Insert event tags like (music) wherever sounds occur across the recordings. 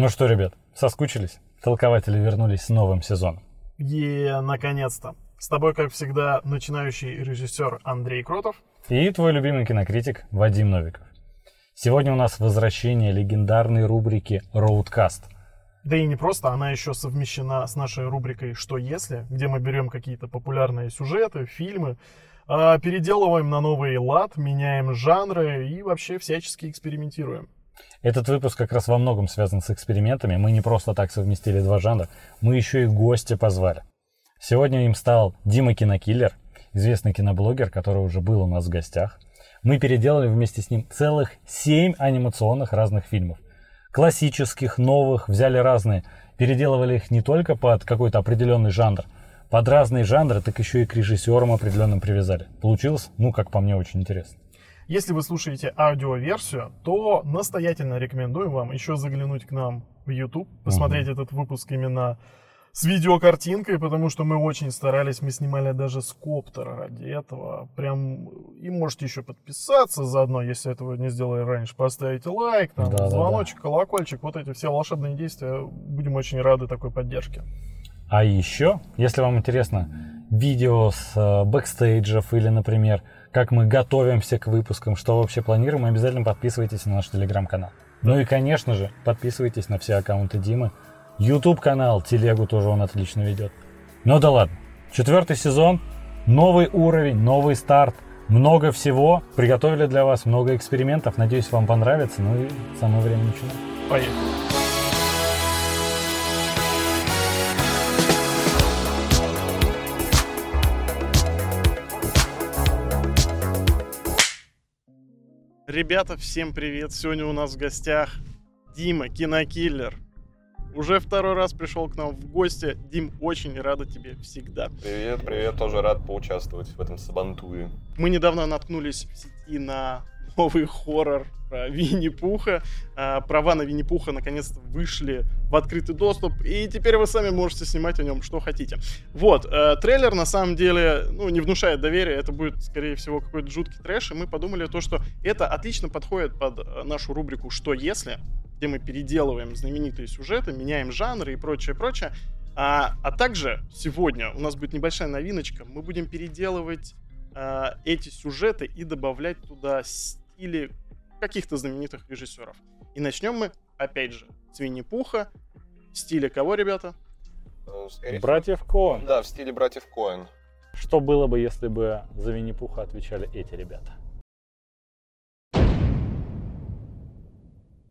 Ну что, ребят, соскучились? Толкователи вернулись с новым сезоном. Е, наконец-то. С тобой, как всегда, начинающий режиссер Андрей Кротов. И твой любимый кинокритик Вадим Новиков. Сегодня у нас возвращение легендарной рубрики «Роудкаст». Да и не просто, она еще совмещена с нашей рубрикой «Что если?», где мы берем какие-то популярные сюжеты, фильмы, а, переделываем на новый лад, меняем жанры и вообще всячески экспериментируем. Этот выпуск как раз во многом связан с экспериментами. Мы не просто так совместили два жанра, мы еще и гостя позвали. Сегодня им стал Дима Кинокиллер, известный киноблогер, который уже был у нас в гостях. Мы переделали вместе с ним целых семь анимационных разных фильмов. Классических, новых, взяли разные. Переделывали их не только под какой-то определенный жанр, под разные жанры, так еще и к режиссерам определенным привязали. Получилось, ну, как по мне, очень интересно. Если вы слушаете аудиоверсию, то настоятельно рекомендую вам еще заглянуть к нам в YouTube, посмотреть uh-huh. этот выпуск именно с видеокартинкой, потому что мы очень старались, мы снимали даже с коптера ради этого. Прям, и можете еще подписаться заодно, если этого не сделали раньше, поставить лайк, там, да, звоночек, да, да. колокольчик, вот эти все волшебные действия. Будем очень рады такой поддержке. А еще, если вам интересно видео с э, бэкстейджев или, например, как мы готовимся к выпускам, что вообще планируем, обязательно подписывайтесь на наш телеграм-канал. Ну и, конечно же, подписывайтесь на все аккаунты Димы. YouTube канал, телегу тоже он отлично ведет. Ну да ладно. Четвертый сезон, новый уровень, новый старт, много всего. Приготовили для вас много экспериментов. Надеюсь, вам понравится. Ну и самое время начинать. Поехали. Ребята, всем привет! Сегодня у нас в гостях Дима, кинокиллер. Уже второй раз пришел к нам в гости. Дим, очень рада тебе всегда. Привет, привет, тоже рад поучаствовать в этом сабантуе. Мы недавно наткнулись в сети на новый хоррор про (laughs) Винни-Пуха. А, права на Винни-Пуха наконец-то вышли в открытый доступ, и теперь вы сами можете снимать о нем что хотите. Вот, э, трейлер на самом деле, ну, не внушает доверия, это будет, скорее всего, какой-то жуткий трэш, и мы подумали то, что это отлично подходит под э, нашу рубрику «Что если?», где мы переделываем знаменитые сюжеты, меняем жанры и прочее, прочее. А, а также сегодня у нас будет небольшая новиночка, мы будем переделывать э, эти сюжеты и добавлять туда стили каких-то знаменитых режиссеров. И начнем мы, опять же, с Винни-Пуха. В стиле кого, ребята? Ну, скорее братьев Коэн. Да, в стиле братьев Коэн. Что было бы, если бы за Винни-Пуха отвечали эти ребята?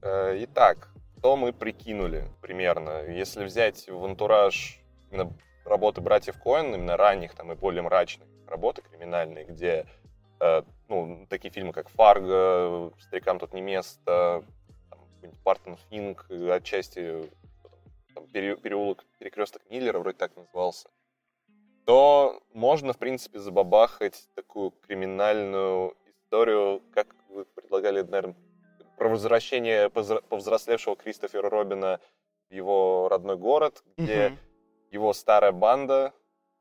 Э, итак, что мы прикинули примерно? Если взять в антураж именно работы братьев Коэн, именно ранних там и более мрачных работы криминальные, где э, ну, такие фильмы, как «Фарго», «Старикам тут не место», «Бартон Финк», отчасти там, переулок, перекресток Миллера, вроде так назывался, то можно, в принципе, забабахать такую криминальную историю, как вы предлагали, наверное, про возвращение повзрослевшего Кристофера Робина в его родной город, где mm его старая банда,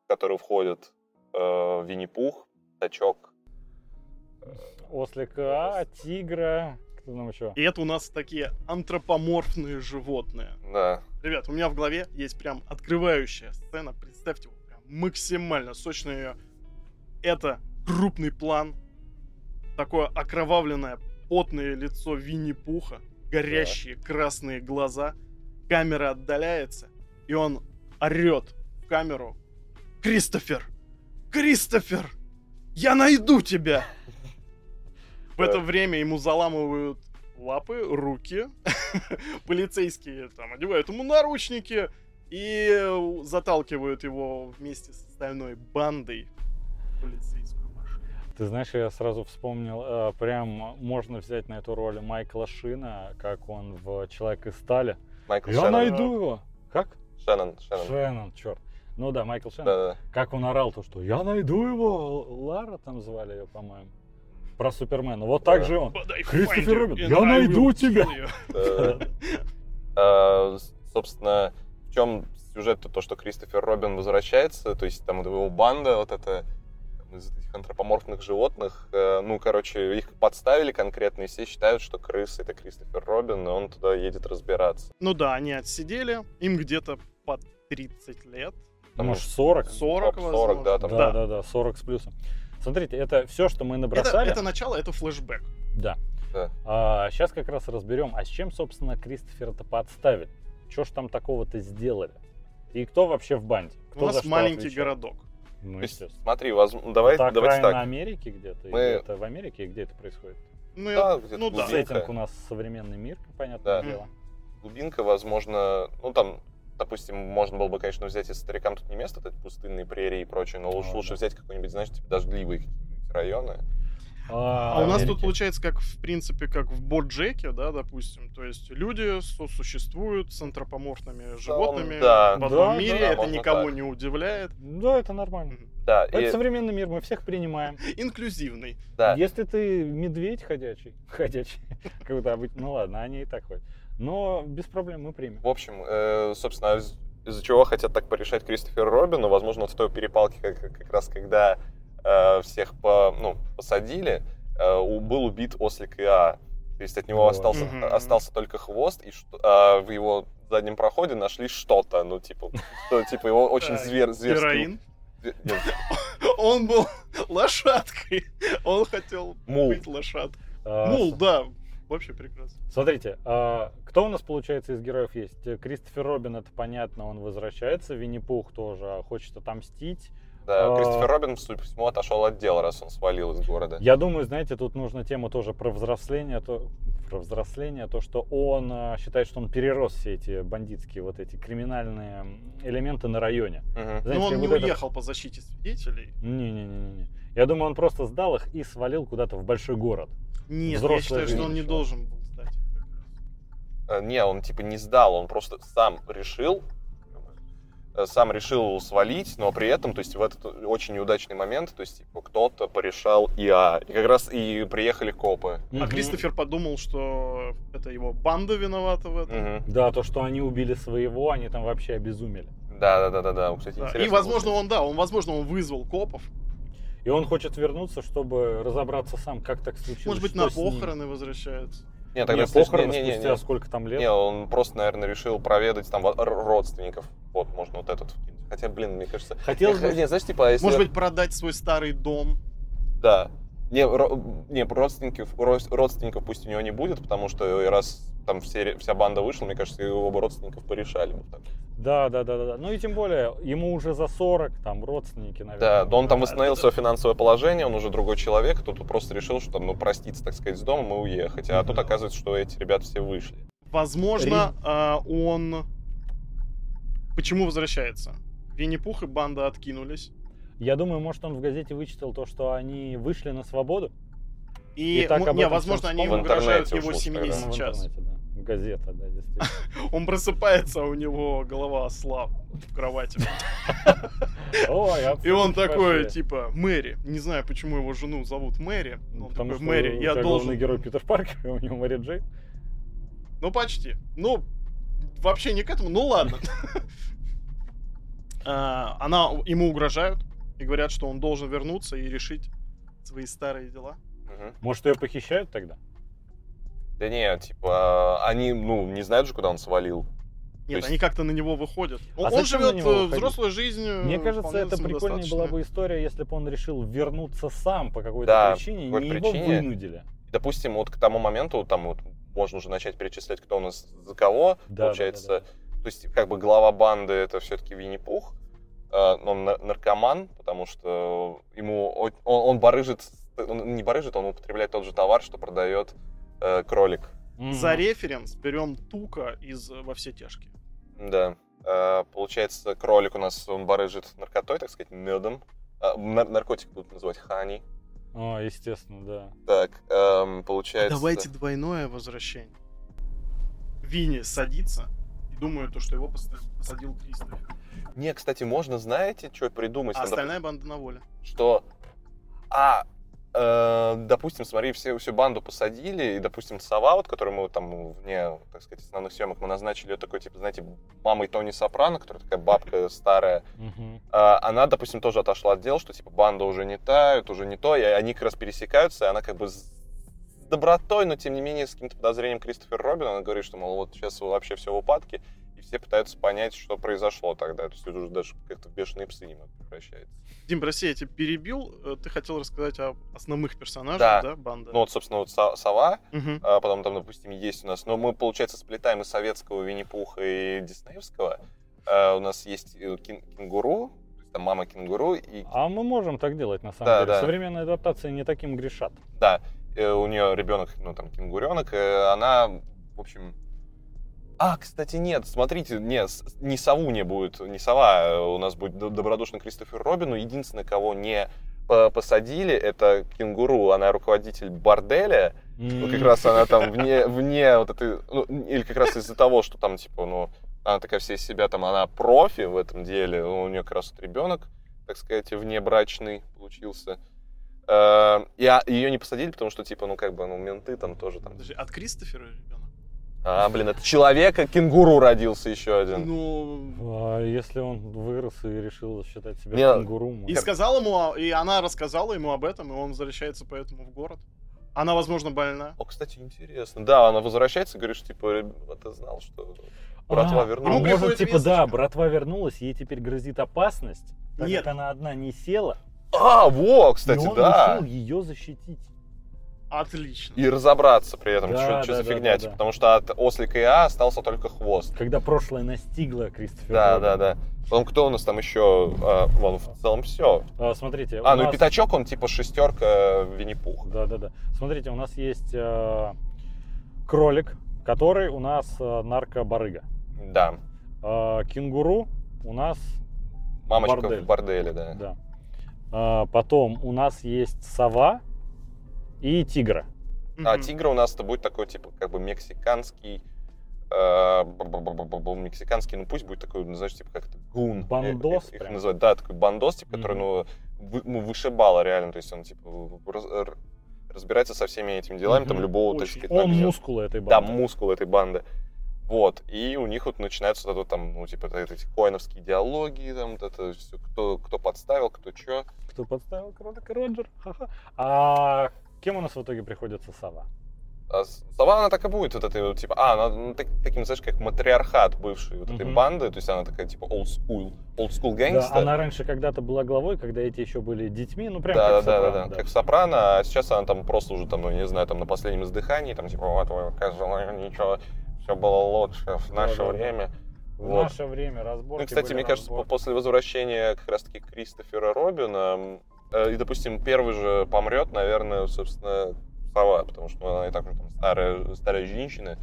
в которую входит э, Винни-Пух, Тачок, ослика, тигра, кто там еще? И это у нас такие антропоморфные животные. Да. Ребят, у меня в голове есть прям открывающая сцена. Представьте, прям максимально сочная ее. Это крупный план, такое окровавленное, потное лицо Винни-Пуха, горящие да. красные глаза. Камера отдаляется, и он орет в камеру. Кристофер! Кристофер! Я найду тебя! В это время ему заламывают лапы, руки. (laughs) Полицейские там одевают ему наручники и заталкивают его вместе с остальной бандой полицейскую машину. Ты знаешь, я сразу вспомнил, э, прям можно взять на эту роль Майкла Шина, как он в «Человек из стали». Майкл Я Шеннон. найду его. Как? Шеннон. Шеннон, Шеннон черт. Ну да, Майкл Шеннон. Да, да. Как он орал то, что я найду его. Лара там звали ее, по-моему про Супермена. Вот так же он. Кристофер Робин, я найду тебя. А, собственно, в чем сюжет то, что Кристофер Робин возвращается, то есть там его банда, вот эта из этих антропоморфных животных. Э, ну, короче, их подставили конкретно, и все считают, что крысы это Кристофер Робин, и он туда едет разбираться. Ну да, они отсидели, им где-то по 30 лет. Ну, может, 40? 40, 40, возможно. да, там. Да, да, да, 40 с плюсом. Смотрите, это все, что мы Это, набросали. это начало, это флешбэк. Да. Да. сейчас как раз разберем, а с чем, собственно, Кристофера-то подставили? Что ж там такого-то сделали? И кто вообще в банде? Кто У нас маленький отвечает? городок. Ну, есть, смотри, воз- давай, это давайте так. Америки где-то? Мы- Или это в Америке? Где это происходит? Ну, Да, я- ну да. Сеттинг у нас современный мир, понятное Да. дело. Глубинка, возможно, ну там, допустим, можно было бы, конечно, взять, если старикам тут не место, это пустынные прерии и прочее, но лучше, Ну, лучше да. взять какой-нибудь, знаешь, типа дождливые какие-нибудь районы. А у нас тут получается, как в принципе, как в Боджеке, да, допустим. То есть люди сосуществуют с антропоморфными животными да. в одном Да, мире, да, это никого так. не удивляет. Да, это нормально. Да, Это и, современный мир, мы всех принимаем. (laughs) Инклюзивный. да. Если ты медведь ходячий, (laughs) ходячий, как будто обычно, ну ладно, они и так ходят. Но без проблем мы примем. В общем, э, собственно, из- из-за чего хотят так порешать Кристофера Робина, возможно, вот в той перепалке, как, как раз когда э, всех по, ну, посадили, э, был убит ослик Иа. То есть от него Вот. остался, Мгм. остался только хвост, и а в его заднем проходе нашли что-то, ну, типа, что, типа его очень звер, зверский... Героин. (laughs) Он был (laughs) лошадкой. Он хотел Мул. быть лошадкой. А, Мул, с- да. Вообще прекрасно. Смотрите, а, кто у нас, получается, из героев есть? Э, Кристофер Робин, это понятно, он возвращается. Винни-Пух тоже хочет отомстить. Да, А. Кристофер Робин, судя по всему, отошел от дела, раз он свалил из города. Я думаю, знаете, тут нужна тема тоже про взросление, то, про взросление, то, что он а, считает, что он перерос все эти бандитские, вот эти криминальные элементы на районе. Мгм. Знаете, Но он не вот это- уехал по защите свидетелей. Не-не-не-не. Я думаю, он просто сдал их и свалил куда-то в большой город. Нет, я Взрослая считаю, что он не еще. должен был сдать их как раз. Э, Не, он типа не сдал, он просто сам решил, э, сам решил свалить, но при этом, то есть в этот очень неудачный момент, то есть типа кто-то порешал ИА. И как раз и приехали копы. А. Кристофер подумал, что это его банда виновата в этом. Мгм. Да, то, что они убили своего, они там вообще обезумели. Да, да, да, да, да. Кстати, Да. И, возможно, он, да, он, возможно, он вызвал копов. И он хочет вернуться, чтобы разобраться сам, как так случилось. Может быть, на похороны возвращается. Не, Не, тогда слышь, похороны не, не, не, спустя не. сколько там лет. Не, он просто, наверное, решил проведать там родственников. Вот, можно вот этот. Хотя, блин, мне кажется... Хотелось Не, бы... не, знаешь, типа, а если... Может быть, продать свой старый дом. Да. Не, ро- не родственников, родственников пусть у него не будет, потому что раз там все, вся банда вышла, мне кажется, его бы родственников порешали. бы так. Да, да, да, да. Ну и тем более, ему уже за 40, там родственники, наверное. Да, да, он там восстановил свое финансовое положение, он уже другой человек, тут просто решил, что там, ну, проститься, так сказать, с домом и уехать. А Мгм. тут оказывается, что эти ребята все вышли. Возможно, а, он... Почему возвращается? Винни-Пух и банда откинулись. Я думаю, может, он в газете вычитал то, что они вышли на свободу. И, И так не, возможно, они угрожают его семье тогда. Ну, в сейчас. да. Газета, да, действительно. (laughs) Он просыпается, а у него голова осла в кровати. (laughs) Ой, И он такой, типа, Мэри. Не знаю, почему его жену зовут Мэри. он Потому такой, что Мэри, я должен... главный герой Питер Паркер, у него Мэри Джей. Ну, почти. Ну, вообще не к этому, ну ладно. (laughs) А, Она, ему угрожают и говорят, что он должен вернуться и решить свои старые дела. Мгм. Может, ее похищают тогда? Да не, типа, они, ну, не знают же, куда он свалил. Нет, есть- они как-то на него выходят. Он, А он живет э, взрослой жизнью. Мне кажется, это прикольнее была бы история, если бы он решил вернуться сам по какой-то Да, причине, по не какой его причине. вынудили. Допустим, вот к тому моменту, там вот можно уже начать перечислять, кто у нас за кого, Да, получается. да, да, То есть, как бы глава банды это все-таки Винни-Пух, он на- наркоман, потому что ему он, он барыжит, он не барыжит, он употребляет тот же товар, что продает э, кролик. Мгм. За референс берем Тука из э, «Во все тяжкие». Да. Э, получается, кролик у нас, он барыжит наркотой, так сказать, медом. Нар- наркотик будут называть хани. О, естественно, да. Так, эм, получается... Давайте двойное возвращение. Винни садится и думает, то, что его посадил Кристофер. Не, кстати, можно, знаете, что придумать? А остальная банда на воле. Что... А, э, допустим, смотри, все, всю банду посадили, и, допустим, Сова, вот, которую мы там вне, так сказать, основных съемок, мы назначили ее такой, типа, знаете, мамой Тони Сопрано, которая такая бабка старая. А, она, допустим, тоже отошла от дела, что типа банда уже не та, это уже не то, и они как раз пересекаются, и она как бы с добротой, но тем не менее с каким-то подозрением Кристофер Робин, она говорит, что, мол, вот сейчас вообще все в упадке, и все пытаются понять, что произошло тогда. То есть уже даже как-то в бешеные псы немного превращается. Дим, прости, я тебя перебил. Э, Ты хотел рассказать о основных персонажах, Да. да, банды? Ну вот, собственно, вот Со- Сова, Мгм. а потом там, допустим, есть у нас, но мы, получается, сплетаем из советского Винни-Пуха и диснеевского. А, у нас есть э, кен- кенгуру, то есть там мама кенгуру, и А мы можем так делать, на самом Да, деле. да. Современные адаптации не таким грешат. Да, у нее ребенок, ну там кенгуренок, она, в общем... А, кстати, нет, смотрите, нет, с- не сову не будет, не сова, э, у нас будет добродушный Кристофер Робин, но единственное, кого не по- посадили, это кенгуру, она руководитель борделя, ну, как раз она там вне, вне вот этой, ну, или как раз из-за того, что там, типа, ну, она такая вся из себя, там, она профи в этом деле, у нее как раз вот ребенок, так сказать, внебрачный получился. Э, И а- ее не посадили, потому что, типа, ну, как бы, ну, менты там тоже там. Подожди, от Кристофера ребенок? А, блин, это человека кенгуру родился еще один. Ну, А если он вырос и решил считать себя Не, кенгуру, и сказал ему, о- и она рассказала ему об этом, и он возвращается поэтому в город. Она, возможно, больна. О, кстати, интересно. Да, она возвращается что, типа, «Ребята, ты знал, что братва А, вернулась. А может, типа, да, весточка. братва вернулась, ей теперь грозит опасность, так Нет. как она одна не села, А, во, кстати, и он да. решил ее защитить. Отлично. И разобраться при этом, Да, что, да, что за да, фигня, да, типа, да. потому что от ослика ИА остался только хвост. Когда прошлое настигло Кристофера Да, Робина. да, да. Потом кто у нас там еще? А, вон, в целом все. А, смотрите, А, ну и нас- пятачок, он типа шестерка Винни-Пух. Да, да, да. Смотрите, у нас есть э, кролик, который у нас э, наркобарыга. Да. Э, кенгуру у нас, Мамочка Бордель. в борделе, да. да. Э, потом у нас есть сова и тигра. А Мгм. тигр у нас-то будет такой, типа, как бы мексиканский, э, бу-бу-бу-бу-бу, мексиканский, ну пусть будет такой, ну, знаешь, типа как-то гун. Бандос Их- их прям. называют. Да, такой бандос, типа, который, ну, вы- ну, вышибала реально, то есть он, типа, раз- разбирается со всеми этими делами, там, любого, так Очень. сказать, Он набьет. мускулы этой Да, банды. мускул этой банды. Вот, и у них вот начинаются вот это, там, ну, типа, это- эти коиновские диалоги, там, вот это все, кто, кто подставил, кто что. Кто подставил Роджер? Ха-ха. А кем у нас в итоге приходится сова? А сова, она так и будет, вот этой, вот, типа, а, она ну, так- таким, знаешь, как матриархат бывший вот этой Мгм. банды, то есть она такая, типа, old school, old school Да, gangster. она раньше когда-то была главой, когда эти еще были детьми, ну прям да, как да, да, Сопрано, да, как Сопрано, а сейчас она там просто уже, там, ну, не знаю, там на последнем издыхании, там, типа, вот, вы сказали, ничего, все было лучше в Да, наше да, да. время. В Вот. наше время разборки Ну, кстати, мне кажется, разборки. после возвращения как раз-таки Кристофера Робина, и, допустим, первый же помрет, наверное, собственно, сова, потому что ну, она и так уже там старая, старая женщина,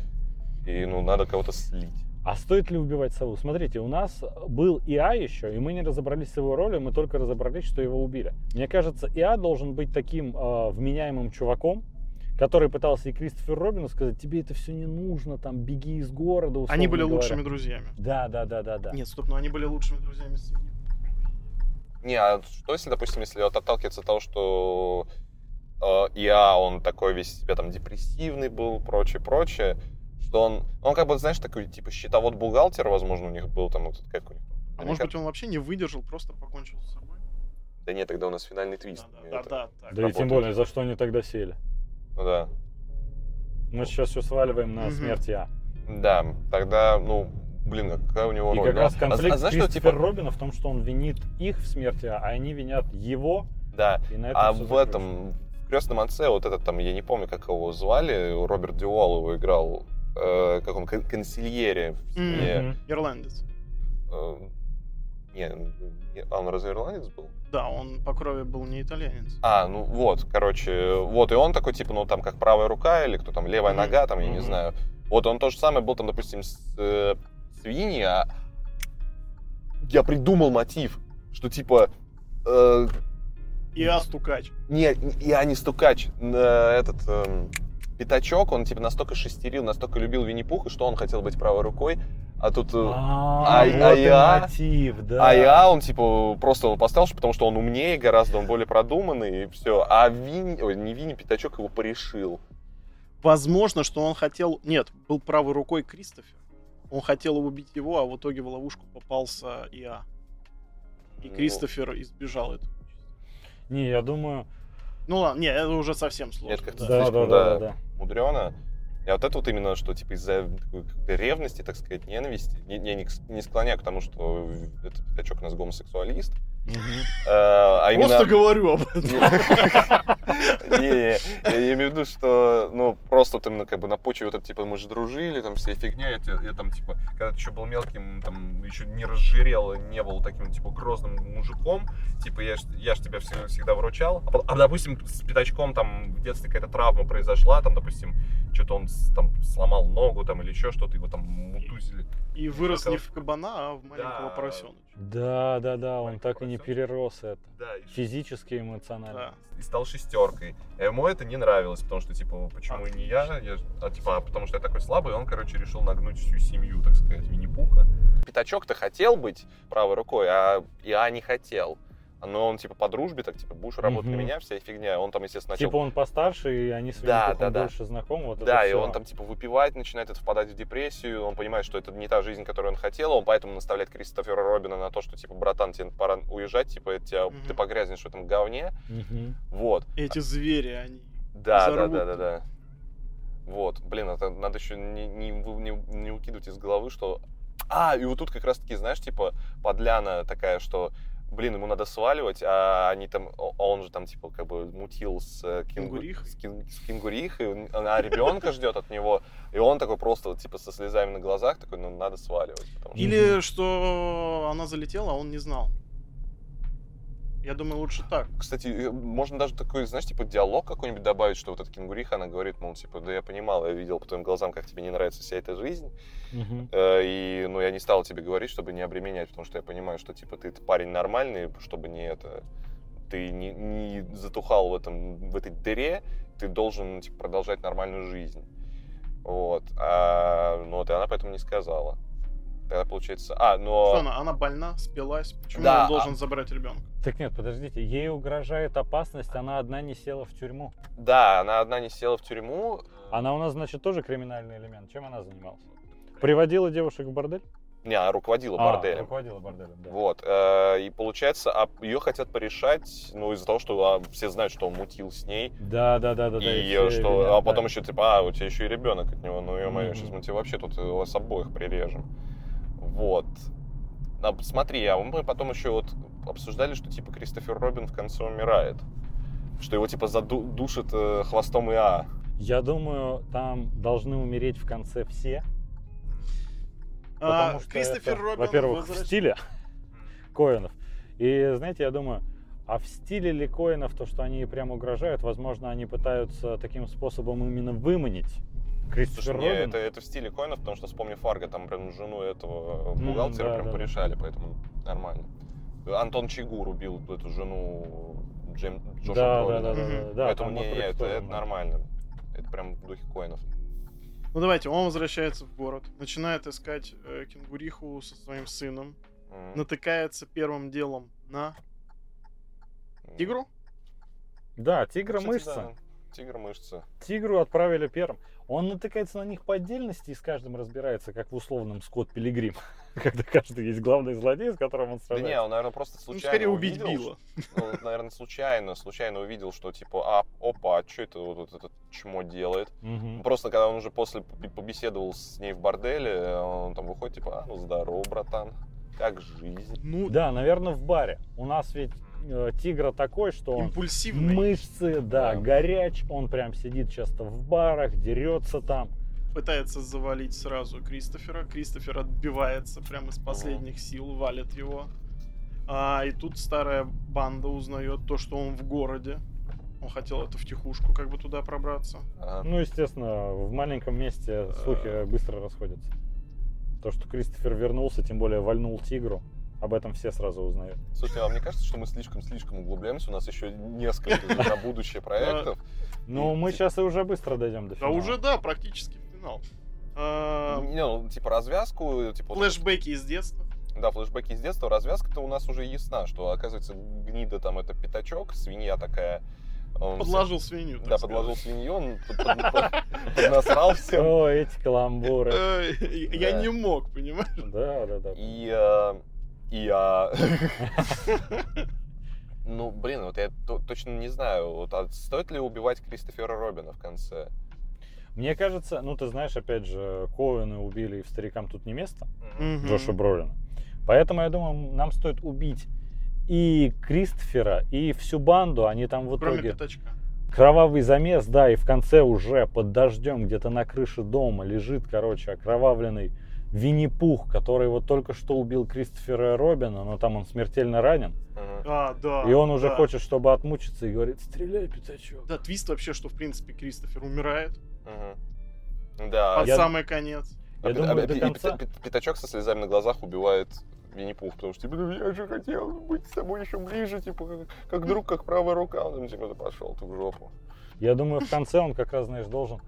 и, ну, надо кого-то слить. А стоит ли убивать сову? Смотрите, у нас был ИА еще, и мы не разобрались с его ролью, мы только разобрались, что его убили. Мне кажется, ИА должен быть таким э, вменяемым чуваком, который пытался и Кристоферу Робину сказать, тебе это все не нужно, там, беги из города, Они были говоря». лучшими друзьями. Да, да, да, да, да. Нет, стоп, но они были лучшими друзьями свиньи. Не, а что если, допустим, если вот отталкиваться от того, что э, ИА, он такой весь себя там депрессивный был, прочее, прочее, что он, он как бы, знаешь, такой, типа, счетовод-бухгалтер, возможно, у них был там, вот, как у них А может быть, он вообще не выдержал, просто покончил с собой? Да нет, тогда у нас финальный твист. Да, да, это- да, так. Да и тем более, за что они тогда сели? Ну да. Мы сейчас все сваливаем на Мгм. смерть ИА. Да, тогда, ну, блин, а какая у него И роль? как Ну, раз а- конфликт а, знаешь, что, типа, Робина в том, что он винит их в смерти, а они винят его, да, и на этом а в этом, в «Крестном отце», вот этот там, я не помню, как его звали, Роберт Дювал его играл, э, как он, кон- консильере. Ирландец. Э, не, не- а он разве ирландец был? Да, он по крови был не итальянец. А, ну вот, короче, вот, и он такой, типа, ну, там, как правая рука, или кто там, левая Мгм. нога, там, я не Мгм. знаю. Вот он то же самое был, там, допустим, с э, свиньи, а я придумал мотив, что, типа, э, И Астукач. не, я не стукач, э, этот, эм, Пятачок, он типа настолько шестерил, настолько любил Винни-Пуха, что он хотел быть правой рукой, а тут... э, А, а вот и я- мотив, да. А я, он типа просто его поставил, потому что он умнее гораздо, он более продуманный и все. А Винни, ой, не Винни, Пятачок его порешил. Возможно, что он хотел... Нет, был правой рукой Кристофер. Он хотел убить его, а в итоге в ловушку попался Иа. И Ну. Кристофер избежал этого. Не, я думаю... Ну ладно, не, это уже совсем сложно. Это как-то да. Слишком, да, да. да, да. мудрено. И вот это вот именно, что типа из-за ревности, так сказать, ненависти, не, не, не склоняю к тому, что этот пятачок у нас гомосексуалист, а именно... Просто говорю об этом. Не, я имею в виду, что, ну, просто именно как бы на почве вот это, типа, мы же дружили, там, вся фигня, я, там, типа, когда ты еще был мелким, там, еще не разжирел, не был таким, типа, грозным мужиком, типа, я, ж- я ж тебя всегда, всегда выручал, а, а, допустим, с пятачком, там, в детстве какая-то травма произошла, там, допустим, что-то он там сломал ногу, там, или еще что-то, его там мутузили. И вырос не в кабана, а в маленького Да. Поросеночка. Да, да, да, он так и не перерос это. Да, и Физически и эмоционально. Да. и стал шестеркой. А ему это не нравилось, потому что, типа, почему не я? я а, типа, а потому что я такой слабый, и он, короче, решил нагнуть всю семью, так сказать, Винни-Пуха. Пятачок-то хотел быть правой рукой, а я не хотел. Но он, типа, по дружбе, так, типа, будешь работать на Мгм. меня, вся фигня. Он там, естественно, начал... Типа он постарше, и они с Да, да, да. больше знакомы. Вот Да, и всё. он там, типа, выпивать начинает, это впадать в депрессию, он понимает, что это не та жизнь, которую он хотел, он поэтому наставляет Кристофера Робина на то, что, типа, братан, тебе пора уезжать, типа, это тебя- Мгм. ты погрязнешь в этом говне, Мгм. вот. Эти звери, они... Да, да, да, да, да. Вот, блин, это надо еще не, не, не, не укидывать из головы, что... А, и вот тут как раз-таки, знаешь, типа, подляна такая, что, блин, ему надо сваливать, а они там, а он же там, типа, как бы мутил с, э, кингу- Кенгурихой. с, кин- с кенгурихой, а ребенка ждет от него, и он такой просто, вот, типа, со слезами на глазах, такой, ну, надо сваливать. Или что она залетела, а он не знал. Я думаю, лучше так. Кстати, э, можно даже такой, знаешь, типа диалог какой-нибудь добавить, что вот эта кенгуриха, она говорит, мол, типа, да я понимал, я видел по твоим глазам, как тебе не нравится вся эта жизнь. Э, И, ну, я не стал тебе говорить, чтобы не обременять, потому что я понимаю, что, типа, ты парень нормальный, чтобы не это... Ты не, не затухал в, этом, в этой дыре, ты должен, типа, продолжать нормальную жизнь. Вот. А, ну, вот и она поэтому не сказала. Тогда получается... А, но... Что она? Она больна, спилась. Почему Да, он должен а- забрать ребенка? Так нет, подождите, ей угрожает опасность, она одна не села в тюрьму. Да, она одна не села в тюрьму. Она у нас, значит, тоже криминальный элемент. Чем она занималась? Приводила девушек в бордель? Не, она руководила А, борделем. руководила борделем, да. Вот. э, И получается, а ее хотят порешать, ну, из-за того, что а, все знают, что он мутил с ней. Да, да, да, да, да. и все что, винят, а да. потом еще типа, а, у тебя еще и ребенок от него, ну ё-моё, Мгм. сейчас мы тебе вообще тут э, вас обоих прирежем. Вот. А, смотри, а мы потом еще вот обсуждали, что типа Кристофер Робин в конце умирает. Что его типа задушит э, хвостом ИА. Я думаю, там должны умереть в конце все. А, Потому что Кристофер это, Робин во-первых, в возвращ- стиле (laughs) Коинов. И знаете, я думаю, а в стиле ли Коинов то, что они прям угрожают, возможно, они пытаются таким способом именно выманить Слушай, не, Робина? это, это в стиле коинов, потому что вспомни Фарго, там прям жену этого бухгалтера да, прям да, порешали, поэтому нормально. Антон Чигур убил эту жену Джейм, Джоша да, Бролина. да, да, да, да, Поэтому не, не, это, это нормально. Это прям в духе коинов. Ну давайте, он возвращается в город, начинает искать э, кенгуриху со своим сыном, М. натыкается первым делом на тигру. Да, тигра Кстати, мышца. да, Тигр мышца. Тигру отправили первым. Он натыкается на них по отдельности и с каждым разбирается, как в условном Скотт Пилигрим. (laughs) Когда каждый есть главный злодей, с которым он Да сражается. не, он, наверное, просто Ну, случайно скорее убить увидел, Билла. Ну, наверное, случайно, случайно увидел, что типа, а, опа, а что это вот, вот этот чмо делает? Мгм. Просто когда он уже после поб- побеседовал с ней в борделе, он там выходит, типа, а, ну здорово, братан, как жизнь? Ну, Да, наверное, в баре. У нас ведь э, тигра такой, что он импульсивный. мышцы, да, Да. горяч. Он прям сидит часто в барах, дерется там. Пытается завалить сразу Кристофера. Кристофер отбивается прямо из последних сил, валит его. А, и тут старая банда узнает то, что он в городе. Он хотел это втихушку как бы туда пробраться. Ага. Ну, естественно, в маленьком месте слухи быстро расходятся. То, что Кристофер вернулся, тем более вальнул тигру. Об этом все сразу узнают. Слушайте, а мне кажется, что мы слишком-слишком углубляемся. У нас еще несколько на будущее проектов. Ну, мы сейчас и уже быстро дойдем до Да финала. уже, да, практически финал. А, Не, ну, типа развязку, типа... Флэшбэки из детства. Да, флешбеки из детства. Развязка-то у нас уже ясна, что, оказывается, гнида там это пятачок, свинья такая. Он Подложил свинью. Да, подложил сказать. свинью, он под- под- под- поднасрал всем. О, эти каламбуры. Э, Я Да. не мог, понимаешь? Да, да, да. И... И... а, (laughs) Ну, блин, вот я то- точно не знаю, вот, а стоит ли убивать Кристофера Робина в конце? Мне кажется, ну ты знаешь, опять же, Коэны убили и в старикам тут не место, Мгм. Джоша Бролина. Поэтому я думаю, нам стоит убить и Кристофера, и всю банду. Они там в Кроме итоге... пятачка. Кровавый замес, да, и в конце уже под дождем где-то на крыше дома лежит, короче, окровавленный Винни-Пух, который вот только что убил Кристофера Робина, но там он смертельно ранен. А, да. И он уже да. хочет, чтобы отмучиться, и говорит, стреляй, пятачок. Да, твист вообще, что в принципе Кристофер умирает. Да. под я- самый конец. Я А думаю, а до конца... Пятачок со слезами на глазах убивает Винни-Пух, потому что, типа, «Ну, я же хотел быть с тобой еще ближе, типа, как, как друг, как правая рука. Он типа, пошел ты в жопу. Я думаю, в конце он как раз, знаешь, должен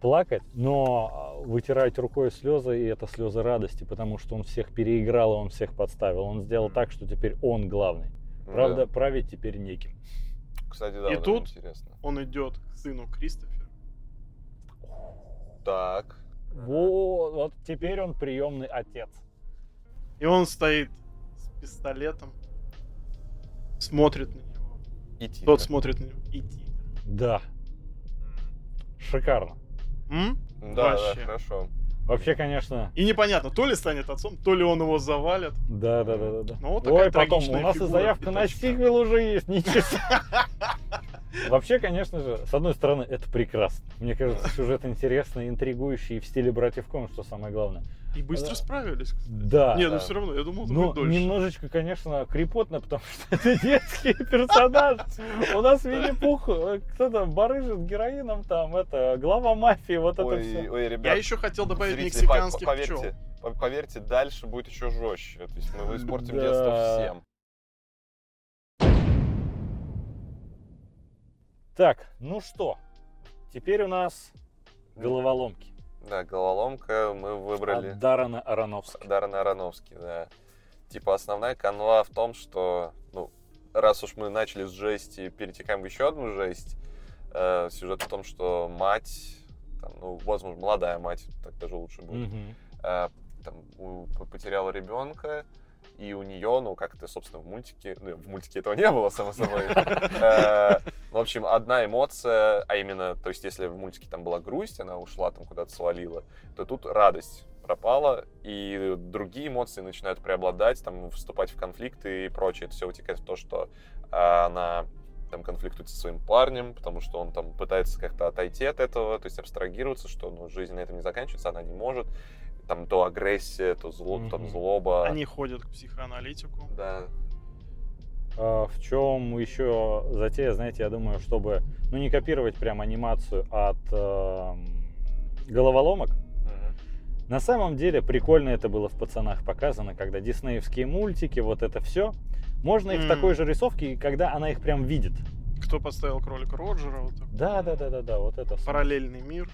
плакать, но а, вытирать рукой слезы, и это слезы радости, потому что он всех переиграл, и он всех подставил. Он сделал так, что теперь он главный. Правда, Да. править теперь неким. Кстати, да, И вот тут- интересно. Он идет к сыну Кристофера. Так. Вот, вот теперь он приемный отец. И он стоит с пистолетом, смотрит на него. И тихо. Тот смотрит на него. И тихо. Да, шикарно. М? Да, Вообще. да, хорошо. Вообще, конечно, И непонятно, то ли станет отцом, то ли он его завалит. да, да, да, да. да. Ну, вот такая Ой, потом, у нас и заявка на сиквел уже есть, ничего. (laughs) Вообще, конечно же, с одной стороны, это прекрасно. Мне кажется, сюжет интересный, интригующий и в стиле братьев Кон, что самое главное. И быстро Да. справились. кстати. Да. Не, ну да. все равно, я думал, это Ну, будет дольше. немножечко, конечно, крепотно, потому что (laughs) это детский персонаж. У нас Винни-Пух, э, кто там, барыжит героином там, это, глава мафии, вот это все. ой, ребят, Я еще хотел добавить мексиканских поверьте, пчел. по- поверьте, дальше будет еще жестче. То есть мы испортим детство всем. Так, ну что, теперь у нас головоломки Да, головоломка мы выбрали. от Дарана Аронофски. Даррен Аронофский, да. Типа основная канва в том, что, ну, раз уж мы начали с жести, перетекаем в еще одну жесть. Э, сюжет в том, что мать, там, ну, возможно, молодая мать, так даже лучше будет, Мгм. э, там, у- потеряла ребенка, и у нее, ну, как-то, собственно, в мультике, ну, в мультике этого не было, само собой. (laughs) Э, В общем, одна эмоция, а именно, то есть, если в мультике там была грусть, она ушла там куда-то свалила, то тут радость пропала, и другие эмоции начинают преобладать, там, вступать в конфликты и прочее. Это все вытекает в то, что а, она там конфликтует со своим парнем, потому что он там пытается как-то отойти от этого, то есть абстрагироваться, что ну, жизнь на этом не заканчивается, она не может. Там то агрессия, то зло, там Мгм. злоба. Они ходят к психоаналитику. Да. А, В чем еще затея, знаете, я думаю, чтобы, ну, не копировать прям анимацию от эм, головоломок. На самом деле прикольно это было в пацанах показано, когда диснеевские мультики, вот это все. Можно их в М. такой же рисовке, и когда она их прям видит. Кто подставил кролика Роджера? Вот так. Да, да, да, да, да, вот это. Параллельный мир.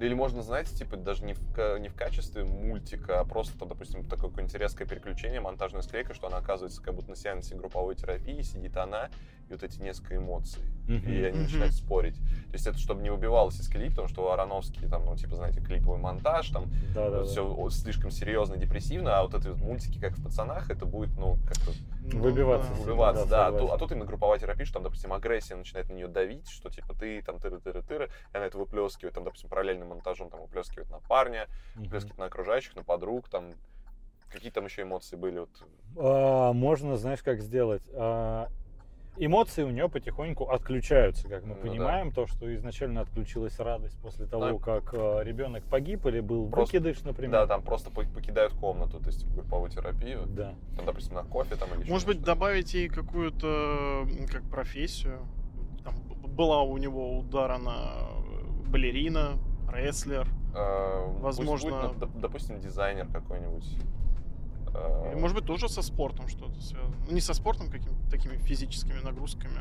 Или можно, знаете, типа даже не в, не в качестве мультика, а просто, там, допустим, такое какое-нибудь резкое переключение, монтажная склейка, что она оказывается как будто на сеансе групповой терапии, сидит она, и вот эти несколько эмоций. Мгм. И они Мгм. начинают спорить. То есть это чтобы не убивалось из клип, потому что у Ароновский, там, ну, типа, знаете, клиповый монтаж, там, Да, да. все слишком серьезно, депрессивно, а вот эти вот мультики, как в «Пацанах», это будет, ну, как-то Ну, Выбиваться да. из убиваться, да, да. А тут, а тут именно групповая терапия, что там, допустим, агрессия начинает на нее давить, что типа ты там тыры-тыры-тыры, и она это выплескивает, там, допустим, параллельным монтажом там выплескивает на парня, Мгм. выплескивает на окружающих, на подруг, там, какие там еще эмоции были, вот, А, можно, знаешь, как сделать? А, эмоции у нее потихоньку отключаются, как мы Ну да. понимаем, то, что изначально отключилась радость после того, Ну как а, ребенок погиб или был Просто- выкидыш, например. да, там просто по- покидают комнату, то есть групповую терапию, Да. там, допустим, на кофе там или еще Может быть, что-то. добавить ей какую-то как профессию. Там была у него удара на балерина, рестлер. Э, пусть возможно- будет, ну, доп- допустим, дизайнер какой-нибудь, Э, Или, может быть, тоже со спортом что-то связано. Ну, не со спортом, какими-то такими физическими нагрузками.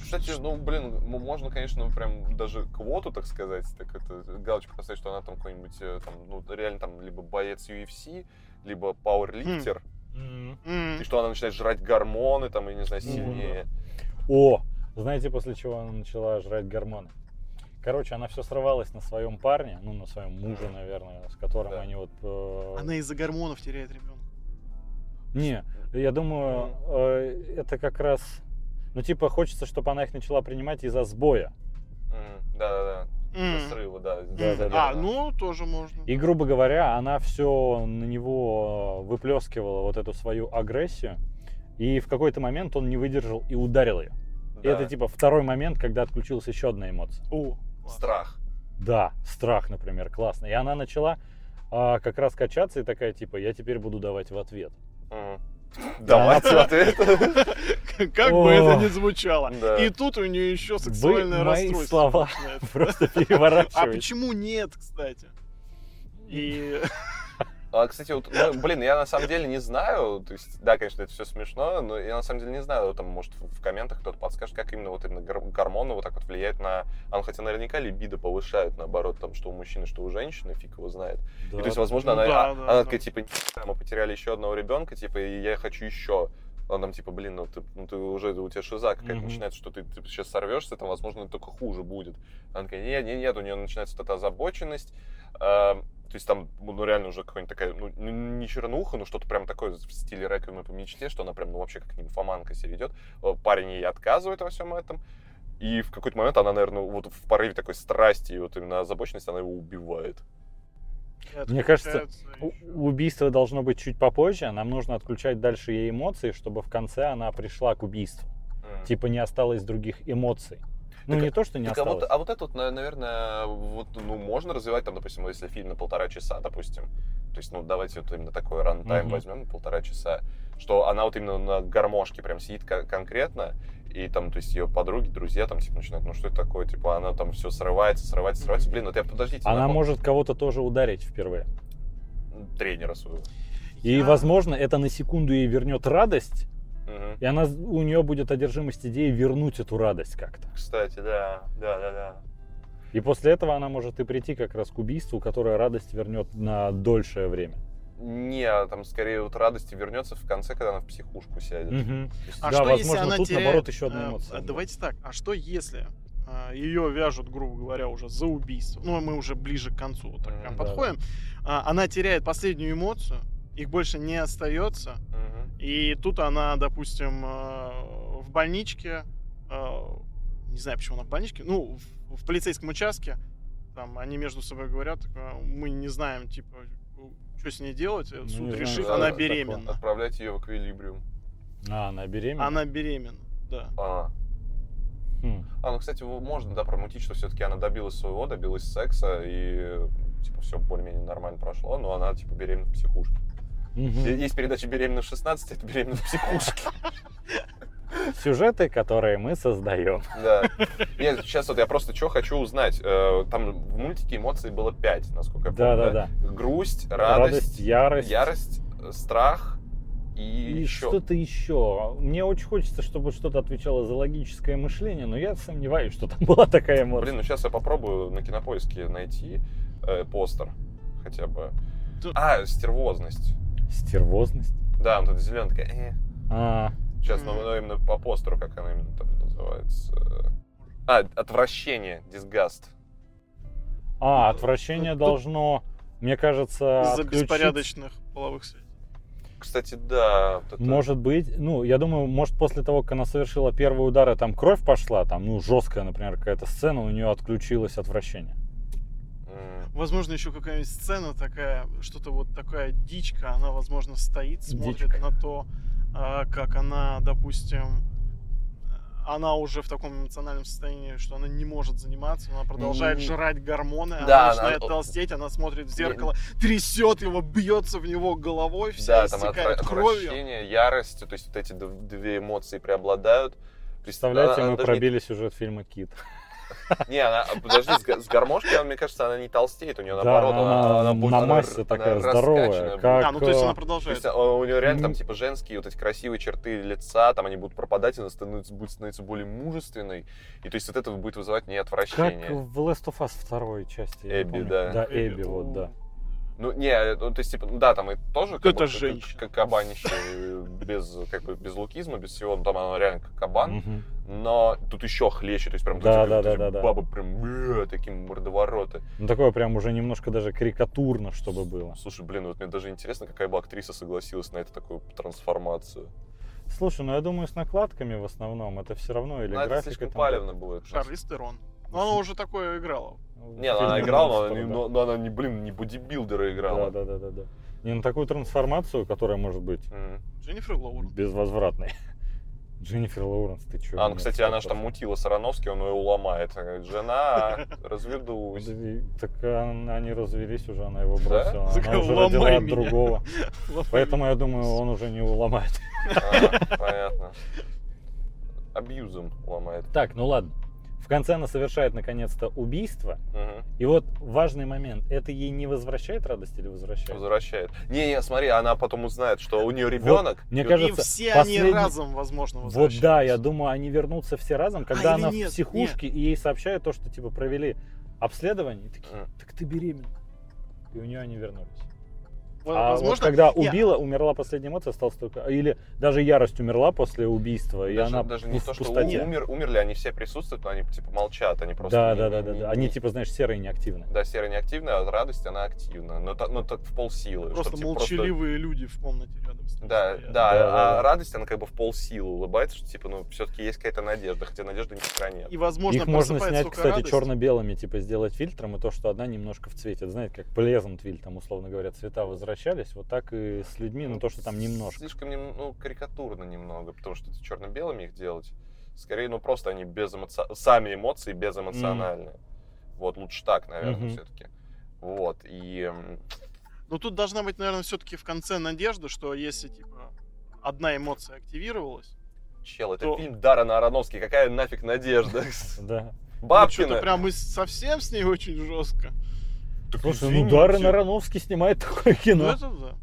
Кстати, ну, блин, можно, конечно, прям даже квоту, так сказать, так это галочку поставить, что она там какой-нибудь, э, там, ну, реально там либо боец UFC, либо пауэрлифтер, М. М, и что она начинает жрать гормоны, там, и не знаю, сильнее. О, знаете, после чего она начала жрать гормоны? Короче, она все срывалась на своем парне, ну, на своем муже, наверное, с которым Да. они вот... э, Она из-за гормонов теряет ребенка. Не, я думаю, э, это как раз... Ну, типа, хочется, чтобы она их начала принимать из-за сбоя. Да-да-да. Из-за срыва, да. М, Да-да-да. А, ну, тоже можно. И, грубо говоря, она все на него э, выплескивала вот эту свою агрессию. И в какой-то момент он не выдержал и ударил ее. И Да. это типа второй момент, когда отключилась еще одна эмоция. О, класс. Страх. Да, страх, например, классно. И она начала а, как раз качаться и такая типа, я теперь буду давать в ответ. (laughs) Давайте в ответ. Как бы это ни звучало. Да. И тут у нее еще сексуальное мои расстройство. слова. Просто (laughs) А переворачиваете. почему нет, кстати? И А, кстати, вот, ну, блин, я на самом деле не знаю, то есть, да, конечно, это все смешно, но я на самом деле не знаю, там, может, в комментах кто-то подскажет, как именно вот именно гор- гормоны вот так вот влияют на... А, ну, хотя наверняка либидо повышают, наоборот, там, что у мужчины, что у женщины, фиг его знает. И, то есть, возможно, Ну она, да, а- да, она да. такая, типа, «Нихуя, мы потеряли еще одного ребенка, типа, и я хочу еще. Он там, типа, блин, ну ты, ну, ты уже, у тебя шиза какая-то Мгм. начинается, что ты, ты сейчас сорвешься, там, возможно, только хуже будет. Она такая, нет, нет, нет, у нее начинается вот эта озабоченность. а, то есть там, ну, реально уже какая-нибудь такая, ну, ну, не чернуха, но что-то прям такое в стиле реквиема по мечте, что она прям, ну, вообще как нимфоманка себя ведет. Э, Парень ей отказывает во всем этом. И в какой-то момент она, наверное, вот в порыве такой страсти и вот именно озабоченности, она его убивает. Мне кажется, ещё. Убийство должно быть чуть попозже. Нам нужно отключать дальше ей эмоции, чтобы в конце она пришла к убийству. М. Типа не осталось других эмоций. Ну, Так, не то, что не Так, а, осталось. вот, а вот это вот, на- наверное, вот, ну, можно развивать, там, допустим, если фильм на полтора часа, допустим, то есть, ну, давайте вот именно такой рантайм Мгм. возьмем на полтора часа, что она вот именно на гармошке прям сидит ко- конкретно, и там, то есть, ее подруги, друзья там, типа, начинают, ну, что это такое, типа, она там все срывается, срывается, срывается, блин, вот я, подождите, Она напом- может кого-то тоже ударить впервые. тренера своего. И, Я- возможно, это на секунду ей вернет радость, Мгм. и она, у нее будет одержимость идеи вернуть эту радость как-то. Кстати, да, да, да, да. И после этого она может и прийти как раз к убийству, которое радость вернет на дольшее время. Не, а там скорее вот радости вернется в конце, когда она в психушку сядет. Есть, А Да, что, возможно, если она тут, теряет... наоборот, еще одна э, эмоция а будет. Давайте так, а что если ее вяжут, грубо говоря, уже за убийство? Ну, мы уже ближе к концу вот так прям да, подходим. А, Она теряет последнюю эмоцию, их больше не остается. Мгм. И тут она, допустим, э, в больничке, э, не знаю, почему она в больничке, ну, в, в полицейском участке, там они между собой говорят, э, мы не знаем, типа, что с ней делать, Ну, суд не знаю, решит, да, она беременна. Отправлять ее в эквилибриум. А, она беременна? Она беременна, да. А, Хм. А, ну, кстати, можно, да, промутить, что все-таки она добилась своего, добилась секса, и, типа, все более-менее нормально прошло, но она, типа, беременна в психушке. Е- Есть передача «Беременна в 16», это «Беременна в психушке». Сюжеты, которые мы создаем. Да. Нет, сейчас вот я просто что хочу узнать. Э, Там в мультике эмоций было пять, насколько я помню. Да-да-да. Грусть, Радость, радость, ярость. ярость, страх и, И еще. что-то еще. Мне очень хочется, чтобы что-то отвечало за логическое мышление, но я сомневаюсь, что там была такая эмоция. Блин, ну сейчас я попробую на кинопоиске найти э, постер хотя бы. Тут- А, стервозность. Стервозность. Да, вот эта зеленая такая. э. А, Сейчас, Мгм. ну, именно по постеру, как она именно там называется. А, отвращение, disgust. а Ну, отвращение тут- должно, мне кажется, Из-за беспорядочных половых связей. Кстати, да. вот это- Может быть, ну, я думаю, может, после того, как она совершила первый удар, и там кровь пошла, там, ну, жесткая, например, какая-то сцена, у нее отключилось отвращение. Возможно, еще какая-нибудь сцена такая, что-то вот такая дичка, она, возможно, стоит, смотрит Дичка. на то, а, как она, допустим, она уже в таком эмоциональном состоянии, что она не может заниматься, она продолжает М. жрать гормоны, Да, она начинает она- толстеть, она смотрит в зеркало, трясет его, бьется в него головой, вся Да, там истекает отвра- кровью. отвращение, ярость, то есть вот эти две эмоции преобладают. Представляете, Она- мы она даже не- пробили сюжет фильма «Кит». (laughs) Не, она, подожди, с, га- с гармошкой, она, мне кажется, она не толстеет, у нее Да, наоборот, она она, она будет- на массе такая она здоровая, раскачанная будет. как- А, ну то есть э, она То продолжает. есть а, у нее реально там типа женские вот эти красивые черты лица, там они будут пропадать, она становится, будет становиться более мужественной. И то есть от этого будет вызывать не Как отвращение. в Last of Us второй части. Эбби, да. Да, Эбби, вот, да. Ну, не, ну, то есть, типа, ну да, там и тоже как Это бы, женщина. Как, как кабанище, э, без, как бы, без лукизма, без всего, ну, там оно реально как кабан, но тут еще хлеще, то есть прям Да, да, да, да, да. бабы прям бля, такие мордовороты. Ну, такое прям уже немножко даже карикатурно, чтобы было. Слушай, блин, вот мне даже интересно, какая бы актриса согласилась на эту такую трансформацию. Слушай, ну я думаю, с накладками в основном это все равно или Ну, это графика. слишком там палевно будет. Шарлиз Терон. Но она уже такое играла. В Не, ну, она играла, но но- она не, блин, не бодибилдера играла. Да, да, да, да, да. Не, ну такую трансформацию, которая может быть. Дженнифер Лоуренс. безвозвратной. (laughs) Дженнифер Лоуренс, ты чё? А, ну, кстати, она же там мутила с Ароновски, он ее уломает. Жена, (laughs) разведусь. Так они развелись уже, она его бросила. Она уже родила от другого. (laughs) Поэтому я думаю, он уже не уломает. А, понятно. Абьюзом ломает. Так, ну ладно. В конце она совершает наконец-то убийство. Мгм. И вот важный момент. Это ей не возвращает радость или возвращает? Возвращает. Не-не, смотри, она потом узнает, что у нее ребенок. мне и- кажется, И все последний- они разом, возможно, Вот да, я думаю, они вернутся все разом, когда А, она нет, в психушке, и ей сообщают то, что типа провели обследование, и такие, так ты беременна. И у нее они вернулись. А возможно, вот когда убила, умерла последняя эмоция, осталось только... Или даже ярость умерла после убийства, и Даже, она даже в не то, что пустоте. умер, умерли, они все присутствуют, но они типа молчат, они просто... Да, не- да, не- да, да, не- да. Они не- типа, знаешь, серые и неактивные. Да, серая неактивная, а радость она активна. Но, но так в полсилы. Просто чтоб, типа, молчаливые люди в комнате ним Да, да, Да, да, а да. радость, она как бы в полсилы улыбается, что типа, ну, все-таки есть какая-то надежда, хотя надежды ни хера нет. И, возможно, Их можно снять, кстати, радость. черно-белыми, типа сделать фильтром, и то, что одна немножко в цвете. Это, знаете, как Pleasantville, там, условно говоря, цвета возвращались, вот так и с людьми, ну то, что там немножко. Слишком нем- ну, карикатурно немного, потому что это черно-белыми их делать. Скорее, ну просто они без эмоци- сами эмоции безэмоциональные. Вот, лучше так, наверное, Мгм. все-таки. Вот, и... Но тут должна быть, наверное, все-таки в конце надежда, что если, типа, одна эмоция активировалась, Чел, это То- фильм Даррена Аронофски, какая нафиг надежда? (laughs) Да. ну, Бабкина! что-то прям мы совсем с ней очень жестко. Слушай, ну. Даррен Аронофский снимает такое Ну, кино. это да.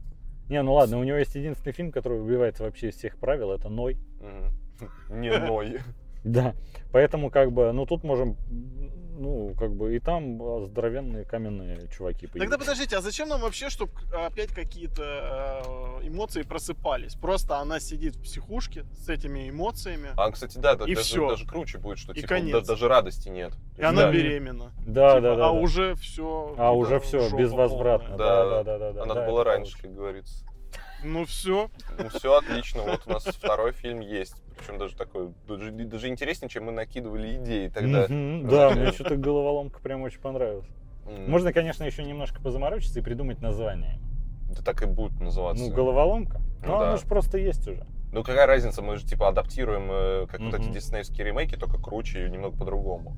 Не, ну ладно, у него есть единственный фильм, который убивается вообще из всех правил, это Ной. (laughs) Не ной. (laughs) Да. Поэтому, как бы, ну тут можем, ну, как бы, и там а, здоровенные каменные чуваки Тогда появились. подождите, а зачем нам вообще, чтобы опять какие-то э, эмоции просыпались? Просто она сидит в психушке с этими эмоциями, А, кстати, да, да, И даже, всё. даже круче будет, что И типа конец. да- даже радости нет. и она Да. беременна. Да, Типа, да, да. а да. уже все. А уже все, безвозвратно. Да. Да, да, да, да. А надо да, это раньше, как говорится. Ну все. Ну все отлично, вот у нас второй фильм есть. Причем даже такой, даже, даже интереснее, чем мы накидывали идеи тогда. Да, мне что-то головоломка прям очень понравилась. Можно, конечно, еще немножко позаморочиться и придумать название. Это так и будет называться. Ну, головоломка. Ну Ну, да. оно же просто есть уже. Ну какая разница, мы же типа адаптируем, э, как вот эти диснеевские ремейки, только круче и немного по-другому.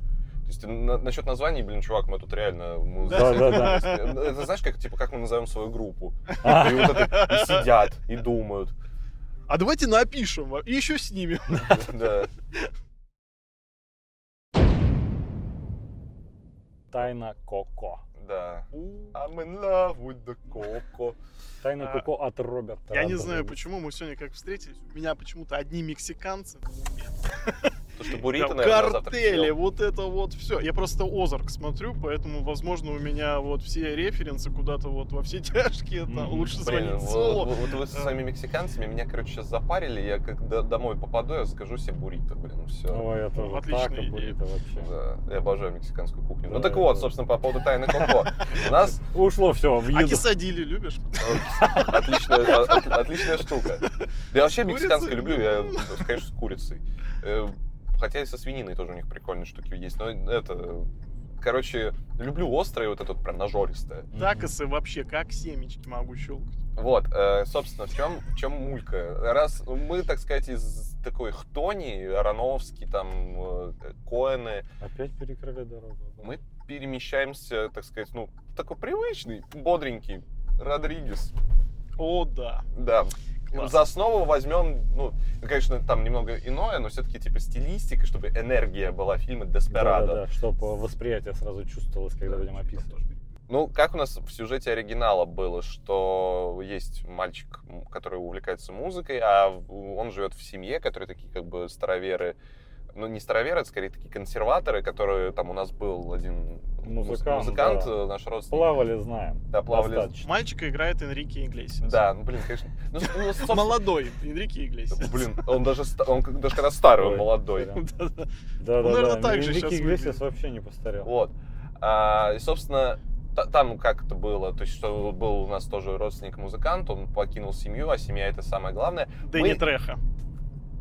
То есть на- насчет названий, блин, чувак, мы тут реально... мы Да, да, да. Это знаешь, как, типа, как мы назовем свою группу? А, И вот это, и сидят, и думают. А давайте напишем и еще снимем. (laughs) Да. Тайна Коко. Да. I'm in love with the Coco. Тайна А, Коко от Роберта. Я не знаю, почему мы сегодня как встретились. У меня почему-то одни мексиканцы. То, что буррито, наверное, картели, вот это вот все. Я просто Озарк смотрю, поэтому, возможно, у меня вот все референсы куда-то вот во все (laughs) тяжкие. Там, Мгм. лучше Блин, звонить вот, Соло. вот- вот вы со своими мексиканцами меня, короче, сейчас запарили. Я когда домой попаду, я закажу себе буррито, блин, все. Ой, я тоже Отличная так идея. буррито вообще. Да, я обожаю мексиканскую кухню. Да, ну так да, вот, собственно, по поводу тайны Коко. У (laughs) нас Ушло все в А еду. кисадили любишь? отличная, от- отличная штука. Да я вообще мексиканское люблю, я, конечно, с курицей. Хотя и со свининой тоже у них прикольные штуки есть. Но это... Короче, люблю острое, вот это вот прям нажористое. Такосы вообще как семечки могу щелкать. Вот, э, собственно, в чем, в чем мулька? Раз мы, так сказать, из такой хтони, Ароновский, там, э, Коэны, Опять перекрыли дорогу. да. мы перемещаемся, так сказать, ну, в такой привычный, бодренький Родригес. О, да. Да, Класс. за основу возьмем, ну, конечно, там немного иное, но все-таки типа стилистика, чтобы энергия была фильма Деспирадо. Да-да-да, чтобы восприятие сразу чувствовалось, когда будем описывать. Ну, как у нас в сюжете оригинала было, что есть мальчик, который увлекается музыкой, а он живет в семье, которые такие как бы староверы, ну не староверы, это скорее такие консерваторы, которые там у нас был один муз- Музыкант, музыкант да. наш родственник. Плавали, знаем. Да, плавали. Достаточно. Мальчика играет Энрике Иглесиас. Да, ну блин, конечно. Ну, ну, собственно, Молодой Энрике Иглесиас. Блин, он даже, он даже когда старый, он Ой, молодой. Да, (laughs) да, наверное, да. так же Энрике Иглесиас вообще не постарел. Вот. А, и, собственно, та- там как это было, то есть, что был у нас тоже родственник-музыкант, он покинул семью, а семья это самое главное. Дэнни Мы- Треха.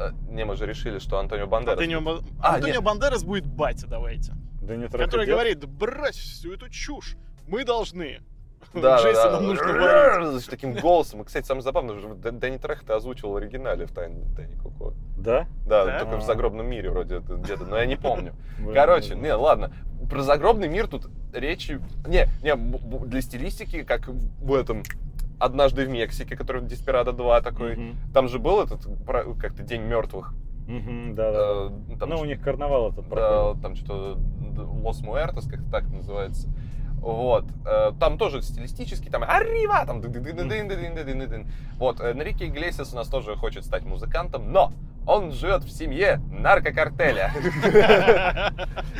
Э, Не, мы же решили, что Антонио Бандерас. Антонио, будет. А, Антонио нет. Бандерас будет батя, давайте. Да не Который дед. говорит, брось всю эту чушь. Мы должны. (laughs) Да, да, нужно. С таким голосом. И, кстати, самое забавное, что Дэ- Дэнни Трех это озвучивал в оригинале в Тайне Дэнни Коко. Да? Да, Да? только в загробном мире вроде это где-то, но я не помню. (laughs) Короче, блин. не, ладно. Про загробный мир тут речи... Не, не, для стилистики, как в этом «Однажды в Мексике», который в «Деспирадо 2» такой. Мгм. Там же был этот, как-то День мертвых. Мгм, Да, да. Э, там Ну, у них карнавал этот Да, проходит. там что-то Лос Муэртос, как так называется. Вот. Э, Там тоже стилистически, там Арива, там. Вот. Энрике Иглесиас у нас тоже хочет стать музыкантом, но он живет в семье наркокартеля.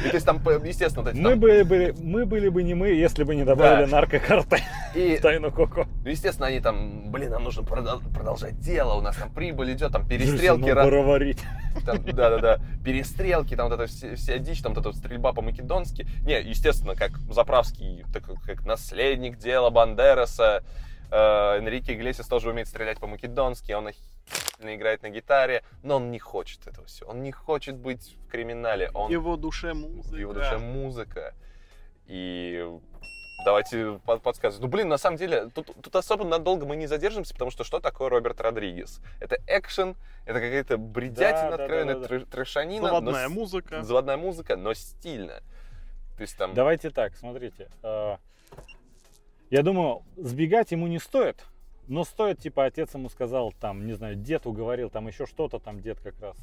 И то есть там, естественно, вот эти Мы там- были, были, мы были бы не мы, если бы не добавили Да. наркокартель и в тайну Коко. Ну, естественно, они там, блин, нам нужно продол- продолжать дело, у нас там прибыль идет, там перестрелки, надо ра- говорить. да-да-да, перестрелки, там вот эта вся, вся дичь, там вот эта стрельба по-македонски. Не, естественно, как Заправский, так как- наследник дела Бандераса, э, Энрике Иглесиас тоже умеет стрелять по-македонски, он охерительно играет на гитаре, но он не хочет этого все, он не хочет быть в криминале, он В его душе музыка. в его душе музыка. И давайте под- подсказывать. Ну, блин, на самом деле, тут, тут особо надолго мы не задержимся, потому что что такое Роберт Родригес? Это экшен, это какая-то бредятина Да, да, откровенная, да, да, трэшанина. но Заводная с- музыка. Заводная музыка, но стильно. То есть там... Давайте так, смотрите. э, Я думаю, сбегать ему не стоит. Но стоит, типа, отец ему сказал, там, не знаю, дед уговорил, там еще что-то, там дед как раз.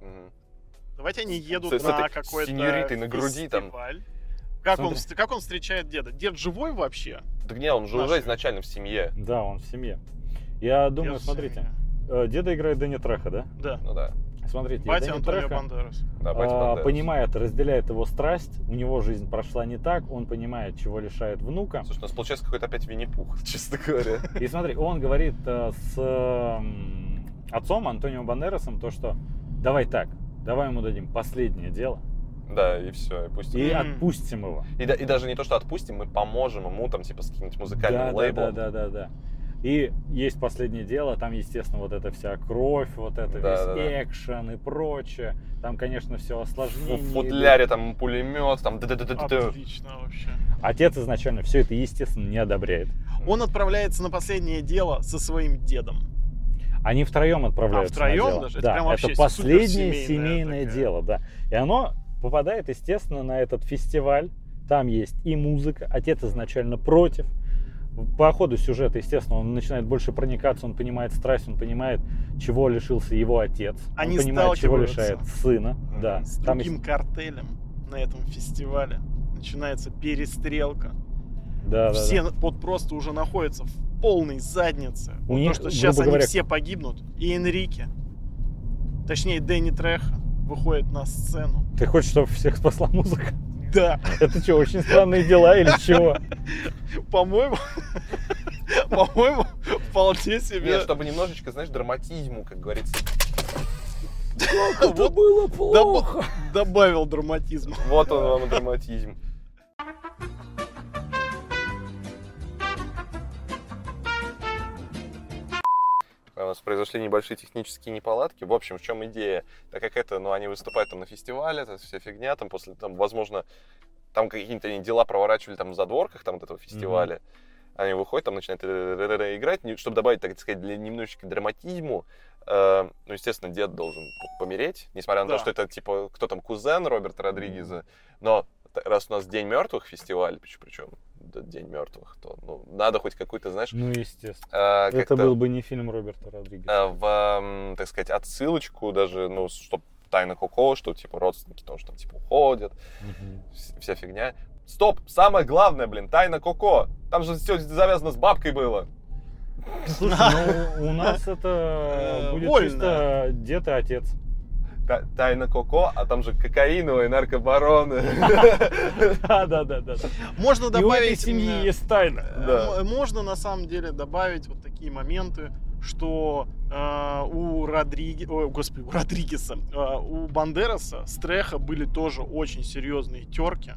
мгм. Давайте они едут С- на какой-то сеньоритой на груди там. фестиваль. Как он, Смотри. как он встречает деда? Дед живой вообще? Да не, он же уже изначально в семье. Да, он в семье. Я думаю, Дед смотрите, э, деда играет Дэнни Треха, да? Да. Ну да. Смотрите, Батя Дэнни Антонио Треха, Бандерас. Да, батя а, Бандерас. понимает, разделяет его страсть, у него жизнь прошла не так, он понимает, чего лишает внука. Слушай, у нас получается какой-то опять Винни-Пух, (laughs) честно говоря. И смотри, он говорит э, с отцом Антонио Бандерасом то, что давай так, давай ему дадим последнее дело Да, и все, и пусть... и Мгм. отпустим его. И, да- и даже не то, что отпустим, мы поможем ему там, типа, с каким-нибудь музыкальным да, да, лейблом. да, да, да, да. И есть последнее дело, там, естественно, вот эта вся кровь, вот это Да, весь да, да. экшен и прочее. Там, конечно, все В осложнение. футляре там пулемет, там. Отлично вообще. Отец изначально все это, естественно, не одобряет. Он отправляется на последнее дело со своим дедом. Они втроем отправляются А, втроем на дело. даже? Это Да, прям это последнее семейное такое. дело, да. И оно попадает, естественно, на этот фестиваль. Там есть и музыка. Отец изначально против. По ходу сюжета, естественно, он начинает больше проникаться, он понимает страсть, он понимает, чего лишился его отец. Они он понимает, чего лишает сына. Да. С Там другим есть- картелем на этом фестивале. Начинается перестрелка. да, да, да. все вот просто уже находятся в полной заднице. У Вот них, то, что сейчас грубо они говоря, все погибнут. И Энрике. Точнее, Дэнни Треха выходит на сцену. Ты хочешь, чтобы всех спасла музыка? Да, Это что, очень странные дела или чего? по-моему, по-моему, вполне себе. Нет, чтобы немножечко, знаешь, драматизму, как говорится. Вот было доб- добавил драматизм. Вот он вам и драматизм. У нас произошли небольшие технические неполадки. В общем, в чем идея? Так как это, ну, они выступают там на фестивале, это вся фигня, там после, там, возможно, там какие-то они дела проворачивали там в задворках там вот этого фестиваля. Они выходят, там начинают э, играть, не- чтобы добавить, так сказать, для немножечко драматизму. Э, Ну, естественно, дед должен помереть, несмотря на Да. то, что это, типа, кто там, кузен Роберта Родригеза. Но раз у нас День мертвых фестиваль, причем День мертвых, то ну, надо хоть какой-то, знаешь, Ну, естественно. э, Это был бы не фильм Роберта Родригеса. э, в, так сказать, отсылочку даже, ну, что Тайна Коко, что, типа, родственники тоже там, типа, уходят, вс- вся фигня. Стоп! Самое главное, блин, Тайна Коко. Там же все завязано с бабкой было. Слушай, ну, у нас это (laughs) будет чисто дед и отец. Та- Тайна Коко, а там же кокаиновые наркобароны. (laughs) Да, да, да, да. Можно И у этой добавить... семьи м, есть тайна. э, Можно на самом деле добавить вот такие моменты, что э, у Родриге... Ой, господи, у Родригеса, э, у Бандераса с Треха были тоже очень серьезные терки.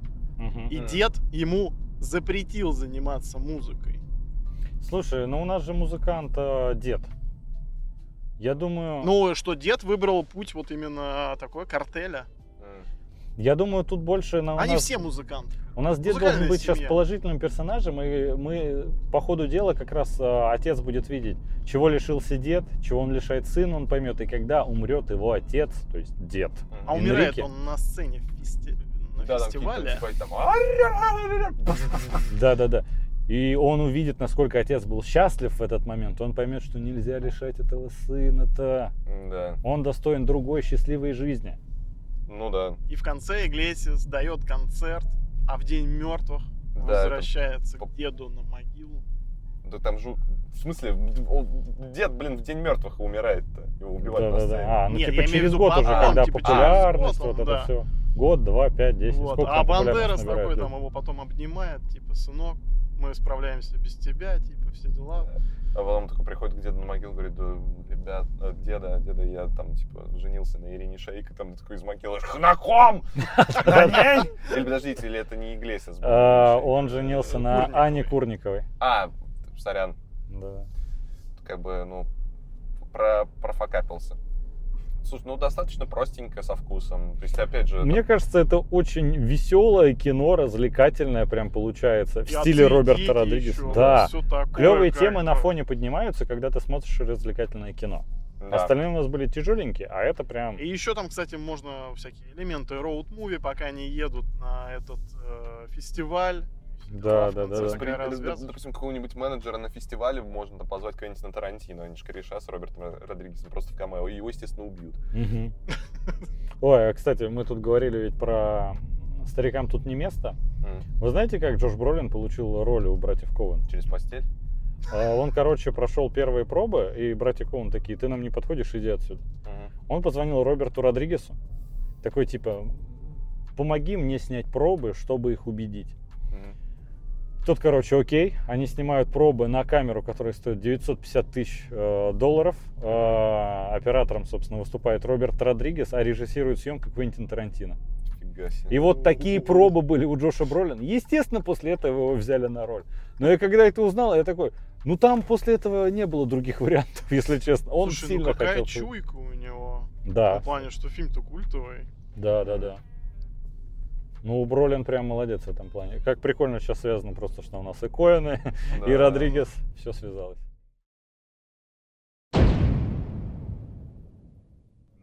И дед ему запретил заниматься музыкой. Слушай, ну у нас же музыкант э, дед. Я думаю, Ну, что дед выбрал путь вот именно такой картеля. Я думаю, тут больше на Они нас, все музыканты. у нас дед музыкальная должен быть сейчас семья. положительным персонажем, и мы по ходу дела как раз э, отец будет видеть, чего лишился дед, чего он лишает сын, он поймет, и когда умрет его отец, то есть дед. А Энрике. умирает он на сцене в на Да, фестивале. типа, там, Да, да, да. И он увидит, насколько отец был счастлив в этот момент. Он поймет, что нельзя лишать этого сына-то. Да, Он достоин другой счастливой жизни. ну да. И в конце Иглесиас дает концерт, а в день мертвых Да, возвращается это- к деду на могилу. Да там же... В смысле, дед, блин, в День мертвых умирает-то. Его убивают на Да, да, сцене. да. А, ну Нет, типа в через год уже, потом, когда типа, популярность, год вот да. это все. Год, два, пять, десять. Вот. Сколько А Бандерас такой там его потом обнимает, типа, сынок, мы справляемся без тебя, типа, все дела. А потом такой приходит к деду на могилу, говорит, да, ребят, э, деда, деда, я там, типа, женился на Ирине и там такой из могилы, на ком? На ней? Или подождите, или это не Иглесиас? А? Он женился на. Ане Курниковой. А, сорян, Да. как бы, ну, про, профокапился. Слушай, ну, достаточно простенько, со вкусом. То есть, опять же... Мне кажется, это очень веселое кино, развлекательное прям получается. В И стиле отцы, Роберта Родригеса. еще, Да. такое, Клевые как темы на фоне поднимаются, когда ты смотришь развлекательное кино. да. Остальные у нас были тяжеленькие, а это прям... И еще там, кстати, можно всякие элементы роуд-муви, пока они едут на этот э, фестиваль. Да, да, да, да. При-. Допустим, какого-нибудь менеджера на фестивале можно позвать Квентина Тарантино, они же кореша с Робертом Родригесом просто в камео, и его, естественно, убьют. (laughs) Ой, а, кстати, мы тут говорили ведь про старикам тут не место. Вы знаете, как Джош Бролин получил роль у братьев Коэн? Через постель? А, Он, короче, прошел первые пробы, и братья Коэн такие, ты нам не подходишь, иди отсюда. Мгм. Он позвонил Роберту Родригесу, такой типа, помоги мне снять пробы, чтобы их убедить. Тот, короче, окей, они снимают пробы на камеру, которая стоит 950 тысяч э, долларов. Э, оператором, собственно, выступает Роберт Родригес, а режиссирует съемку Квентин Тарантино. И вот такие пробы были у Джоша Бролина. Естественно, после этого его взяли на роль. Но я когда это узнал, я такой, ну там после этого не было других (laughs) вариантов, если честно. Он Слушай, сильно ну какая хотел... чуйка у него. В Да, том плане, что фильм-то культовый. да, да, да. Ну, Бролин прям молодец в этом плане. Как прикольно сейчас связано просто, что у нас и Коэны, (laughs) и Да. Родригес. Все связалось.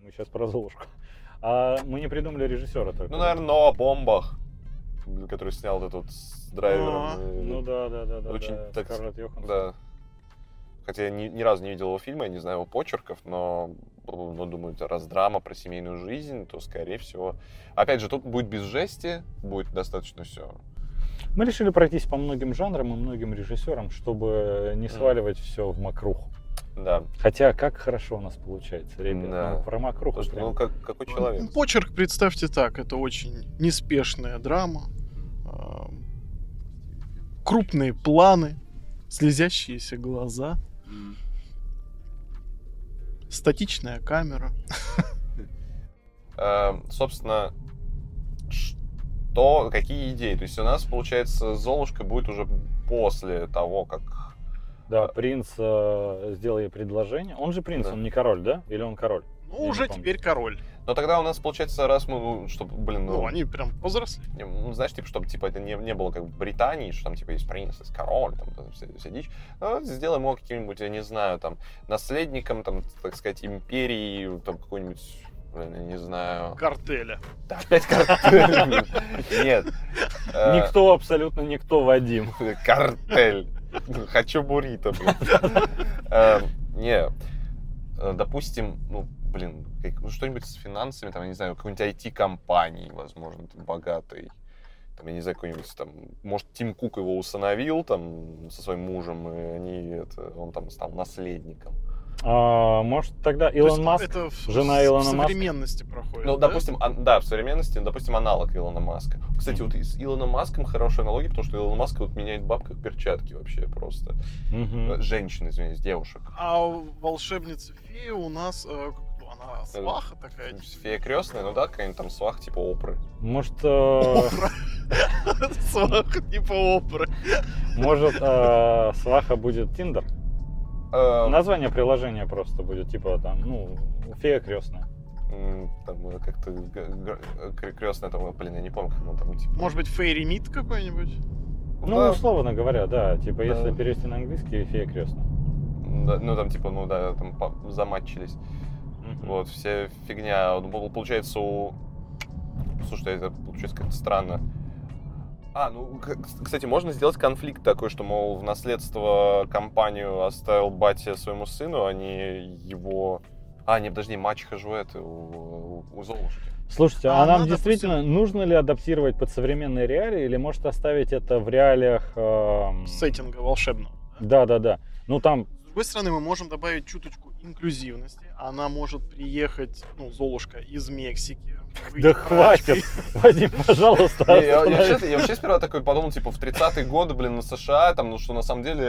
Мы сейчас про Золушку. А мы не придумали режиссера только. Ну, наверное, но о бомбах, который снял этот вот с драйвером. А, и- Ну да, да, да, да. Очень да, так- Скарлетт Йоханссон. Да. Хотя я ни, ни разу не видел его фильма, я не знаю его почерков, но, ну, думаю, раз драма про семейную жизнь, то, скорее всего... Опять же, тут будет без жести, будет достаточно все. Мы решили пройтись по многим жанрам и многим режиссерам, чтобы не сваливать все в макруху. Да. Хотя, как хорошо у нас получается, ребят. Да. Ну, про макруху Потому что, прям. ну, как, какой человек. Почерк, представьте так, это очень неспешная драма. а, Крупные планы, слезящиеся глаза, статичная камера. Э, (laughs) собственно, что, какие идеи? То есть у нас, получается, Золушка будет уже после того, как... Да, принц э, сделал ей предложение. Он же принц, Да. он не король, да? Или он король? Ну, Я уже теперь король. Но тогда у нас, получается, раз мы, ну, чтобы, блин, Ну, они прям повзрослели. Не, ну, знаешь, типа, чтобы типа это не, не было как в Британии, что там типа есть принц, есть король, там, там вся, вся дичь. Ну, сделаем его каким-нибудь, я не знаю, там, наследником, там, так сказать, империи, там, какой-нибудь блин, я не знаю. Картеля. Да, опять картель. Нет. Э, Никто, абсолютно никто, Вадим. Картель. Хочу буррито, блин. (laughs) Э, Не. Э, Допустим, ну, блин, как- ну, что-нибудь с финансами, там, я не знаю, какой-нибудь IT-компании, возможно, там, богатой. Там, я не знаю, какой-нибудь там, может, Тим Кук его усыновил там со своим мужем, и они, это, он там стал наследником. А, может, тогда То Илон есть Маск? Это в, жена в Илона Маска? современности проходит. Ну, да? допустим, ан- да, в современности, допустим, аналог Илона Маска. Кстати, вот и с Илоном Маском хорошая аналогия, потому что Илон Маск вот меняет баб как перчатки вообще просто. Э, Женщин, извиняюсь, девушек. А волшебница фея у нас, э, ну, она сваха такая. Фея крестная, ну да, какая-нибудь там свах типа опры. Может, э, (laughs) Сваха типа опры. может, э, сваха будет Тиндер? Э, Название приложения просто будет, типа там, ну, фея крестная. Там э, как-то крестная, там, блин, я не помню, как она там, типа... Может быть, фейри мид какой-нибудь? Ну, да, условно говоря, да. Типа, Да. если перевести на английский, фея крестная. да, ну, там, типа, ну, да, там заматчились. Вот, вся фигня. Пол- Получается, у... Слушай, это получается как-то странно. А, ну, кстати, можно сделать конфликт такой, что, мол, в наследство компанию оставил батя своему сыну, а не его... А, не, подожди, мачеха же у этой, у, у Золушки. Слушайте, А а, нам действительно нужно ли адаптировать под современные реалии, или может оставить это в реалиях... эм, Сеттинга волшебного. Да, да, да. Ну там, другой стороны, мы можем добавить чуточку инклюзивности. Она может приехать, ну, Золушка из Мексики. да хватит, Вадим, пожалуйста. Я, вообще, сперва такой подумал, типа, в 30-е годы, блин, на США, там, ну, что на самом деле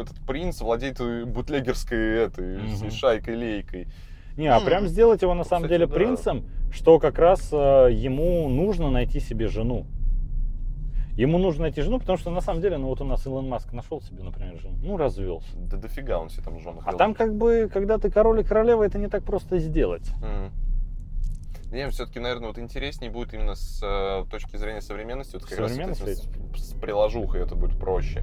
этот принц владеет бутлегерской этой шайкой-лейкой. Не, а прям сделать его на самом деле принцем, что как раз э, ему нужно найти себе жену. Ему нужно найти жену, потому что на самом деле, ну вот у нас Илон Маск нашел себе, например, жену, ну развелся. Да дофига он себе там жен А там как бы, когда ты король и королева, это не так просто сделать. Мгм. Не, все-таки, наверное, вот интереснее будет именно с э, точки зрения современности, вот как раз вот с, с приложухой это будет проще.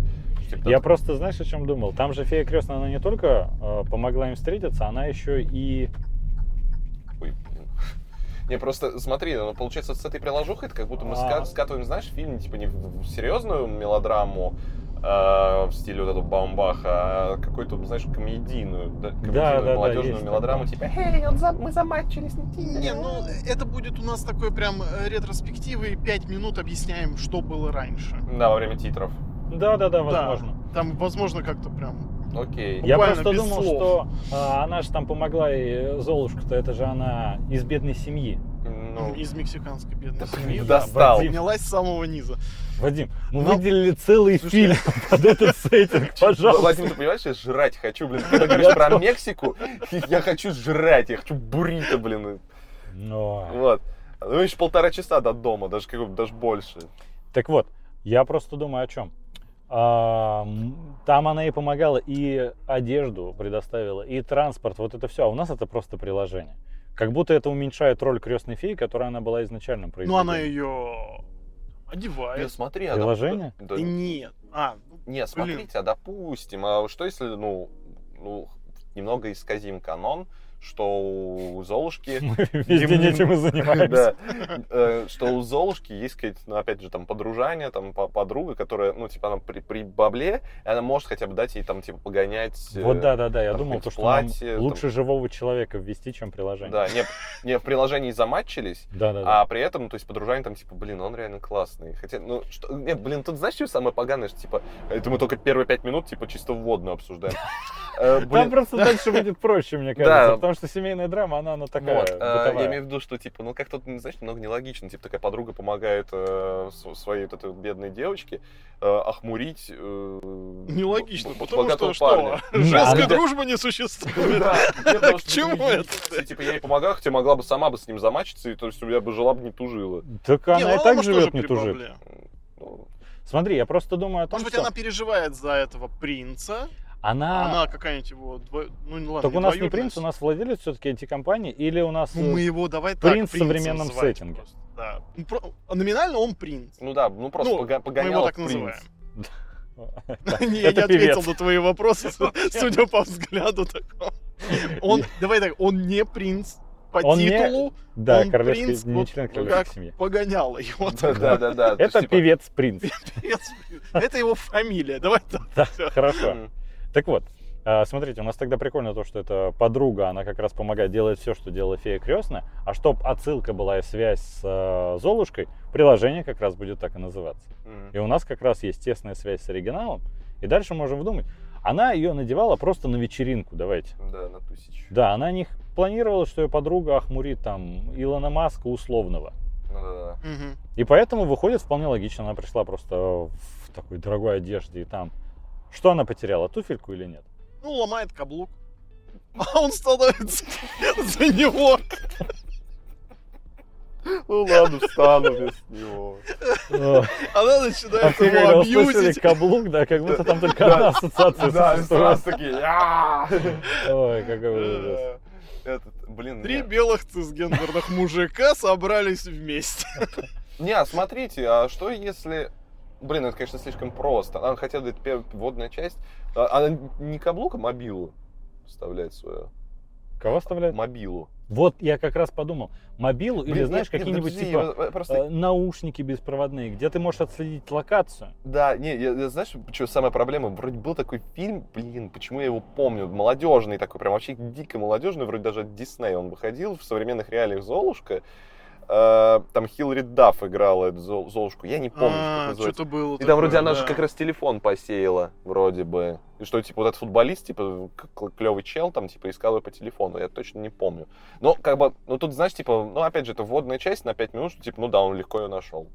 Типа, Я просто, знаешь, о чем думал? Там же фея крестная, она не только э, помогла им встретиться, она еще и... Ой. Не, просто смотри, ну, получается, с этой приложухой, это как будто мы А. ска- скатываем, знаешь, фильм, типа, не в серьезную мелодраму э, в стиле вот этого Баумбаха, а какую-то, знаешь, комедийную, да, комедийную да, да, молодежную есть мелодраму, такое. типа, «Эй, он за- мы замачились на Тиндере». Не, ну, это будет у нас такой прям э, ретроспективы, пять минут объясняем, что было раньше. Да, во время титров. Да-да-да, возможно. Там, возможно, как-то прям... Окей. Я Буквально просто думал, слов. что а, она же там помогла, и Золушка-то, это же она из бедной семьи. Ну, из мексиканской бедной да, семьи. да. достал. Поднялась с самого низа. Вадим, мы Ну, выделили целый слушай, фильм (laughs) под этот сеттинг, пожалуйста. Владимир, ты понимаешь, я жрать хочу, блин. Когда говоришь про Мексику, я хочу жрать, я хочу буррито, блин. Но... Вот. Ну, еще полтора часа до дома, даже, как бы, даже больше. Так вот, я просто думаю о чем. А, там она и помогала, и одежду предоставила, и транспорт, вот это все. А у нас это просто приложение. Как будто это уменьшает роль крестной феи, которая она была изначальным Ну, она ее одевает. смотри, а Приложение? доп- да- нет. А, ну, Не, смотрите, а допустим, а что если, ну, ну, немного исказим канон, что у Золушки... (laughs) Мы Дим- этим и (laughs) занимаемся. Да, э, что у Золушки есть какая-то, ну, опять же, там, подружание, там, по- подруга, которая, ну, типа, она при, при бабле, и она может хотя бы дать ей, там, типа, погонять... э, Вот да, да, да. Я там думал, то, что нам платье, там- лучше живого человека ввести, чем приложение. Да, не, не в приложении заматчились, Да, да, да. а при этом, то есть, подружание там, типа, блин, он реально классный. Хотя, ну, что, нет, блин, тут знаешь, что самое поганое, что, типа, это мы только первые пять минут, типа, чисто вводную обсуждаем. (laughs) Э, Там просто дальше будет проще, мне кажется, потому что семейная драма, она, она такая Вот, э, бытовая. я имею в виду, что, типа, ну, как-то, ну, знаешь, немного нелогично. Типа, такая подруга помогает э, своей вот этой бедной девочке э, охмурить... э, нелогично, потому богатого что парня. что? (laughs) Женская она- дружба не существует. Да, (laughs) К чему типа, это? если, (laughs) Типа, я ей помогала, хотя могла бы сама бы с ним замачиться, и то есть я бы жила бы не тужила. Так она ну и она, так живет, не тужит. Ну, Смотри, я просто думаю о том, Может быть, что она переживает за этого принца, она... она какая-нибудь его... дво- Ну, не ладно, Так у нас не принц, у нас владелец все-таки эти компании, или у нас... Ну, э, мы его давай так принц в принцем современном сеттинге. просто, Да. Ну, про- Номинально он принц. ну да, ну просто Ну, пога- Мы погонял его так принц. называем. (laughs) да, (laughs) Не, Я не это ответил певец. на твои вопросы, су- (laughs) судя по взгляду такому. Он, давай так, он не принц, по Он не- титулу Да, он королевский, принц, не вот член как королевской семьи. погоняла его. Да, да, да. Это певец-принц. Это его фамилия. Давай так. Да, хорошо. Так вот, а, смотрите, у нас тогда прикольно то, что это подруга, она как раз помогает делать все, что делала фея крестная. А чтоб отсылка была и связь с э, Золушкой, приложение как раз будет так и называться. И у нас как раз есть тесная связь с оригиналом. И дальше можем вдумать. Она ее надевала просто на вечеринку, давайте. Да, на тысячу. Да, она не планировала, что ее подруга охмурит там Илона Маска условного. Ну да, да. Мгм. И поэтому выходит вполне логично. Она пришла просто в такой дорогой одежде и там... Что она потеряла, туфельку или нет? Ну, ломает каблук. (laughs) А он становится (laughs) за него. Ну ладно, встану вместо него. Она А начинает ты его абьюзить. каблук, да, как будто там только одна ассоциация Да, сразу такие. «Я!» Ой, какой ужас. Э, Этот, блин, Три нет. белых цисгендерных мужика собрались вместе. Не, а смотрите, а что если... Блин, это, конечно, слишком просто. Она дать пе- водная часть. А- Она не каблук, а мобилу вставляет свою. Кого оставляет? Мобилу. Вот я как раз подумал, мобилу или, Блин, знаешь, нет, нет, какие-нибудь подожди, типа просто... э, наушники беспроводные, где ты можешь отследить локацию. Да, не, я, я- знаешь, что самая проблема? Вроде был такой фильм, блин, почему я его помню, молодежный такой, прям вообще дико молодежный, вроде даже от Дисней он выходил, в современных реалиях Золушка. Э, там Хиллари Дафф играла эту Зол- Золушку, я не помню, как А, называется. Что-то было И там вроде она же как раз телефон посеяла, вроде бы. И что, типа, вот этот футболист, типа, клевый чел, там, типа, искал ее по телефону, я точно не помню. Но, как бы, ну, тут, знаешь, типа, ну, опять же, это вводная часть на 5 минут, что, типа, ну, да, он легко ее нашел.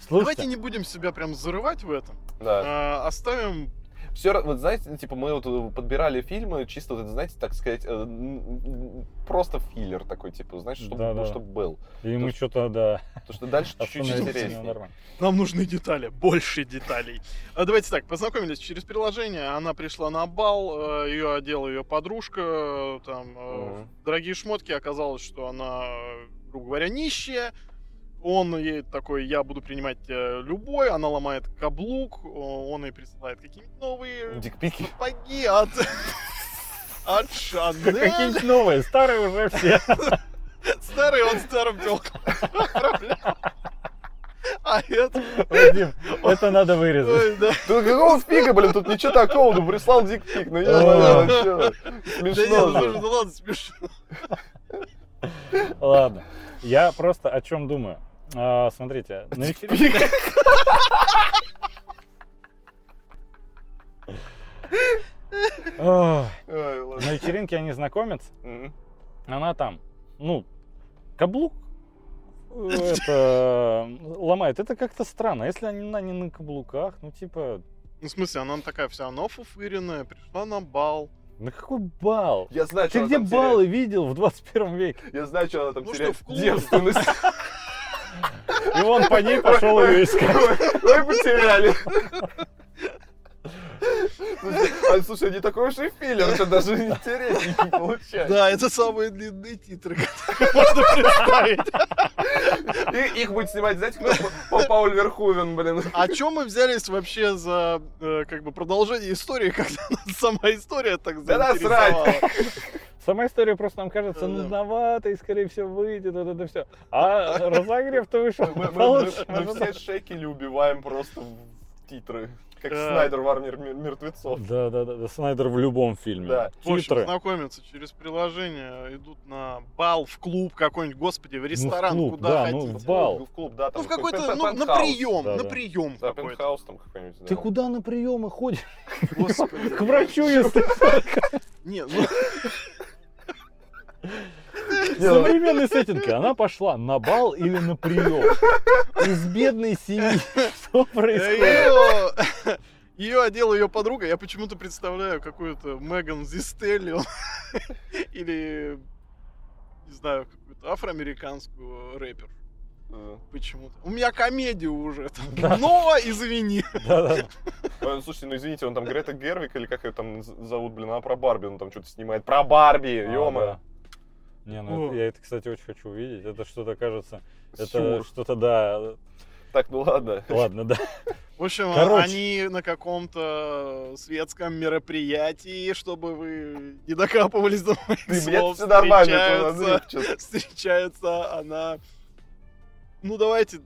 Слушайте, Давайте не будем себя прям зарывать в этом. Да. А, Оставим Все, вот знаете, типа мы вот э, подбирали фильмы, чисто, вот, знаете, так сказать, э, просто филлер такой, типа, знаешь, чтобы, Да-да. ну, чтобы был. и мы то- что-то, да, Потому что дальше чуть-чуть интереснее. Нам нужны детали, больше деталей. А давайте так, познакомились через приложение. Она пришла на бал, ее одела ее подружка, э, там э, Мгм. дорогие шмотки. Оказалось, что она, э, грубо говоря, нищая. Он ей такой, я буду принимать э, любой. Она ломает каблук, он ей присылает какие-нибудь новые Дикпики. сапоги от (laughs) от Шанель. Какие-нибудь новые, старые уже все. (laughs) Старый он старым телкам. А это... Вадим, это надо вырезать. да. Тут какого фига, блин, тут ничего такого, ну прислал дикпик, ну я ну чё, Да нет, смешно ну, ну ладно, смешно. Ладно, я просто о чем думаю. А, смотрите, на вечеринке... Ладно. На вечеринке они знакомятся, она там, ну, каблук э, (laughs) это ломает. Это как-то странно. Если они на, не на каблуках, ну типа, Ну, в смысле, она такая вся нафуфыренная, пришла на бал. на какой бал? Я знаю, что Ты она где баллы видел в 21 веке? теряет. Я знаю, что она там Ну что, теряет. в клубе? Девственность. И он по ней пошел ее искать. Ой, потеряли. Слушай, а, Слушай, не такой уж и филлер, что даже интереснее не получается. Да, это самые длинные титры, которые можно представить. И их будет снимать, знаете, кто? Па- Пауль Верхувен, блин. А чем мы взялись вообще за э, как бы продолжение истории, когда сама история так Да заинтересовала? Сама история просто нам кажется нудноватой, и скорее всего выйдет вот это все. А разогрев-то вышел мы все шекели убиваем просто в титры. Как Да. Снайдер в армии мер- мертвецов. Да, да, да, да, Снайдер в любом фильме. Да. В общем, знакомятся через приложение, идут на бал, в клуб какой-нибудь, господи, в ресторан, клуб, куда да, хотите. ну, в бал. В клуб, да, там. Ну, в какой-то, ну, на прием, да, на прием Да, какой-то. пентхаус там какой-нибудь. да. Ты куда на приемы ходишь? Господи. (laughs) К врачу, если (laughs) Не, ну, (laughs) современный сеттинг. Она пошла на бал или на прием. Из бедной семьи. (laughs) Что происходит? ее, одела ее подруга, я почему-то представляю какую-то Меган Зистелли (laughs) или, не знаю, какую-то афроамериканскую рэпер. Э, Почему-то. У меня комедия уже. там. Да. Но, извини. Да-да. Ой, ну, Слушайте, ну извините, он там Грета Гервик или как ее там зовут, блин, она про Барби, он там что-то снимает. Про Барби, А, ё да. Не, ну это- я это, кстати, очень хочу увидеть. Это что-то кажется, это Сюр. что-то, да, Так, ну ладно. Ладно, да. В общем, Короче. они на каком-то светском мероприятии, чтобы вы не докапывались до моих Ты, слов, все нормально. встречаются, встречается она, ну давайте,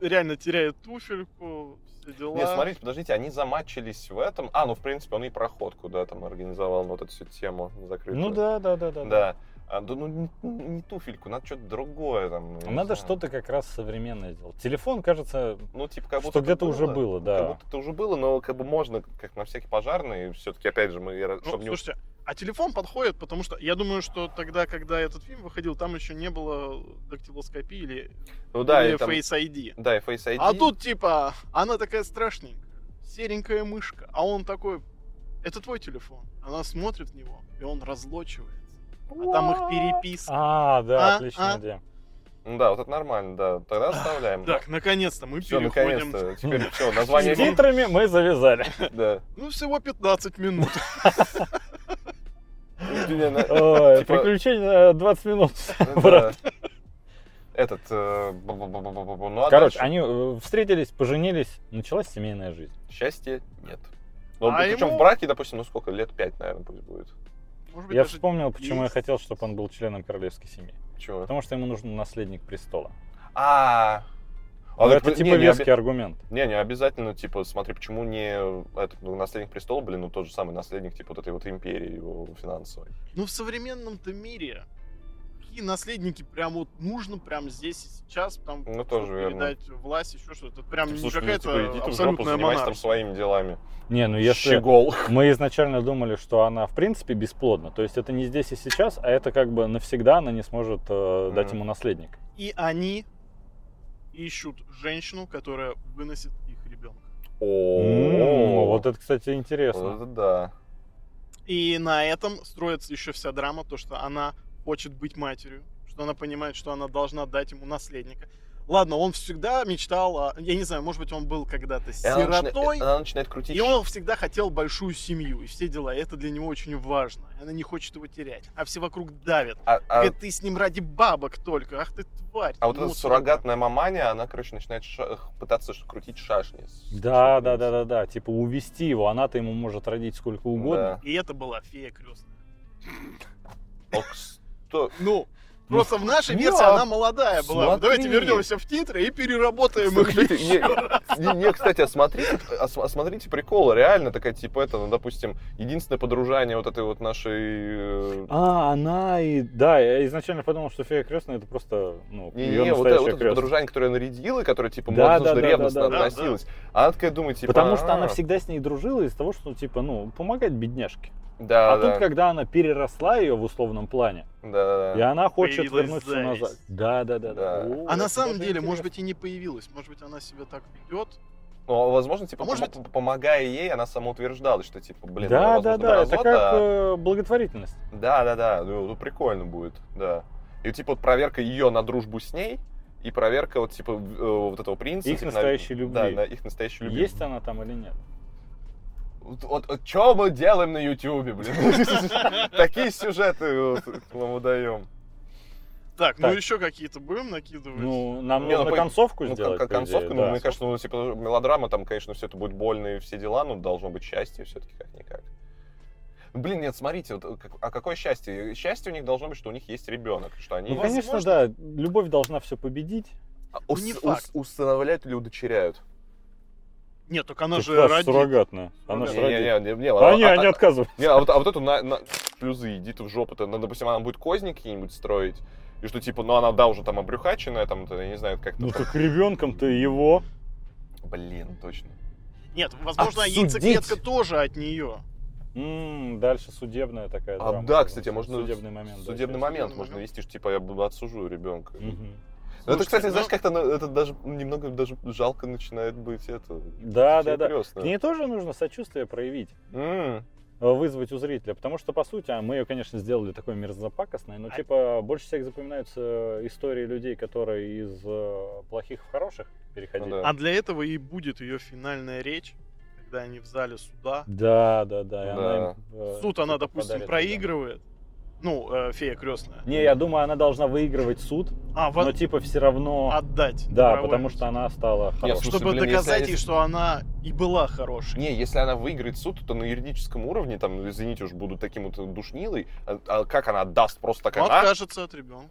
реально теряет туфельку, все дела. Не, смотрите, подождите, они замачились в этом. А, ну, в принципе, он и проходку, да, там организовал, ну, вот эту всю тему закрытую. Ну да, да, да, да. Да. А, да, ну, не, не туфельку, надо что-то другое там. Надо что-то как раз современное сделать. Телефон, кажется, Ну, типа, как что будто это где-то уже было, да. Как будто это уже было, но как бы можно, как на всякий пожарный, все-таки, опять же, мы, Ну, чтобы не... а телефон подходит, потому что я думаю, что тогда, когда этот фильм выходил, там еще не было дактилоскопии или, Ну да, или и там- Face ID. Да, и Face ID. А тут типа, она такая страшненькая, серенькая мышка, а он такой, это твой телефон. Она смотрит в него, и он разлочивается. А там их переписка. А, да, А, отличная а? идея. Ну да, вот это нормально, да. Тогда оставляем. Так, наконец-то мы Все, переходим. наконец-то. Теперь все, название С титрами мы завязали. Да. Ну, всего 15 минут. (laughs) Ой, Типа- Приключения 20 минут. (laughs) да. брат. Этот... э, бу-бу-бу-бу-бу-бу. Ну, а Короче, они встретились, поженились, началась семейная жизнь. Счастья нет. Ну, А причем ему- в браке, допустим, ну сколько, лет пять, наверное, пусть будет. Может быть, Я вспомнил, почему я хотел, чтобы он был членом королевской семьи. Чего? Потому что ему нужен наследник престола. А, А ну, это не, типа не веский оби- аргумент. Не, не обязательно, типа, смотри, почему не этот, ну, наследник престола, блин, ну тот же самый наследник, типа, вот этой вот империи его финансовой. Ну, в современном-то мире какие наследники прям вот нужно прям здесь и сейчас там Ну, тоже верно. передать власть, еще что-то. Это прям Типа, не слушай, ну, какая-то типа, иди жопу, абсолютная занимайся там своими делами. Не, ну если Щегол. мы изначально думали, что она в принципе бесплодна, то есть это не здесь и сейчас, а это как бы навсегда она не сможет э, дать Мгм. ему наследника. И они ищут женщину, которая выносит их ребенка. О, Вот это, кстати, Вот интересно. это да. И на этом строится еще вся драма, то, что она хочет быть матерью, что она понимает, что она должна дать ему наследника. Ладно, он всегда мечтал, о- я не знаю, может быть, он был когда-то И она, начина- сиротой, она начинает крутить. и он всегда хотел большую семью и все дела. И это для него очень важно. И Она не хочет его терять. А все вокруг давят. А, а- Говорит, ты с ним ради бабок только. Ах ты тварь. а вот Ну, эта суррогатная маманя, она, короче, начинает ша- пытаться крутить шашни. Да, да, да, да, да. Типа увести его, она-то ему может родить сколько угодно. И это была фея крестная. Ох, сто- Ну, просто в нашей версии она молодая была. Давайте вернемся в титры и переработаем их. Не, кстати, а смотрите, а см- а смотрите прикол, реально такая, типа, это, ну, допустим, единственное подружание вот этой вот нашей... э, А, она и... Да, я изначально подумал, что фея крестная это просто, ну, Не, ее не, вот, вот это подружание, которое нарядила, и которое, типа, Да, можно да, ревностно относилась. А она такая думает, типа... Потому что она «А, всегда с ней дружила из-за того, что, типа, ну, помогать бедняжке. Да, а да, тут, когда она переросла ее в условном плане, да, и да. она хочет Появилась вернуть все зависть. назад. Да, да, да, да. Да. О, А на самом деле, может интересно. быть, и не появилась. Может быть, она себя так ведет. Ну, а возможно, типа, А может пом- помогая ей, она самоутверждалась, что, типа, блин, да, она, да, возможно, да, это как а- э, благотворительность. Да, да, да, ну, ну, прикольно будет, да. И типа вот проверка ее на дружбу с ней, и проверка вот типа э, вот этого принца. Их типа, на- настоящей любви. Да, на их настоящей любви. Есть она там или нет? Вот, что мы делаем на Ютубе, блин? (laughs) Такие сюжеты вот вам выдаем. Так, ну еще какие-то будем накидывать? Ну, нам Не, ну, нужно по- концовку Ну, сделать. как по идее, концовка, ну, да. мне кажется, ну, типа, мелодрама, там, конечно, все это будет больно и все дела, но должно быть счастье все-таки как-никак. Блин, нет, смотрите, вот, как- а какое счастье? Счастье у них должно быть, что у них есть ребенок, что они Ну, Ну, конечно, возможно. да, любовь должна все победить. а, Ну, ус- не ус- факт. усыновляют или удочеряют. Нет, только она Так, же родит. суррогатная. Она же Не, родит. Не, не, не, не, А не, а- они а- отказывают. Не, а вот, а вот эту на, на- шлюзы, иди ты в жопу. -то. Ну, допустим, она будет козни какие-нибудь строить, и что, типа, ну, она, да, уже там обрюхаченная, там, я не знаю, как-то Ну так ребенком-то его. Блин, точно. Нет, возможно, Обсудить. яйцеклетка тоже от нее. М, дальше судебная такая А, драма. да, кстати, можно... Судебный момент. да, Судебный сейчас. момент можно вести, что, типа, я буду отсужу ребенка. Мгм. Ну, это, Слушайте, кстати, ну- знаешь, как-то ну, это даже немного даже жалко начинает быть это. Да, да, да. крестная. К ней тоже нужно сочувствие проявить. Э, вызвать у зрителя. Потому что, по сути, а мы ее, конечно, сделали такой мерзопакостной, но, А- типа, больше всех запоминаются истории людей, которые из э, плохих в хороших переходили. Ну да. А для этого и будет ее финальная речь, когда они в зале суда. Да, да, да. и она Да. им, э, Суд она, что-то допустим, подарит, да. Ну, э, фея крестная. Не, я думаю, она должна выигрывать суд, А, в- но типа все равно... отдать. Да, потому что она стала хорошей. слушай, Чтобы блин, доказать они- ей, что она и была хорошей. Не, если она выиграет суд, то на юридическом уровне, там, извините уж, буду таким вот душнилой, а, а как она отдаст просто такая, а? откажется от ребенка.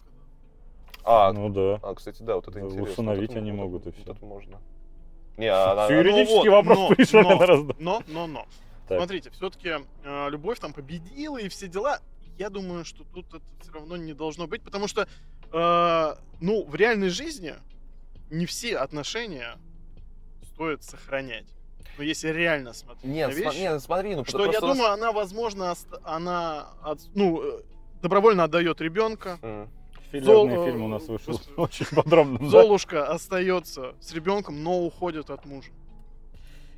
А, Ну да. а, кстати, да, вот это интересно. Усыновить Вот это- они вот могут, и вот это можно. Не, а она... Всё Юридический Ну вот, вопрос но, пришел но. Но, но, но. Так. Смотрите, все-таки любовь там победила и все дела. Я думаю, что тут это все равно не должно быть, потому что, э, ну, в реальной жизни не все отношения стоит сохранять. Но если реально смотреть Нет, на сма- вещи, не, смотри, ну что я нас- думаю, она, возможно, ост- она, от- ну, э, добровольно отдает ребенка. Филлерный Зол- фильм у нас вышел Господи. (laughs) (laughs) очень подробно. да? Золушка остается с ребенком, но уходит от мужа.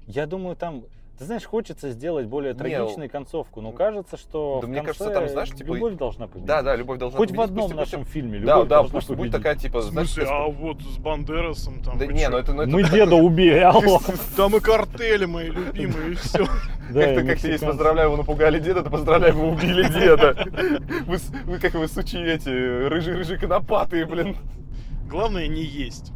Я думаю, там, ты знаешь, хочется сделать более трагичную концовку, но кажется, что Да в мне конце кажется, там, знаешь, типа, любовь должна победить. Да, да, любовь должна Хоть в победить, одном пусть- нашем пусть- фильме любовь Да, да, должна пусть будет такая, типа, В знаешь, смысле, сказка- а вот с Бандерасом там... Да не, ну это... ну это- Мы деда убили, алло. Там и картели мои любимые, и все. Да, Как-то, как есть, поздравляю, вы напугали деда, то поздравляю, вы убили деда. Вы как вы, сучи эти, рыжие-рыжие конопатые, блин. Главное не есть.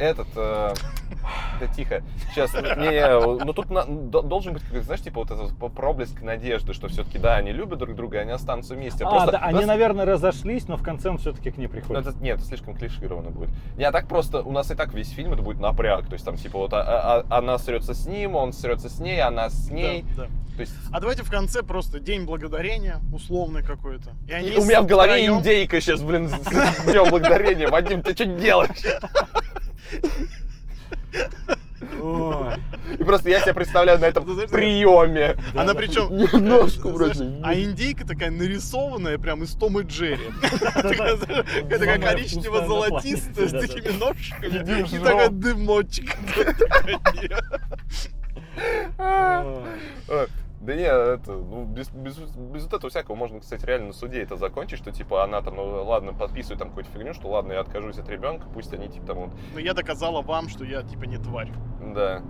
Этот, э, (laughs) да тихо, сейчас, не, ну тут на- должен быть, знаешь, типа вот этот проблеск надежды, что все-таки, да, они любят друг друга, и они останутся вместе. А, Просто- да, они, наверное, разошлись, но в конце он все-таки к ней Ну, приходит. это, нет, это слишком клишированно будет. Не, а так просто, у нас и так весь фильм это будет напряг. То есть там типа вот а- а- а- она срется с ним, он срется с ней, она с ней. Да, да. То есть А давайте в конце просто день благодарения, условный какой-то. И они у меня в голове втроём- индейка сейчас, блин, с днем благодарения. Вадим, ты что делаешь? (laughs) Ой. И просто я себя представляю на этом знаешь, приеме. Она причем... (laughs) Немножко вроде. А индейка такая нарисованная прям из Том и Джерри. (laughs) Такая такая коричнево-золотистая, с такими ножками. И такой дымочек. (laughs) Да не, это, ну, без, без, без вот этого всякого можно, кстати, реально на суде это закончить, что, типа, она там, ну, ладно, подписывает там какую-то фигню, что, ладно, я откажусь от ребенка, пусть они, типа, там, вот, Но я доказала вам, что я типа не тварь. да.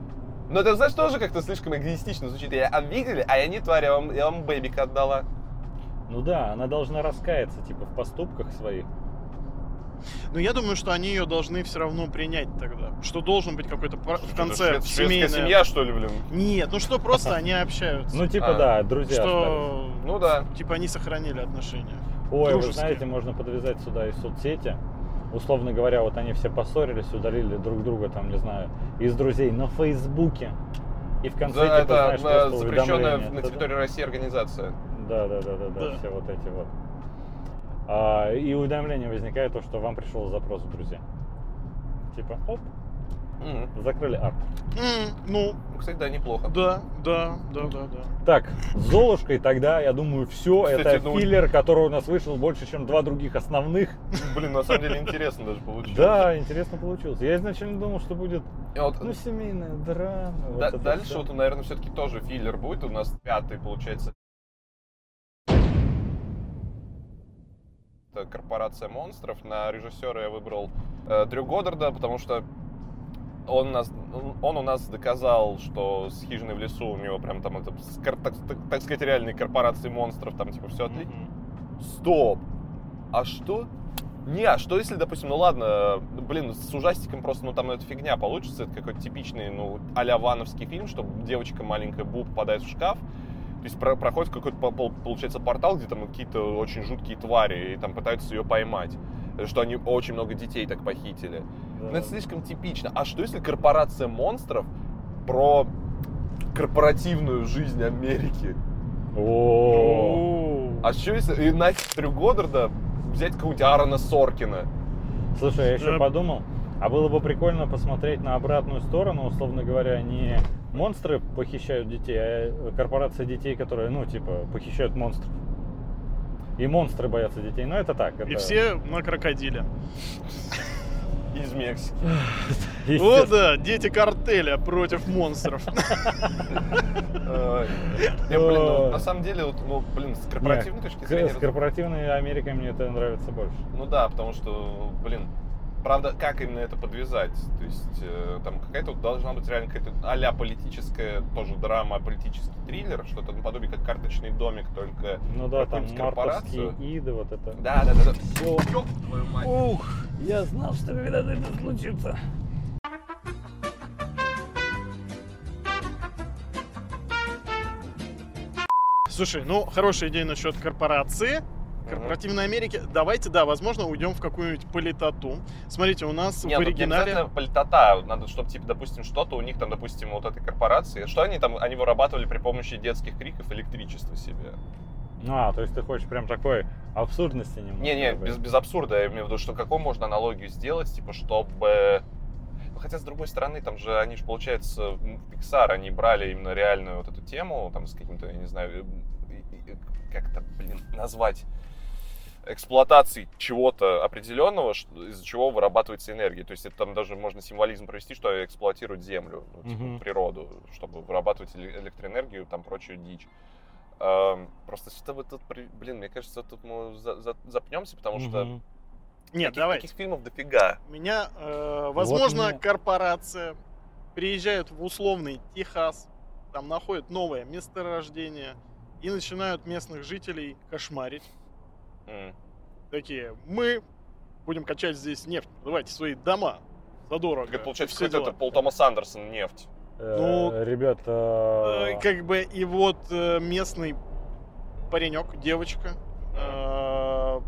Но это, знаешь, тоже как-то слишком эгоистично звучит. Я, а видели? А я не тварь, я вам, я вам бэбика отдала. Ну да, она должна раскаяться, типа, в поступках своих. Но я думаю, что они ее должны все равно принять тогда. Что должен быть какой-то в конце швед- семейная... семья, что ли, блин? Нет, ну что просто (laughs) они общаются. Ну, типа, А. да, друзья остались. что... Ну да. Типа они сохранили отношения. Ой, вы дружеские. знаете, можно подвязать сюда и соцсети. Условно говоря, вот они все поссорились, удалили друг друга, там, не знаю, из друзей на Фейсбуке. И в конце, Да, типа, это знаешь, запрещенная на территории России организация. Да, да, да, да, да, Да. все вот эти вот. А, и уведомление возникает, то, что вам пришел запрос в друзья. Типа, оп, М. закрыли арт. М, ну, Кстати, да, неплохо. да, да, да, да, да. Так, с Золушкой тогда, я думаю, все. Кстати, Это ну- филлер, который у нас вышел больше, чем два других основных. Блин, на самом деле интересно даже получилось. Да, интересно получилось. Я изначально думал, что будет, вот, ну, семейная драма. вот да- это дальше всё. вот, наверное, все-таки тоже филлер будет. У нас пятый, получается. Корпорация монстров. На режиссера я выбрал э, Дрю Годдарда, потому что он, нас, он- у нас доказал, что с хижиной в лесу у него прям там это, так, так- так сказать, реальные корпорации монстров, там типа все отлично. Мгм. Стоп! А что? Не, а что если, допустим, ну ладно, блин, с ужастиком просто, ну там это фигня получится, это какой-то типичный, ну, а-ля вановский фильм, что девочка маленькая Бу попадает в шкаф, то есть про- проходит какой-то, по- пол- получается, портал, где там какие-то очень жуткие твари, и там пытаются ее поймать. Что они очень много детей так похитили. Да. Но это слишком типично. А что если корпорация монстров про корпоративную жизнь Америки? О, А что если и нафиг Дрю Годдарда взять какого-нибудь Аарона Соркина? Слушай, я еще Да. подумал, а было бы прикольно посмотреть на обратную сторону, условно говоря, не монстры похищают детей, а корпорация детей, которые, ну, типа, похищают монстров. И монстры боятся детей. Но это так. И это- все на крокодиле. (laughs) Из Мексики. (laughs) О, да, дети картеля против монстров. (laughs) Э, ну, на самом деле, вот, ну, блин, с корпоративной точки зрения... С корпоративной Америкой мне это нравится больше. Ну да, потому что, блин, Правда, как именно это подвязать? То есть э, там какая-то должна быть реально какая-то а политическая тоже драма, политический триллер, что-то наподобие как карточный домик, только Ну да, там мартовские иды, вот это. Да, да, да, да. Всё. Ёб твою мать. Ух, я знал, что когда-то это случится. Слушай, ну, хорошая идея насчет корпорации. Корпоративной Америки. Давайте, да, возможно, уйдем в какую-нибудь политоту. Смотрите, у нас Нет, в ну, не оригинале... обязательно политота. Надо, чтобы, типа, допустим, что-то у них там, допустим, вот этой корпорации, что они там, они вырабатывали при помощи детских криков электричество себе. А, то есть ты хочешь прям такой абсурдности немного. Не-не, без, без абсурда, я имею в виду, что какую можно аналогию сделать, типа, чтобы... Ну, хотя, с другой стороны, там же, они же, получается, Pixar, они брали именно реальную вот эту тему, там, с каким-то, я не знаю, и- и- как это, блин, назвать, эксплуатацией чего-то определенного, что- из-за чего вырабатывается энергия. То есть это там даже можно символизм провести, что эксплуатируют землю, ну, типа, Мгм. природу, чтобы вырабатывать эле- электроэнергию, там прочую дичь. Эм, Просто чтобы тут, при- блин, мне кажется, тут мы за- за- запнемся, потому что Мгм. Нет, таких, давайте. таких фильмов дофига. Меня, э, возможно, мне- корпорация приезжает в условный Техас, там находит новое месторождение и начинают местных жителей кошмарить. М. Такие, мы будем качать здесь нефть, давайте свои дома задорого. Так это получается, Все это Пол Томас Андерсон нефть. Ну, Э, Ребята, Э, Как бы и вот э, местный паренек, девочка, э,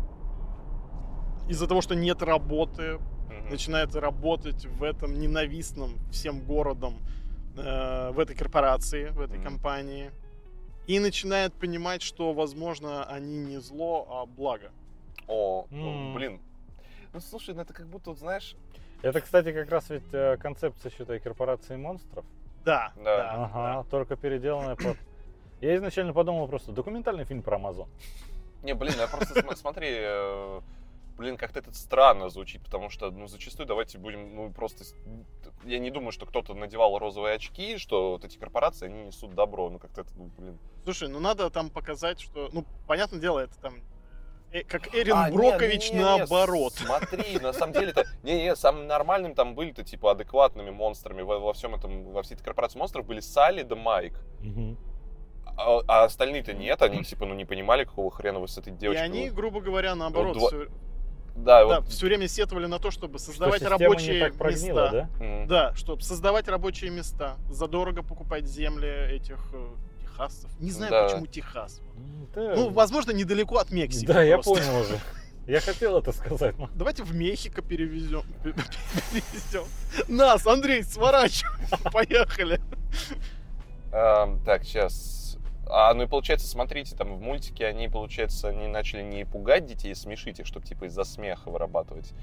из-за того, что нет работы, начинает работать в этом ненавистном всем городом, э, в этой корпорации, в этой компании. И начинает понимать, что, возможно, они не зло, а благо. О, М. блин. Ну, слушай, ну это как будто, знаешь, это, кстати, как раз ведь э, концепция, считай, корпорации монстров. Да, Да. да, Ага, только переделанная под... Я изначально подумал просто, документальный фильм про Амазон. Не, блин, я просто см- смотри, э, блин, как-то это странно звучит, потому что, ну, зачастую давайте будем, ну, просто... Я не думаю, что кто-то надевал розовые очки, что вот эти корпорации, они несут добро. Ну, как-то это, ну, блин... Слушай, ну надо там показать, что, ну, понятное дело, это там э, как Эрин А, не, Брокович не, не, не, наоборот. Смотри, на (laughs) самом деле-то, не-не, самым нормальным там были-то, типа, адекватными монстрами во, во всем этом, во всей этой корпорации монстров были Салли да Майк. А, а остальные-то нет, они, типа, ну, не понимали, какого хрена вы с этой И девочкой. они, грубо говоря, наоборот, два- всё- Да, да, вот, все время сетовали на то, чтобы Что создавать система рабочие не так прогнила, места. да? м, Да, чтобы создавать рабочие места, задорого покупать земли этих э, техасцев. Не знаю, Да. почему Техас. Да. Ну, возможно, недалеко от Мексики. Да, я просто. понял уже. Я хотел это сказать. но- Давайте в Мехико перевезем. (laughs) перевезем. Нас, Андрей, сворачивай. (laughs) Поехали. Ам, так, сейчас. А, ну и получается, смотрите, там в мультике они, получается, они начали не пугать детей, а смешить их, чтобы типа из-за смеха вырабатывать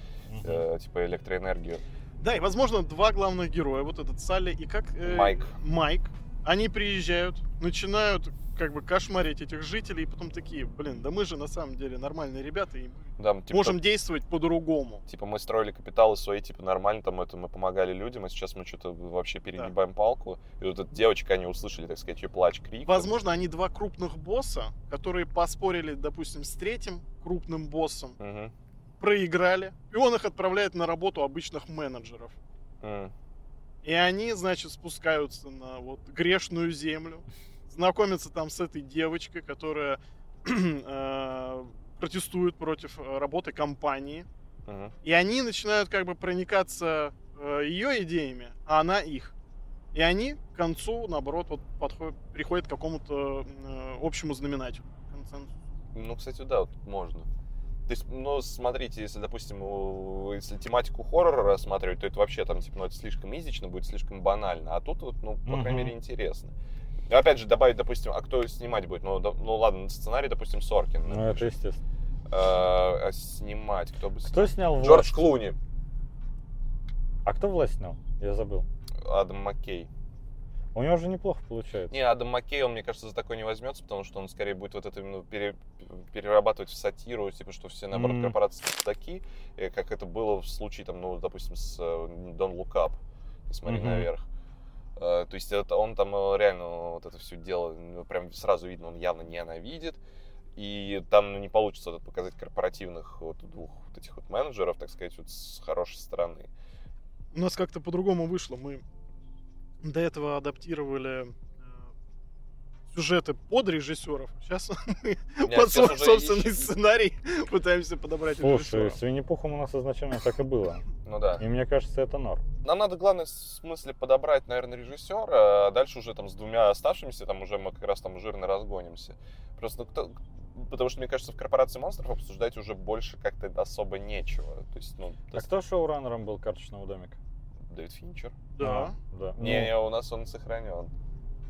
э, типа электроэнергию. Да, и, возможно, два главных героя, вот этот Салли и как... э, Майк. Майк. Они приезжают, начинают как бы кошмарить этих жителей, и потом такие, блин, да мы же на самом деле нормальные ребята, и Да, типа, можем действовать по-другому. типа мы строили капиталы свои, типа нормально, там это мы помогали людям, а сейчас мы что-то вообще перегибаем палку. И вот эта девочка, они услышали, так сказать, ее плач, крик. Возможно, они два крупных босса, которые поспорили, допустим, с третьим крупным боссом, Мгм. проиграли, и он их отправляет на работу обычных менеджеров. М. И они, значит, спускаются на вот грешную землю, знакомятся там с этой девочкой, которая (clears throat) э, протестует против э, работы компании. Мгм. И они начинают как бы проникаться э, ее идеями, а она их. И они к концу, наоборот, вот подходят, приходят к какому-то э, общему знаменателю. Ну, кстати, да, вот можно. То есть, ну, смотрите, если, допустим, если тематику хоррора рассматривать, то это вообще там, типа, ну, это слишком изично, будет слишком банально. А тут вот, ну, по крайней мере, интересно. И опять же, добавить, допустим, а кто снимать будет? Ну, да- ну ладно, сценарий, допустим, Соркин. Ну, это естественно. А, а снимать, кто бы Кто снял? снял власть? Джордж Клуни, А кто власть снял? Я забыл. Адам Маккей. У него же неплохо получается. Не, Адам Маккей, он, мне кажется, за такое не возьмется, потому что он скорее будет вот это именно пере- перерабатывать в сатиру, типа, что все, наоборот, Мгм. корпорации такие, как это было в случае, там, ну, допустим, с э, Don't Look Up, смотри Мгм. наверх. Э, То есть это он там э, реально вот это все дело, ну, прям сразу видно, он явно ненавидит. И там ну, не получится вот показать корпоративных вот двух вот этих вот менеджеров, так сказать, вот с хорошей стороны. У нас как-то по-другому вышло. Мы до этого адаптировали сюжеты под режиссеров. Сейчас мы (laughs) Нет, под свой собственный сценарий пытаемся подобрать Слушай, с Винни-Пухом у нас изначально так и было. Ну да. И мне кажется, это норм. Нам надо, главное, в смысле подобрать, наверное, режиссера, а дальше уже там с двумя оставшимися, там уже мы как раз там жирно разгонимся. Просто кто... Потому что, мне кажется, в корпорации монстров обсуждать уже больше как-то особо нечего. То есть, ну, то А есть кто шоураннером был карточного домика? Дэвид Финчер. Да. А, да. Не, не, у нас он сохранен.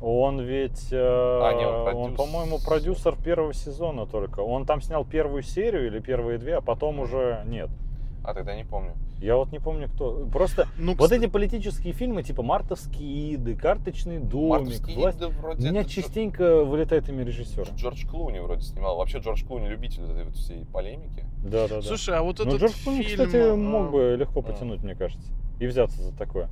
Он ведь, э, А, не, он он, продюсер. по-моему, продюсер первого сезона только. Он там снял первую серию или первые две, а потом уже нет. А тогда не помню. Я вот не помню, кто. Просто Ну, вот кстати, эти политические фильмы, типа «Мартовские иды», «Карточный домик», Мартовские «Власть», иды вроде меня это частенько вылетает имя режиссера. Джордж Клуни вроде снимал. Вообще Джордж Клуни любитель вот этой вот всей полемики. Да, да, да. Слушай, а вот Ну, этот Джордж Клуни, фильм... кстати, а, мог бы легко а. потянуть, мне кажется. И взяться за такое.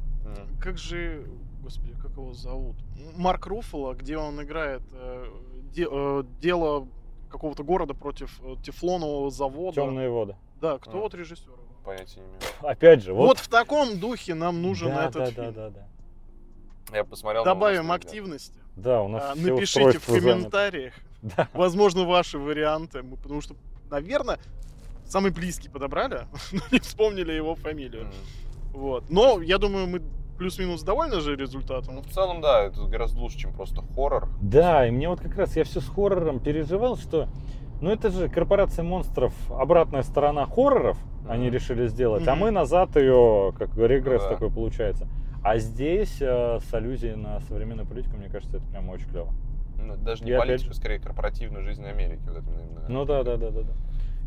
Как же, господи, как его зовут? Марк Руффало, где он играет э, де- э, дело какого-то города против э, тефлонового завода. Темные воды. Да, кто А. вот режиссер? Понятия не имею. Опять же, Вот, вот. в таком духе нам нужен да, этот да, фильм. да, да, да. Я посмотрел. Добавим активности. Да, у нас А, все Напишите в комментариях, (laughs) Да. возможно, ваши варианты, мы- потому что, наверное, самый близкий подобрали, (laughs) но не вспомнили его фамилию. М. Вот. Но я думаю, мы плюс-минус довольны же Ну, результатом. в целом, да, это гораздо лучше, чем просто хоррор. Да, и мне вот как раз я все с хоррором переживал, что ну это же корпорация монстров, обратная сторона хорроров, они Мгм. решили сделать, а Мгм. мы назад ее, как регресс Ну да. такой получается. А здесь э, с аллюзией на современную политику, мне кажется, это прям очень клево. Ну, даже не И опять политику, же- скорее корпоративную жизнь Америки. Вот это именно. Ну да, да, да, да, да.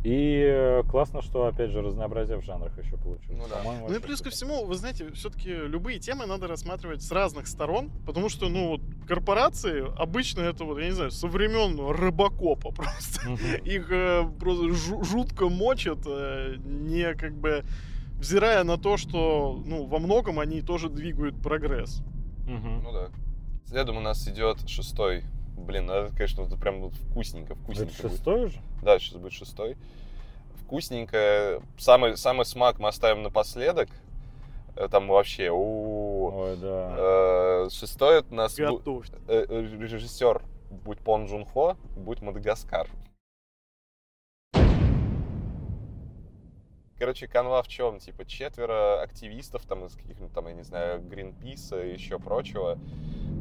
И э, классно, что опять же разнообразие в жанрах еще получилось. Ну да. Ну и плюс ко всему, вы знаете, все-таки любые темы надо рассматривать с разных сторон, потому что, ну, вот, корпорации обычно это вот, я не знаю, со времен рыбакопа (laughs) просто. Их э, просто жу- жутко мочат, э, не как бы взирая на то, что, ну, во многом они тоже двигают прогресс. Мгм. Ну да. Следом у нас идет шестой. Блин, ну это, конечно, это прям вот вкусненько, Это вкусненько будет. шестой уже? Да, сейчас будет шестой. Вкусненько. Самый, самый смак мы оставим напоследок. Э, Там вообще... у Ой, да. Э, Шестой у нас Готовьте. э, режиссер будь Пон Джун Хо, будь Мадагаскар. Короче, канва в чем? Типа четверо активистов там из каких-нибудь там, я не знаю, Гринписа и еще прочего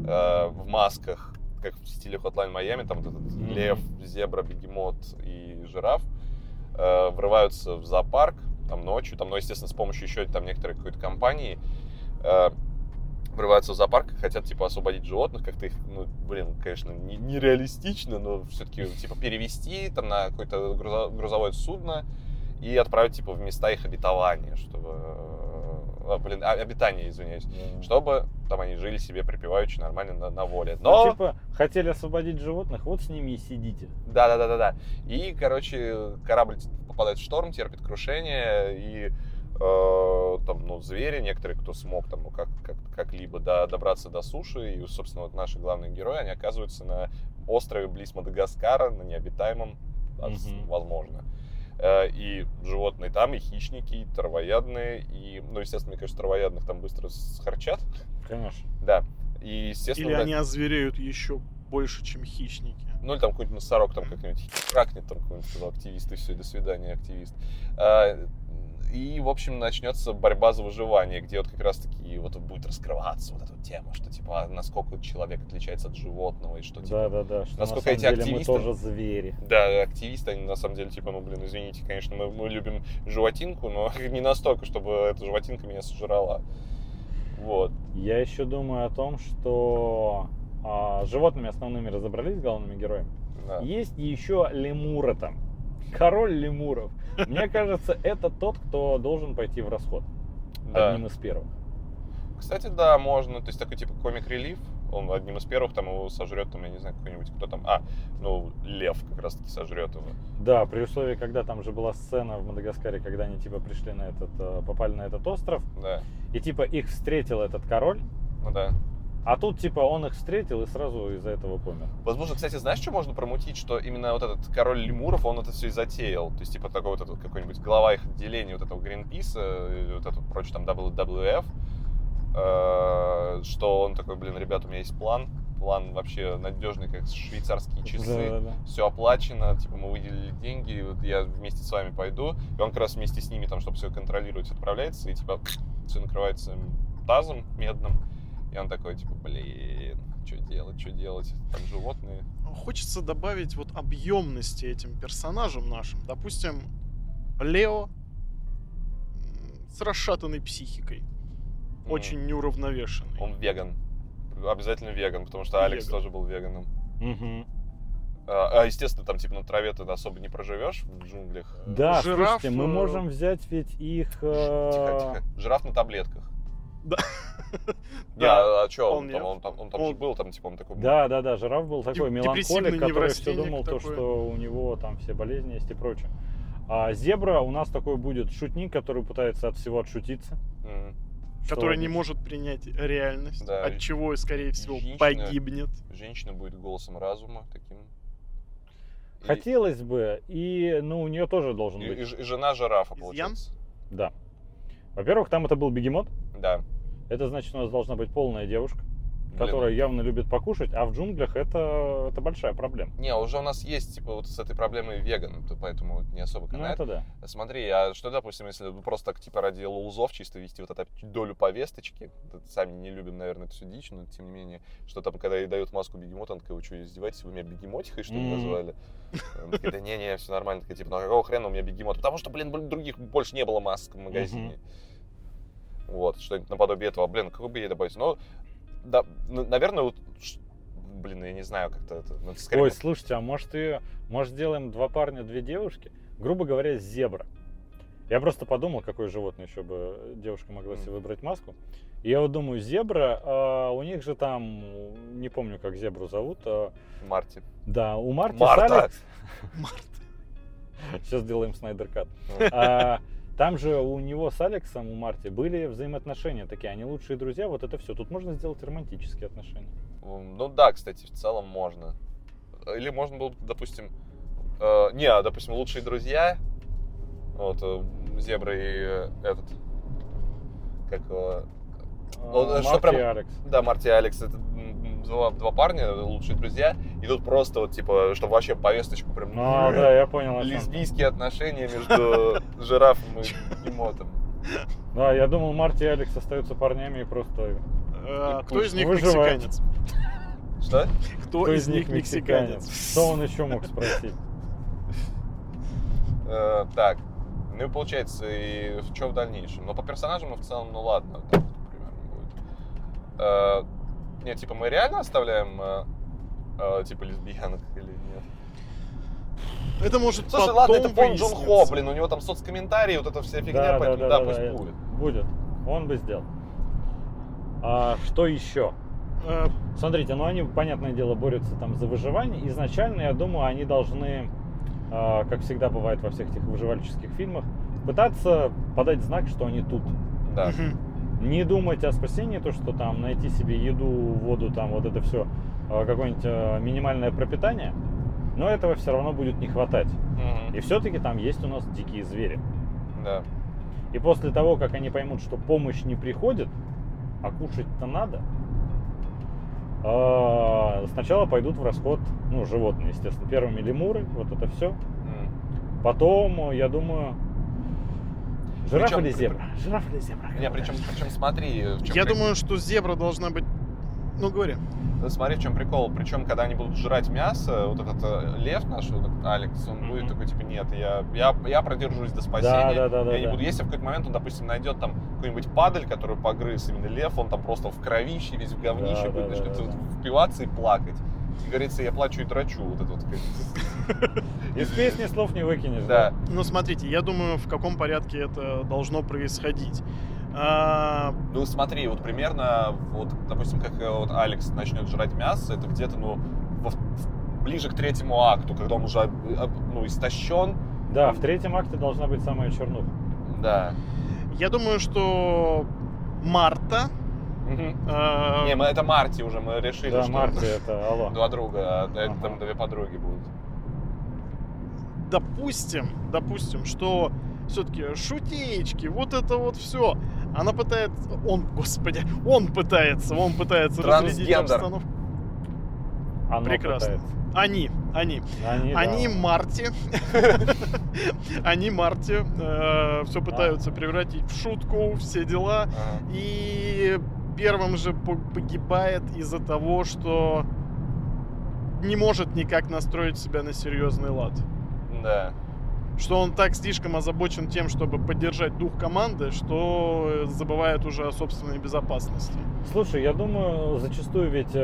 э, в масках, как в стиле Hotline Miami, там вот этот Мгм. лев, зебра, бегемот и жираф э, врываются в зоопарк там ночью, там, ну, естественно, с помощью еще там некоторой какой-то компании э, врываются в зоопарк хотят, типа, освободить животных, как-то их, ну, блин, конечно, не- нереалистично, но все-таки, типа, перевести там на какое-то грузо- грузовое судно и отправить, типа, в места их обетования, чтобы... а, блин, а, обитания, извиняюсь. Да. Чтобы там они жили себе припеваючи нормально на, на воле. Ну, Но... типа, хотели освободить животных, вот с ними и сидите. Да, да, да, да, да. И, короче, корабль попадает в шторм, терпит крушение, и э, там, ну, звери, некоторые, кто смог там, ну, как, как, как-либо до- добраться до суши, и, собственно, вот наши главные герои, они оказываются на острове близ Мадагаскара, на необитаемом, Мгм. возможно. Э, И животные там, и хищники, и травоядные, и, ну, естественно, мне кажется, травоядных там быстро схарчат, Конечно. да. И, естественно, Или да, они озвереют еще больше, чем хищники. Ну или там какой-нибудь носорог там как-нибудь кракнет, там какой-нибудь сказал, активист, и все, до свидания, активист. А, И, в общем, начнется борьба за выживание, где вот как раз-таки вот будет раскрываться вот эта тема, что типа а насколько человек отличается от животного, и что типа... Да, да, да. Что насколько на эти самом деле активисты- мы тоже звери. Да, активисты, они на самом деле, типа, ну, блин, извините, конечно, мы, мы любим животинку, но (laughs) не настолько, чтобы эта животинка меня сожрала. Вот. Я еще думаю о том, что а, животными основными разобрались, главными героями. Да. Есть еще лемуры там. Король лемуров. Мне кажется, это тот, кто должен пойти в расход. Да. Одним из первых. Кстати, да, можно. То есть такой типа комик-релив. Он одним из первых там его сожрет, там, я не знаю, какой-нибудь, кто там. А, ну, лев как раз таки сожрет его. Да, при условии, когда там же была сцена в Мадагаскаре, когда они типа пришли на этот, э, попали на этот остров, Да. и типа их встретил этот король, Ну да. А тут, типа, он их встретил и сразу из-за этого помер. Возможно, кстати, знаешь, что можно промутить? Что именно вот этот король лемуров, он это все и затеял. То есть, типа, такой вот этот какой-нибудь глава их отделения вот этого Гринписа, и вот это прочее там WWF, э, что он такой, блин, ребят, у меня есть план. План вообще надежный, как швейцарские часы. Да-да-да. Все оплачено, типа, мы выделили деньги, вот я вместе с вами пойду. И он как раз вместе с ними, там, чтобы все контролировать, отправляется, и, типа, все накрывается тазом медным. И он такой, типа, блин, что делать, что делать? Там животные. Хочется добавить вот объемности этим персонажам нашим. Допустим, Лео с расшатанной психикой. Ну, Очень неуравновешенный. Он веган. Обязательно веган, потому что Алекс Веган. тоже был веганом. Мгм. А, естественно, там, типа, на траве ты особо не проживешь в джунглях. Да, Жираф, слушайте, мы э, можем взять ведь их... э, Тихо, тихо. Жираф на таблетках. Да. (laughs) Не, Да, а, что, он там, он там, он там же был, там, типа, он такой... Да, да, да, жираф был такой меланхолик, который все думал, то, что у него там все болезни есть и прочее. А зебра у нас такой будет шутник, который пытается от всего отшутиться. Что который не может принять реальность, Да. от чего, скорее всего, Женщина- погибнет. Женщина будет голосом разума таким. И- Хотелось бы, и ну у нее тоже должен И, быть. и и жена жирафа, Изъян? получается. Да. Во-первых, там это был бегемот. Да. Это значит, у нас должна быть полная девушка, Которая явно любит покушать, а в джунглях это, это большая проблема. Не, уже у нас есть, типа, вот с этой проблемой веган, то поэтому не особо Ну канает. это да. Смотри, а что, допустим, если ну, просто так, типа, ради лулзов чисто вести вот эту долю повесточки, сами не любим, наверное, эту всю дичь, но тем не менее, что там, когда ей дают маску бегемота, он такой, вы что, издеваетесь, вы меня бегемотихой, что ли, Мгм. назвали? Такой, да не-не, все нормально, такая, типа, ну а какого хрена у меня бегемот? Потому что, блин, других больше не было масок в магазине. Вот, что-нибудь наподобие этого. Блин, какой бы ей добавить? Ну, да, н- наверное, вот, блин, я не знаю, как-то это, ну, это скорее Ой, слушайте, а может и может сделаем два парня, две девушки? Грубо говоря, зебра. Я просто подумал, какое животное еще бы девушка могла себе выбрать маску. И я вот думаю, зебра, а, у них же там, не помню, как зебру зовут. а, Марти. да, у Марти Марта! с Алекс- (laughs) Марта. Сейчас сделаем Снайдер Кат. Ну. А, там же у него с Алексом, у Марти, были взаимоотношения такие, они лучшие друзья, вот это все. Тут можно сделать романтические отношения. Ну да, кстати, в целом можно. Или можно было, бы, допустим, э, не, а, допустим, лучшие друзья, вот, э, Зебра и э, этот, как его, Ну, А, что Марти прям- и Алекс. да, Марти и Алекс, это два, два парня, лучшие друзья, и тут просто вот, типа, чтобы вообще повесточку прям... Ну, да, я понял. Лесбийские отношения между (laughs) жирафом и емотом. Да, я думал, Марти и Алекс остаются парнями и просто... Э, И Кто из них выживает. мексиканец? Что? Кто из них мексиканец? Что он еще мог спросить? Э, так, ну и получается, и что в дальнейшем? Но по персонажам ну, в целом, ну ладно, так вот примерно будет. Э, нет, типа мы реально оставляем э, э, типа лесбиянок или нет? Это может Слушай, потом ладно, это Пон Джон Хо, блин, у него там соцкомментарии, вот эта вся фигня, Да, да, поэтому да, да, да, пусть да, будет. Будет. Он бы сделал. А что еще? Э, Смотрите, ну они, понятное дело, борются там за выживание. Изначально, я думаю, они должны, а, как всегда бывает во всех этих выживальческих фильмах, пытаться подать знак, что они тут. Да. мгм. Не думать о спасении, то, что там найти себе еду, воду, там вот это все, какое-нибудь а, минимальное пропитание, но этого все равно будет не хватать. Мгм. И все-таки там есть у нас дикие звери. Да. И после того, как они поймут, что помощь не приходит, а кушать-то надо, а, сначала пойдут в расход, ну, животные, естественно. Первыми лемуры, вот это все. Потом, я думаю, жираф Причем- или зебра? Жираф или зебра? Не, причем, причем смотри, в чем Я думаю, что зебра должна быть... Ну, говори. Смотри, в чем прикол. Причем, когда они будут жрать мясо, вот этот э, лев наш, вот этот Алекс, он Мгм. будет такой, типа, нет, я, я, я продержусь до спасения. Да, да, да, я не да. буду. Если в какой-то момент он, допустим, найдет там какую-нибудь падаль, которую погрыз именно лев, он там просто в кровище, весь в говнище Да, будет, да, начнет да, да. впиваться и плакать. Говорится, я плачу и драчу. Вот это вот. (laughs) Из песни слов не выкинешь, Да. Ну, смотрите, я думаю, в каком порядке это должно происходить. А, Ну смотри, вот примерно, вот, допустим, как э, вот Алекс начнет жрать мясо, это где-то, ну, во- ближе к третьему акту, когда он уже, об- ну, истощен. Да, в третьем акте должна быть самая чернуха. Да. я думаю, что Марта Не, мы это Марти уже, мы решили, Да, что Марти, это алло. два друга, а это там две подруги будут. допустим, допустим, что все-таки шутеечки, вот это вот все. Она пытается, он, господи, он пытается, он пытается разрядить обстановку. Оно Прекрасно. пытается. Они, они, Они, они да. Марти, они Марти (laughs) все пытаются превратить в шутку, все дела. И первым же по- погибает из-за того, что не может никак настроить себя на серьезный лад. Да. Что он так слишком озабочен тем, чтобы поддержать дух команды, что забывает уже о собственной безопасности. Слушай, я думаю, зачастую ведь э,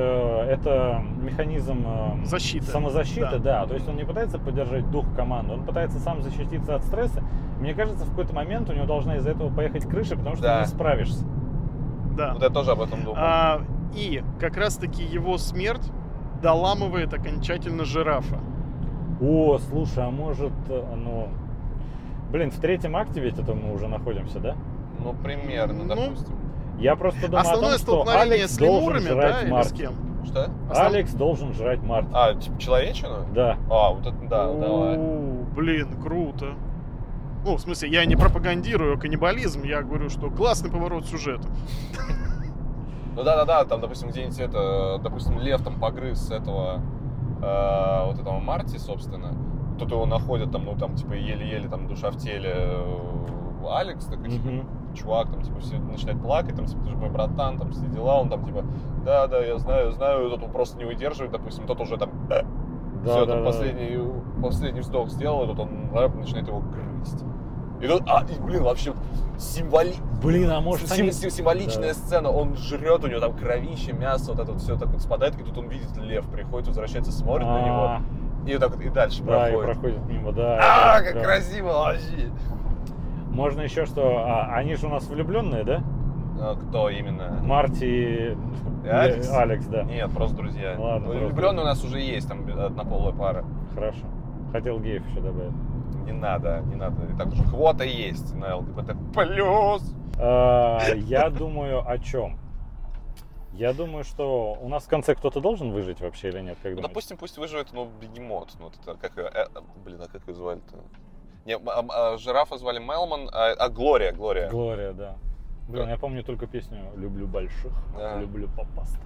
это механизм э, Защиты. самозащиты, Да. да. То есть он не пытается поддержать дух команды, он пытается сам защититься от стресса. Мне кажется, в какой-то момент у него должна из-за этого поехать крыша, потому что Да. ты не справишься. Да. Вот я тоже об этом думал. А, и как раз-таки его смерть доламывает окончательно жирафа. О, слушай, а может, э, ну... Блин, в третьем акте ведь это мы уже находимся, да? Ну, примерно, Ну, допустим. Я просто думаю Основное о том, что столкновение Алекс с должен жрать да, или с кем? Что? Основ- Алекс должен жрать Марти. А, типа человечину? Да. А, вот это, да, давай. Блин, круто. Ну, в смысле, я не пропагандирую каннибализм, я говорю, что классный поворот сюжета. Ну да-да-да, там, допустим, где-нибудь это, допустим, лев там погрыз этого, э, вот этого Марти, собственно. Тут его находят там, ну там, типа, еле-еле там душа в теле э, Алекс, такой, типа, Мгм. чувак, там, типа, все начинает плакать, там, типа, ты же мой братан, там, все дела, он там, типа, да-да, я знаю, знаю, тот он просто не выдерживает, допустим, тот уже там, Да, все, да, там, да. последний, последний вздох сделал, и тут он рэп, начинает его грызть. И тут, а, и, блин, вообще символи... Блин, а может Сим- они... сим- символичная Да. сцена, он жрет, у него там кровище, мясо, вот это вот все так вот спадает, и тут он видит лев, приходит, возвращается, смотрит на него, А, и вот так вот и дальше Да, и проходит. проходит мимо, да. А, как клёво. красиво вообще! Можно еще что, а, они же у нас влюбленные, да? А, кто именно? Марти и Алекс? Алекс, да. Нет, просто друзья. Ладно, просто Влюбленные у нас уже есть, там однополая пара. Хорошо. Хотел геев еще добавить. Не надо, не надо. И так уже квота есть на ЛГБТ+. Плюс! А, Я думаю о чем? Я думаю, что у нас в конце кто-то должен выжить вообще или нет, как Ну, думаете? допустим, пусть выживет, ну, бегемот. Ну, вот это, как, э, блин, а как ее звали-то? Не, а- а жирафа звали Мелман, а, а Глория, Глория. Глория, да. Блин, Да. я помню только песню «Люблю больших, Да. люблю попастых».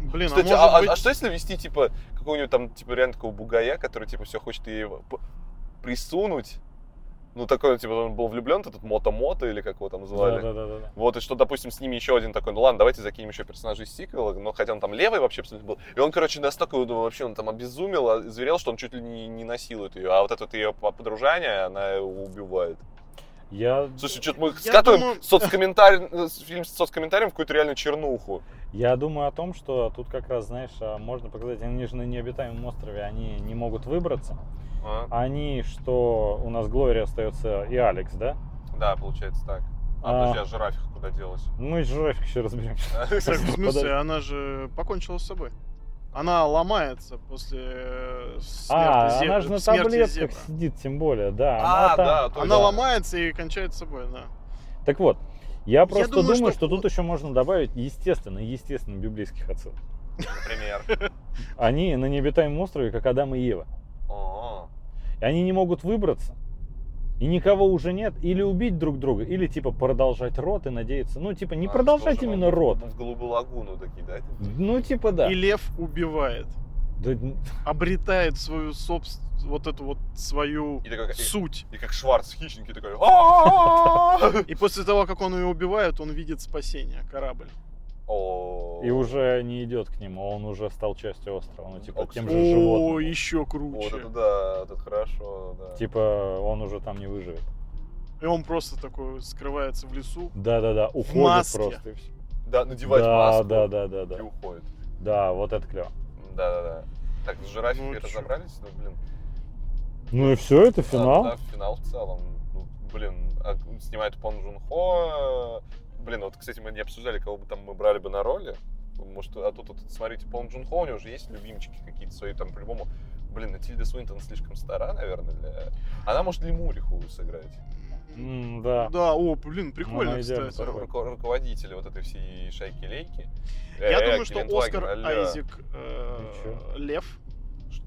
Блин, Кстати, а а, а- быть... а что если вести, типа, какого-нибудь там, типа, реально такого бугая, который, типа, все хочет ей присунуть? Ну, такой, типа, он был влюблен, этот Мото-Мото, или как его там звали. Да, да, да, да. Вот, и что, допустим, с ними еще один такой, ну ладно, давайте закинем еще персонажей из сиквела, но хотя он там левый вообще абсолютно был. И он, короче, настолько ну, вообще он там обезумел, а, зверел, что он чуть ли не, не насилует ее. А вот это вот ее подружание, она его убивает. Я, Слушай, что-то мы Я скатываем думаю- соцкомментарий, э, фильм с соцкомментарием в какую-то реальную чернуху. я думаю о том, что тут как раз, знаешь, а, можно показать, они же на необитаемом острове, они не могут выбраться. А? Они, что у нас Глория остается и Алекс, да? Да, получается так. А, А. подожди, а жирафиха куда делась? Мы с жирафик еще разберемся. Так, (laughs) в смысле, она же покончила с собой. Она ломается после э, смерти, А, зе- она же на таблетках зебры. сидит, тем более, да. А, она там- да. Она ломается и кончает с собой, да. Так вот, я просто думаю, думаю, что- что... тут еще можно добавить, естественно, естественно, библейских отцов. Например. Они на необитаемом острове, как Адам и Ева. И они не могут выбраться. И никого уже нет. Или убить друг друга, или типа продолжать род и надеяться. Ну, типа, не а, продолжать именно род. В голубую лагуну такие, да? Ну, типа, да. И лев убивает. Да, Обретает свою собственную, вот эту вот свою И и- суть. И как Шварц, хищники такой. И после того, как он ее убивает, он видит спасение, корабль. О. И уже не идет к нему, он уже стал частью острова. Ну, типа, тем же О, животным. еще Вот круче. это да, это хорошо, да. Типа, он уже там не выживет. И он просто такой скрывается в лесу. Да-да-да, уходит маске. просто. и. Да, надевать Да, маску да, да, да, и да. уходит. Да, вот это клево. Да-да-да. Так, с жирафикой Ну, чё? разобрались? Ну, блин. Ну и все, это Да, финал. Да, финал в целом. Ну, блин, а снимает Пон Джун Хо. Блин, вот, кстати, мы не обсуждали, кого бы там мы брали бы на роли. Может, а тут, вот, смотрите, Пон Джун Хо, у него уже есть любимчики какие-то свои, там, по-любому. Блин, Тильда Свинтон слишком стара, наверное, для... Она может Лемуриху сыграть. М, Да. Да, о, блин, прикольно, Ну, кстати. такой. Руко- руководитель вот этой всей шайки-лейки. Я Э, думаю, что Оскар алло. Айзек э. Лев.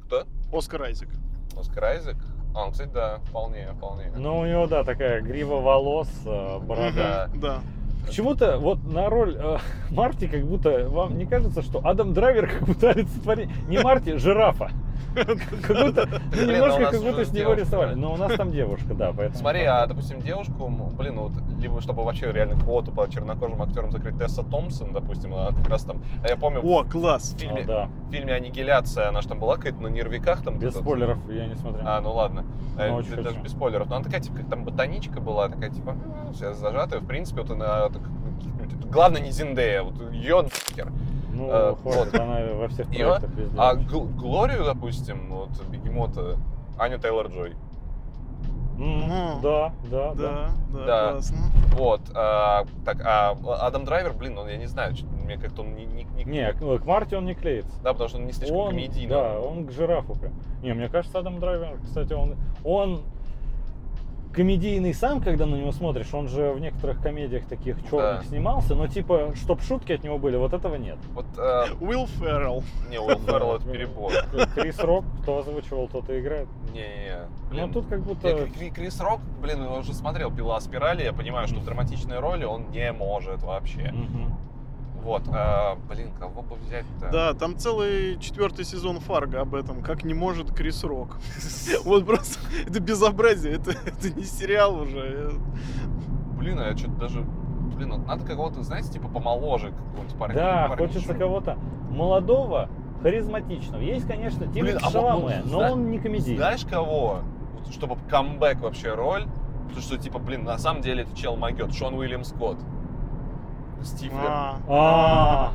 Кто? Оскар Айзек. Оскар Айзек? А, ну, кстати, да, вполне, вполне. Ну, у него, да, такая грива волос, э, борода. Да. Почему-то вот на роль э, (laughs) Марти как будто, вам не кажется, что Адам Драйвер как будто олицетворение, не Марти, жирафа. (laughs) Как будто, ну, ну, у немножко как будто с него рисовали. Но у нас там девушка, да, поэтому... Смотри, а, допустим, девушку, блин, ну, вот, либо чтобы вообще реально квоту по чернокожим актерам закрыть Тесса Томпсон, допустим, она как раз там, а я помню, О, класс. в фильме, да, в фильме «Аннигиляция», она же там была какая-то на нервиках, там, без спойлеров я не смотрел. А, ну ладно. Э, Ну, даже хочу. без спойлеров. Но она такая, типа, как там ботаничка была, такая, типа, вся зажатая. В принципе, вот она... каких-нибудь- Главное, не Зиндея, вот ее нахер. Ну, э, хватит, она во всех проектах везде. А Гл- Глорию, допустим, вот Бегемота, Аню Тейлор-Джой. М, Мгм. Да, да, да. Да, да, Да. классно. Вот. а, так, а Адам Драйвер, блин, ну я не знаю, мне как-то он не... не- не- Не, к к Марти он не клеится. Да, потому что он не слишком Он, комедийный. да, он к жирафу. прям. Не, мне кажется, Адам Драйвер, кстати, он, он комедийный сам, когда на него смотришь, он же в некоторых комедиях таких черных Да. снимался, но типа, чтоб шутки от него были, вот этого нет. Вот, э, Уилл Феррелл. не, Уилл Феррелл это перебор. Крис Рок, кто озвучивал, тот и играет. Не-не-не. Ну, тут как будто... Кри- Крис Рок, блин, я уже смотрел «Пила спирали», я понимаю, что в драматичной роли он не может вообще. Мгм. Вот, а, блин, кого бы взять-то? Да, там целый четвертый сезон Фарго об этом, как не может Крис Рок. (laughs) Вот просто, это безобразие, это, это не сериал уже. Блин, а я что-то даже... Блин, вот надо какого-то, знаете, типа помоложе какого-нибудь парня. Да, хочется кого-то молодого, харизматичного. Есть, конечно, Блин, Тимати а вот, Шаламе, ну, но зна- он не комедийный. Знаешь кого? Чтобы камбэк вообще роль. Потому что, типа, блин, на самом деле это чел могет. Шон Уильям Скотт. Стифлер. А, А,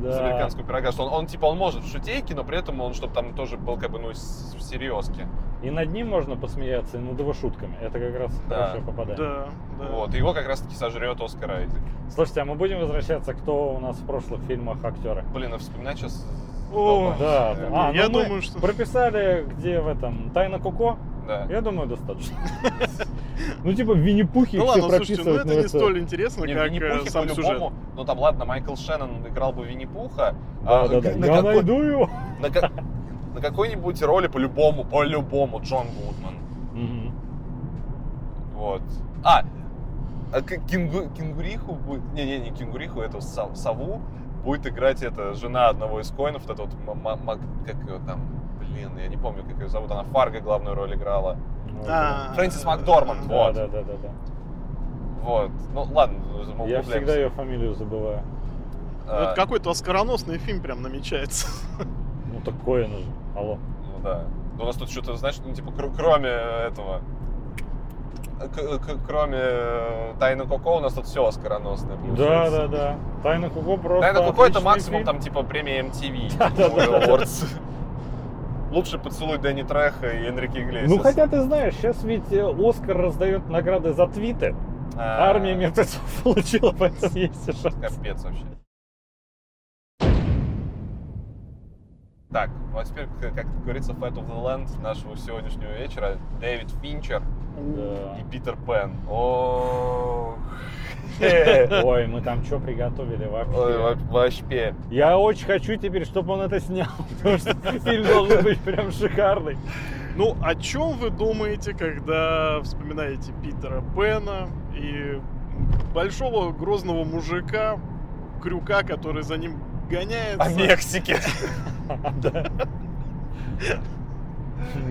да. американского пирога, что он, он, типа, он может в шутейке, но при этом он, чтобы там тоже был, как бы, ну, в серьезке. И над ним можно посмеяться, и над его шутками. Это как раз Да. хорошее попадание. да, да. Вот, его как раз-таки сожрет Оскар Айзек. Слушайте, а мы будем возвращаться, кто у нас в прошлых фильмах актеры? Блин, а вспоминать сейчас... О, Да, Э, а, я ну мы думаю, что- прописали, где в этом Тайна Коко. Да. Я думаю, достаточно. (laughs) Ну, типа в Винни-Пухе Ну все ладно, слушайте, ну это не столь интересно, Не, как Винни-Пухе э, сам сюжет. по-любому, ну там ладно, Майкл Шеннон играл бы Винни-Пуха, Да, а да, да. на, Я какой- найду его. (laughs) на ка- на какой-нибудь роли по-любому, по-любому Джон Гудман. Мгм. Вот. А, а к- кенгу- кенгуриху будет... Не-не, не кенгуриху, эту со- сову будет играть эта жена одного из коинов, вот эта вот, как ее там, блин, я не помню, как ее зовут, она Фарго главную роль играла. Ну, А, Фрэнсис Макдорманд, да. Да, вот. да, да, да, да. Вот. Ну, ладно, Я всегда ее фамилию забываю. Ну, А, Это какой-то оскароносный фильм прям намечается. Ну так Коэн же. Алло. Ну да. Но у нас тут что-то, знаешь, ну типа кр- кроме этого, к- к- кроме э, Тайны Коко у нас тут все оскароносное Да, получается. да, да. Тайна Коко просто. Тайна Коко это максимум фильм. там типа премия MTV. Да, да, типа, да, да. Лучший поцелуй Дэнни Треха и Энрике Иглесиас. Ну хотя ты знаешь, сейчас ведь э, Оскар раздает награды за твиты. А, Армия мертвецов (laughs) получила, поэтому есть шанс. Капец вообще. Так, ну а теперь, как говорится, Fat of the Land нашего сегодняшнего вечера, Дэвид Финчер Да. и Питер Пен. О, (laughs) Ой, мы там что приготовили вообще? во- вообще. Я очень хочу теперь, чтобы он это снял, (laughs) потому что фильм должен быть прям шикарный. Ну, о чем вы думаете, когда вспоминаете Питера Пена и большого грозного мужика, крюка, который за ним гоняется? О Мексике. (laughs) (laughs) Да.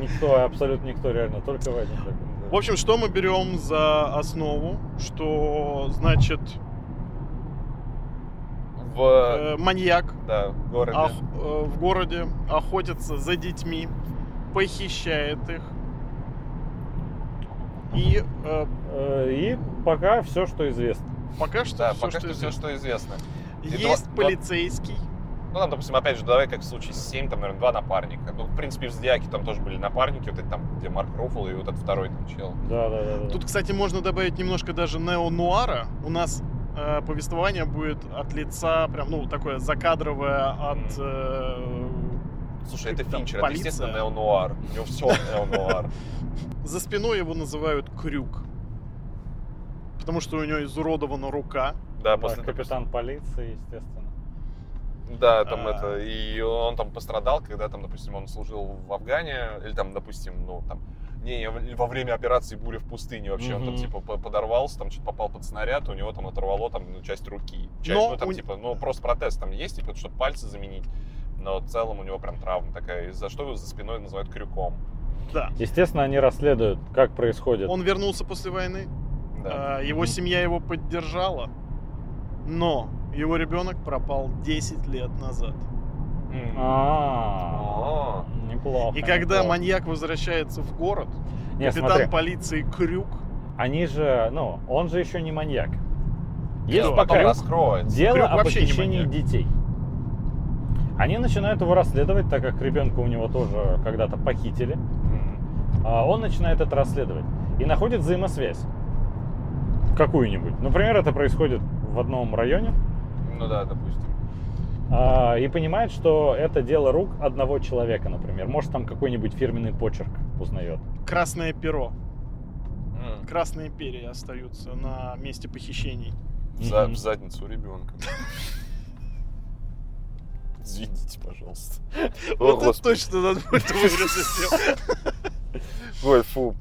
Никто, абсолютно никто, реально, только Вадим. В общем, что мы берем за основу? Что значит В, э, маньяк да, в городе. ох- э, в городе охотится за детьми, похищает их и э, Э, И пока все, что известно. пока что Да, все, пока что что все, известно. что известно. И Есть два- полицейский. Ну, там, допустим, опять же, давай как в случае с 7, там, наверное, два напарника. Ну, в принципе, в Зодиаке там тоже были напарники, вот это там, где Марк Руффало и вот этот второй там чел. Да, да, да. да. Тут, кстати, можно добавить немножко даже нео-нуара. У нас э, повествование будет от лица, прям, ну, такое закадровое от... э, Слушай, это Там Финчер, полиция. это, естественно, неонуар. У него все (laughs) неонуар. за спиной его называют Крюк. потому что у него изуродована рука. Да, Да, после капитан полиции, естественно. Да, там А. это, и он там пострадал, когда там, допустим, он служил в Афгане, или там, допустим, ну, там, не, во время операции «Буря в пустыне» вообще, он там, типа, по- подорвался, там, что-то попал под снаряд, у него там оторвало, там, ну, часть руки. Часть, Но ну, там, у- типа, ну, просто протез там есть, типа, чтобы пальцы заменить, но в целом у него прям травма такая, из-за что его за спиной называют крюком. Да. Естественно, они расследуют, как происходит. Он вернулся после войны. Да. А, Его семья его поддержала. Но его ребенок пропал 10 лет назад. А, неплохо. И когда маньяк возвращается в город, капитан полиции Крюк они же, ну, он же еще не маньяк. Есть пока раскроется. дело о похищении детей. Они начинают его расследовать, так как ребенка у него тоже когда-то похитили. А он начинает это расследовать и находит взаимосвязь какую-нибудь. Например, это происходит в одном районе, Ну да, допустим. а, и понимает, что это дело рук одного человека, например. Может, там какой-нибудь фирменный почерк узнает. красное перо, красные перья остаются на месте похищений. За, в задницу ребенка. (laughs) Извините, пожалуйста. (laughs) Вот это точно надо будет (laughs) вырезать. Ой, фу.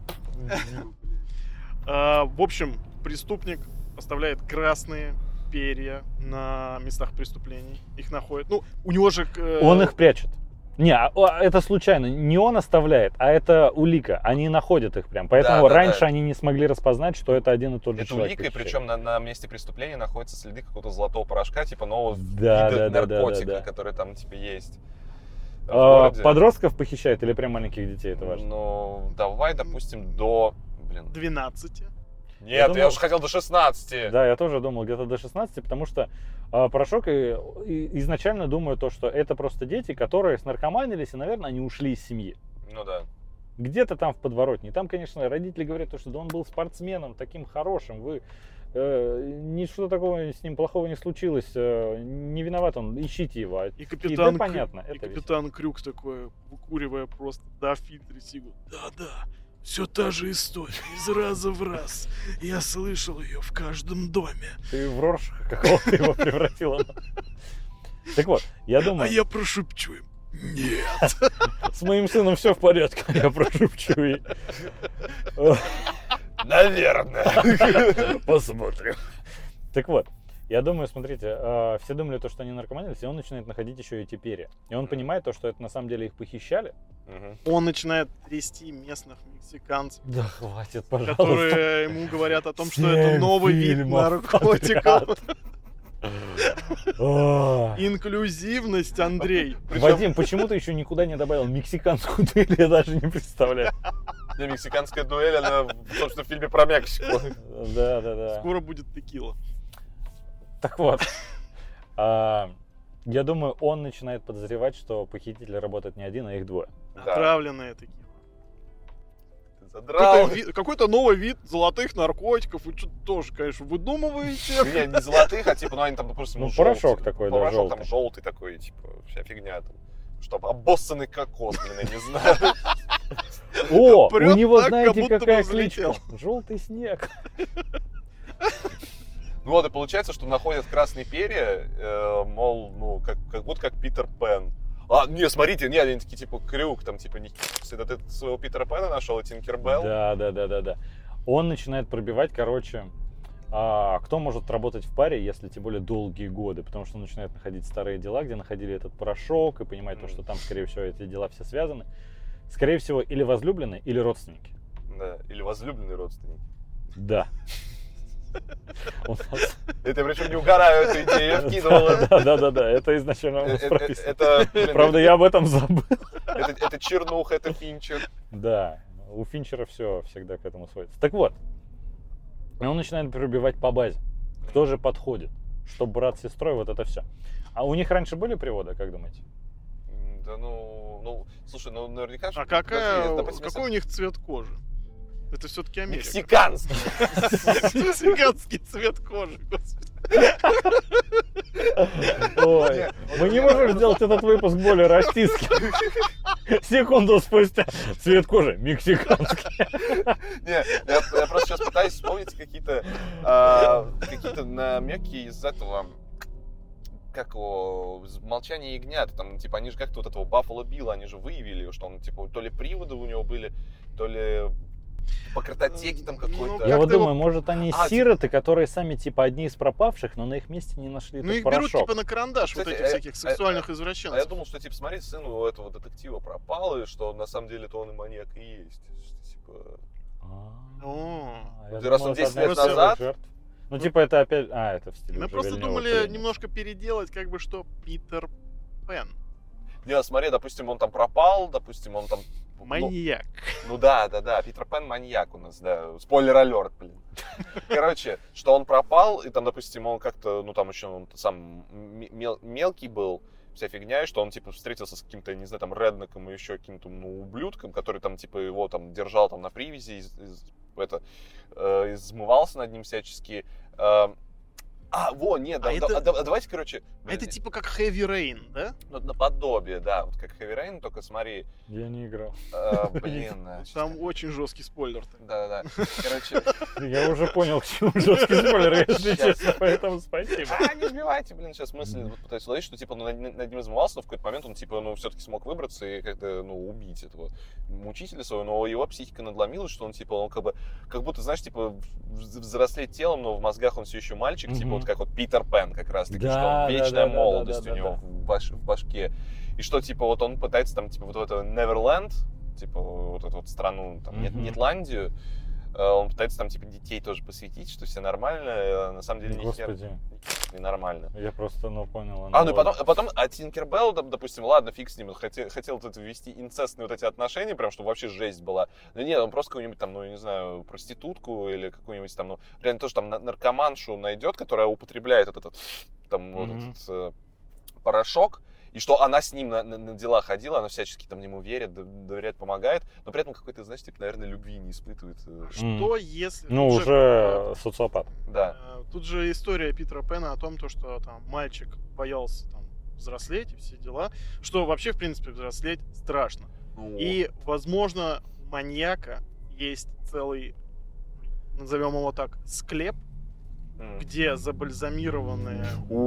А, В общем, преступник оставляет красные перья на местах преступлений. Их находят. Ну, у него же... э, Он их прячет. Не, а, это случайно. Не он оставляет, а это улика. Они находят их прям. Поэтому Да, да, раньше да. они не смогли распознать, что это один и тот же Это человек. улика, и похищает. причем на, на месте преступления находятся следы какого-то золотого порошка, типа нового Да, вида да, да, да, наркотика, да, да. который там типа есть. А, подростков похищают или прям маленьких детей, это важно? Ну, давай, допустим, до... Блин. 12. Нет, я, думал- уже хотел до 16. Да, я тоже думал где-то до 16, потому что а, порошок и, и изначально думаю то, что это просто дети, которые снаркоманились, и, наверное, они ушли из семьи. Ну да. Где-то там в подворотне. И там, конечно, родители говорят, то, что да он был спортсменом, таким хорошим, вы э, ничего такого с ним плохого не случилось, э, не виноват он, ищите его. И капитан, да, Крю- понятно, и это капитан Крюк такой, выкуривая просто до фильтра сигу. Да-да, все та же история, из раза в раз. Я слышал ее в каждом доме. Ты в Роршаха какого-то его превратила. Так вот, я А думаю, я прошепчу им. Нет. с моим сыном все в порядке, я прошепчу. Наверное. Посмотрим. Так вот, я думаю, смотрите, э, все думали то, что они наркоманились, и он начинает находить еще эти перья. И он понимает то, что это на самом деле их похищали. Мгм. Он начинает трясти местных мексиканцев, Да хватит, пожалуйста. которые ему говорят о том, что это новый вид наркотиков. (laughs) А. Инклюзивность, Андрей. Вадим, почему ты еще никуда не добавил мексиканскую дуэль, я даже не представляю. Не, мексиканская дуэль, она, собственно, в фильме про Мексику. Да, да, да. Скоро будет текила. Так вот, (laughs) а, я думаю, он начинает подозревать, что похититель работает не один, а их двое. Ты задрал. Какой-то, какой-то новый вид золотых наркотиков. Вы что-то тоже, конечно, выдумываете. (laughs) Не, не золотых, а типа, ну они там, допустим, Ну, ну, порошок такой, да, Порошок там желтый. такой, типа, вся фигня там. Чтоб обоссанный кокос, блин, я не знаю. О, у него так, знаете как будто бы какая взлетел. кличка? Желтый снег. (laughs) Ну вот, и получается, что находят красные перья, э, мол, ну, как, как будто как Питер Пен. А, не, смотрите, не, они такие, типа, крюк, там, типа, не это ты своего Питера Пена нашел, и Тинкербелл. Да, да, да, да, да. Он начинает пробивать, короче, а, кто может работать в паре, если тем более долгие годы, потому что он начинает находить старые дела, где находили этот порошок, и понимает, то, Мгм. что там, скорее всего, эти дела все связаны. Скорее всего, или возлюбленные, или родственники. Да, или возлюбленный родственник. Да. (laughs) У нас- Это я причем не угораю эту идею, я (laughs) вкидывал. Да, да, да, да, это изначально у нас прописано. Это, блин, Правда, я об этом забыл. (laughs) это, это чернуха, это Финчер. Да, у Финчера все всегда к этому сводится. Так вот, и он начинает пробивать по базе. Кто же подходит? Что брат с сестрой, вот это все. А у них раньше были приводы, как думаете? Да ну, ну, слушай, ну наверняка... А какая, допустим, какой у них цвет кожи? Это все-таки Америка. Мексиканский. Мексиканский цвет кожи, господи. Ой, мы не можем сделать этот выпуск более расистским. Секунду спустя цвет кожи мексиканский. Не, я, я просто сейчас пытаюсь вспомнить какие-то а, какие-то намеки из этого как его, из молчания ягнят, там, типа, они же как-то вот этого Баффало Билла, они же выявили, что он, типа, то ли приводы у него были, то ли по картотеке там Ну, какой-то. Я Как вот ты его- думаю, может они А, сироты, которые сами типа одни из пропавших, но на их месте не нашли Ну их берут порошок. типа на карандаш, вот Кстати, этих э, всяких э, сексуальных А я извращенцев. думал, что, типа, смотри, сын у этого детектива пропал, и что на самом деле то он и маньяк и есть. Что, Типа, А, я Вот раз он это 10 одна из лет назад- жертв. Ну, типа, это опять... А, это в стиле Мы просто думали немножко переделать, как бы что Питер Пен. не, смотри, допустим, он там пропал, допустим, он там... ну, Маньяк. Ну да, да, да, Питер Пен маньяк у нас, да. Спойлер алерт, блин. (laughs) Короче, что он пропал, и там, допустим, он как-то, ну там еще он сам мел- мелкий был, вся фигня, и что он, типа, встретился с каким-то, не знаю, там, реднеком и еще каким-то, ну, ублюдком, который там, типа, его там держал там на привязи, из- из- это, э, измывался над ним всячески. Э, а, во, нет, да, А да- это- а да- давайте, короче, А это типа как Heavy Rain, да? ну, наподобие, да, вот как Heavy Rain, только смотри, Я не играл. (laughs) э, блин, Там очень жесткий спойлер. да-да-да, короче, (laughs) Я уже понял, к чему жесткий спойлер, если честно, поэтому спасибо. А, не сбивайте, блин, сейчас мысли вот пытаюсь ловить, что, типа, ну, над, ним измывался, но в какой-то момент он, типа, ну, все-таки смог выбраться и как-то, ну, убить этого мучителя своего, но его психика надломилась, что он, типа, он как бы, как будто, знаешь, типа, взрослеть телом, но в мозгах он все еще мальчик, типа. Вот как вот Питер Пен как раз-таки, Да, что он вечная да, да, молодость да, у да, него да. В, баш- в башке. И что, типа, вот он пытается там, типа, вот в это Неверленд, типа, вот эту вот страну, там, Мгм. Нетландию, он пытается там, типа, детей тоже посвятить, что все нормально, а на самом деле ни хер Господи, не нормально. я просто, ну, понял. А, ну и потом, а потом, а Тинкербелл, доп- допустим, ладно, фиг с ним, хотел, хотел вот это ввести инцестные вот эти отношения, прям, чтобы вообще жесть была. Но нет, он просто какую-нибудь там, ну, я не знаю, проститутку или какую-нибудь там, ну, реально тоже там на- наркоманшу найдет, которая употребляет вот этот, там, вот Мгм. этот э, порошок, и что она с ним на, на- на дела ходила, она всячески там ему верит, доверяет, помогает, но при этом какой-то, знаешь, типа, наверное, любви не испытывает. э, Что если... Ну, тут же, уже социопат. Да. э, Тут же история Питера Пена о том, то, что там мальчик боялся там взрослеть и все дела. Что вообще, в принципе, взрослеть страшно. Ну, И, возможно, у маньяка есть целый, назовем его так, склеп, где забальзамированные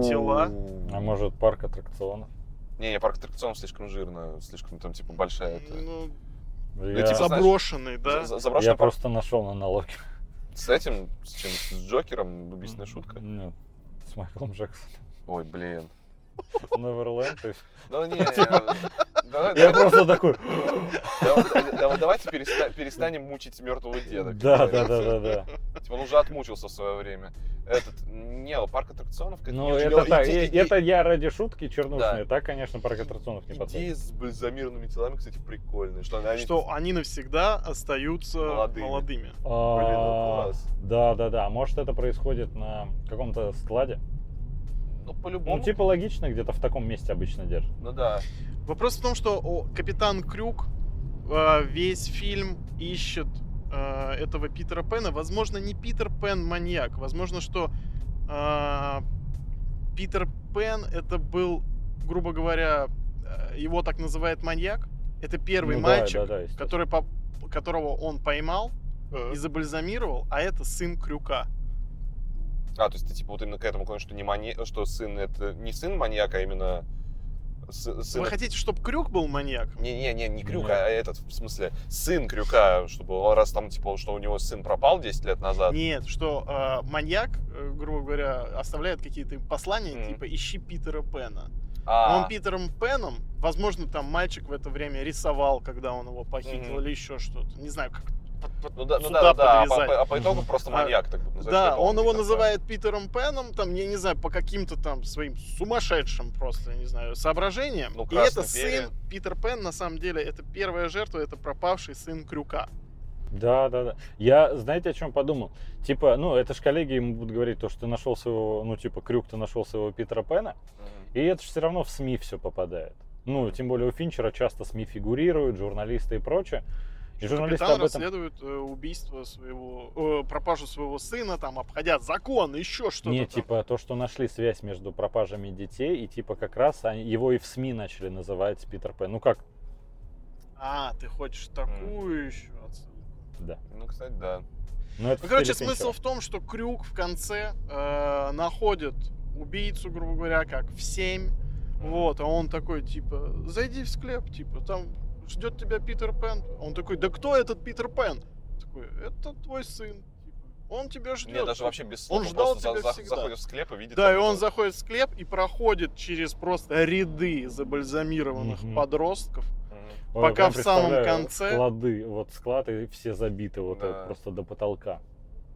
тела. А может, парк аттракционов? Не, не, парк аттракционов слишком жирно, слишком там, типа, большая. это- Ну, Я, типа, знаешь, заброшенный, да? За- заброшенный я парк просто нашел на налоге. С этим, с чем? С Джокером? Убийственная шутка? Нет, с Майклом Джексоном. Ой, блин. Неверленд. Ну, не, (laughs) давай- Я просто такой... давай- давай- давайте переста- перестанем мучить мертвого деда. Да, да, да, да, да. Типа, он уже отмучился в свое время. Этот, не, парк аттракционов... Ну, это так, это я ради шутки чернушные. Так, конечно, парк аттракционов не подходит. Идея с бальзамированными телами, кстати, прикольная. Что они... Навсегда остаются Молодыми. А, Блин, ну. Да, да, да. Может, это происходит на каком-то складе? Ну, по-любому. Ну, типа логично, где-то в таком месте обычно держат. Ну, да. Вопрос в том, что о, капитан Крюк э, весь фильм ищет э, этого Питера Пена. Возможно, не Питер Пен маньяк. Возможно, что э, Питер Пен это был, грубо говоря, э, его так называют маньяк. Это первый Ну да, мальчик, да, да, естественно. который по- которого он поймал и забальзамировал, а это сын Крюка. А, то есть ты, типа, вот именно к этому клонишь, что, не мани... что сын это не сын маньяка, а именно с- сын... Вы хотите, чтобы Крюк был маньяком? Не-не-не, не Крюк, Нет. а этот, в смысле, сын Крюка, чтобы раз там, типа, что у него сын пропал 10 лет назад. Нет, что э, маньяк, грубо говоря, оставляет какие-то послания, Мгм. типа ищи Питера Пена. А, Он Питером Пеном, возможно, там мальчик в это время рисовал, когда он его похитил Мгм. или еще что-то. Не знаю, как ну да, ну сюда да, да, а по, подвязать. по- а по итогу просто А, маньяк так назовешь, Да, он его называет Питером Пеном, там, я не знаю, по каким-то там своим сумасшедшим просто, я не знаю, соображениям. Ну, И это перья. сын, Питер Пен, на самом деле, это первая жертва, это пропавший сын Крюка. Да, да, да. Я, знаете, о чем подумал? Типа, ну, это ж коллеги ему будут говорить, то, что ты нашел своего, ну, типа, Крюк, ты нашел своего Питера Пена, Мгм. и это же все равно в СМИ все попадает. Ну, тем более у Финчера часто СМИ фигурируют, журналисты и прочее. И Что журналисты капитан об этом... расследует э, убийство своего, э, пропажу своего сына, там, обходя закон, еще что-то Не, там. типа то, что нашли связь между пропажами детей, и типа как раз они, его и в СМИ начали называть Питер Пен. Ну как? А, ты хочешь такую еще отсылку? Да. Ну, кстати, да. Ну, это Ну, короче, смысл в том, что Крюк в конце э, находит убийцу, грубо говоря, как в 7. Вот, а он такой, типа, зайди в склеп, типа, там ждет тебя Питер Пен. Он такой, да кто этот Питер Пен? Такой, это твой сын. Типа, он тебя ждет. Нет, даже вообще без слов. Он ждал тебя за- всегда. заходит в склеп и видит... Да, и он это. заходит в склеп и проходит через просто ряды забальзамированных Мгм. подростков. Ой, пока прям в самом конце- Склады, вот склад, и все забиты вот Да. это просто до потолка.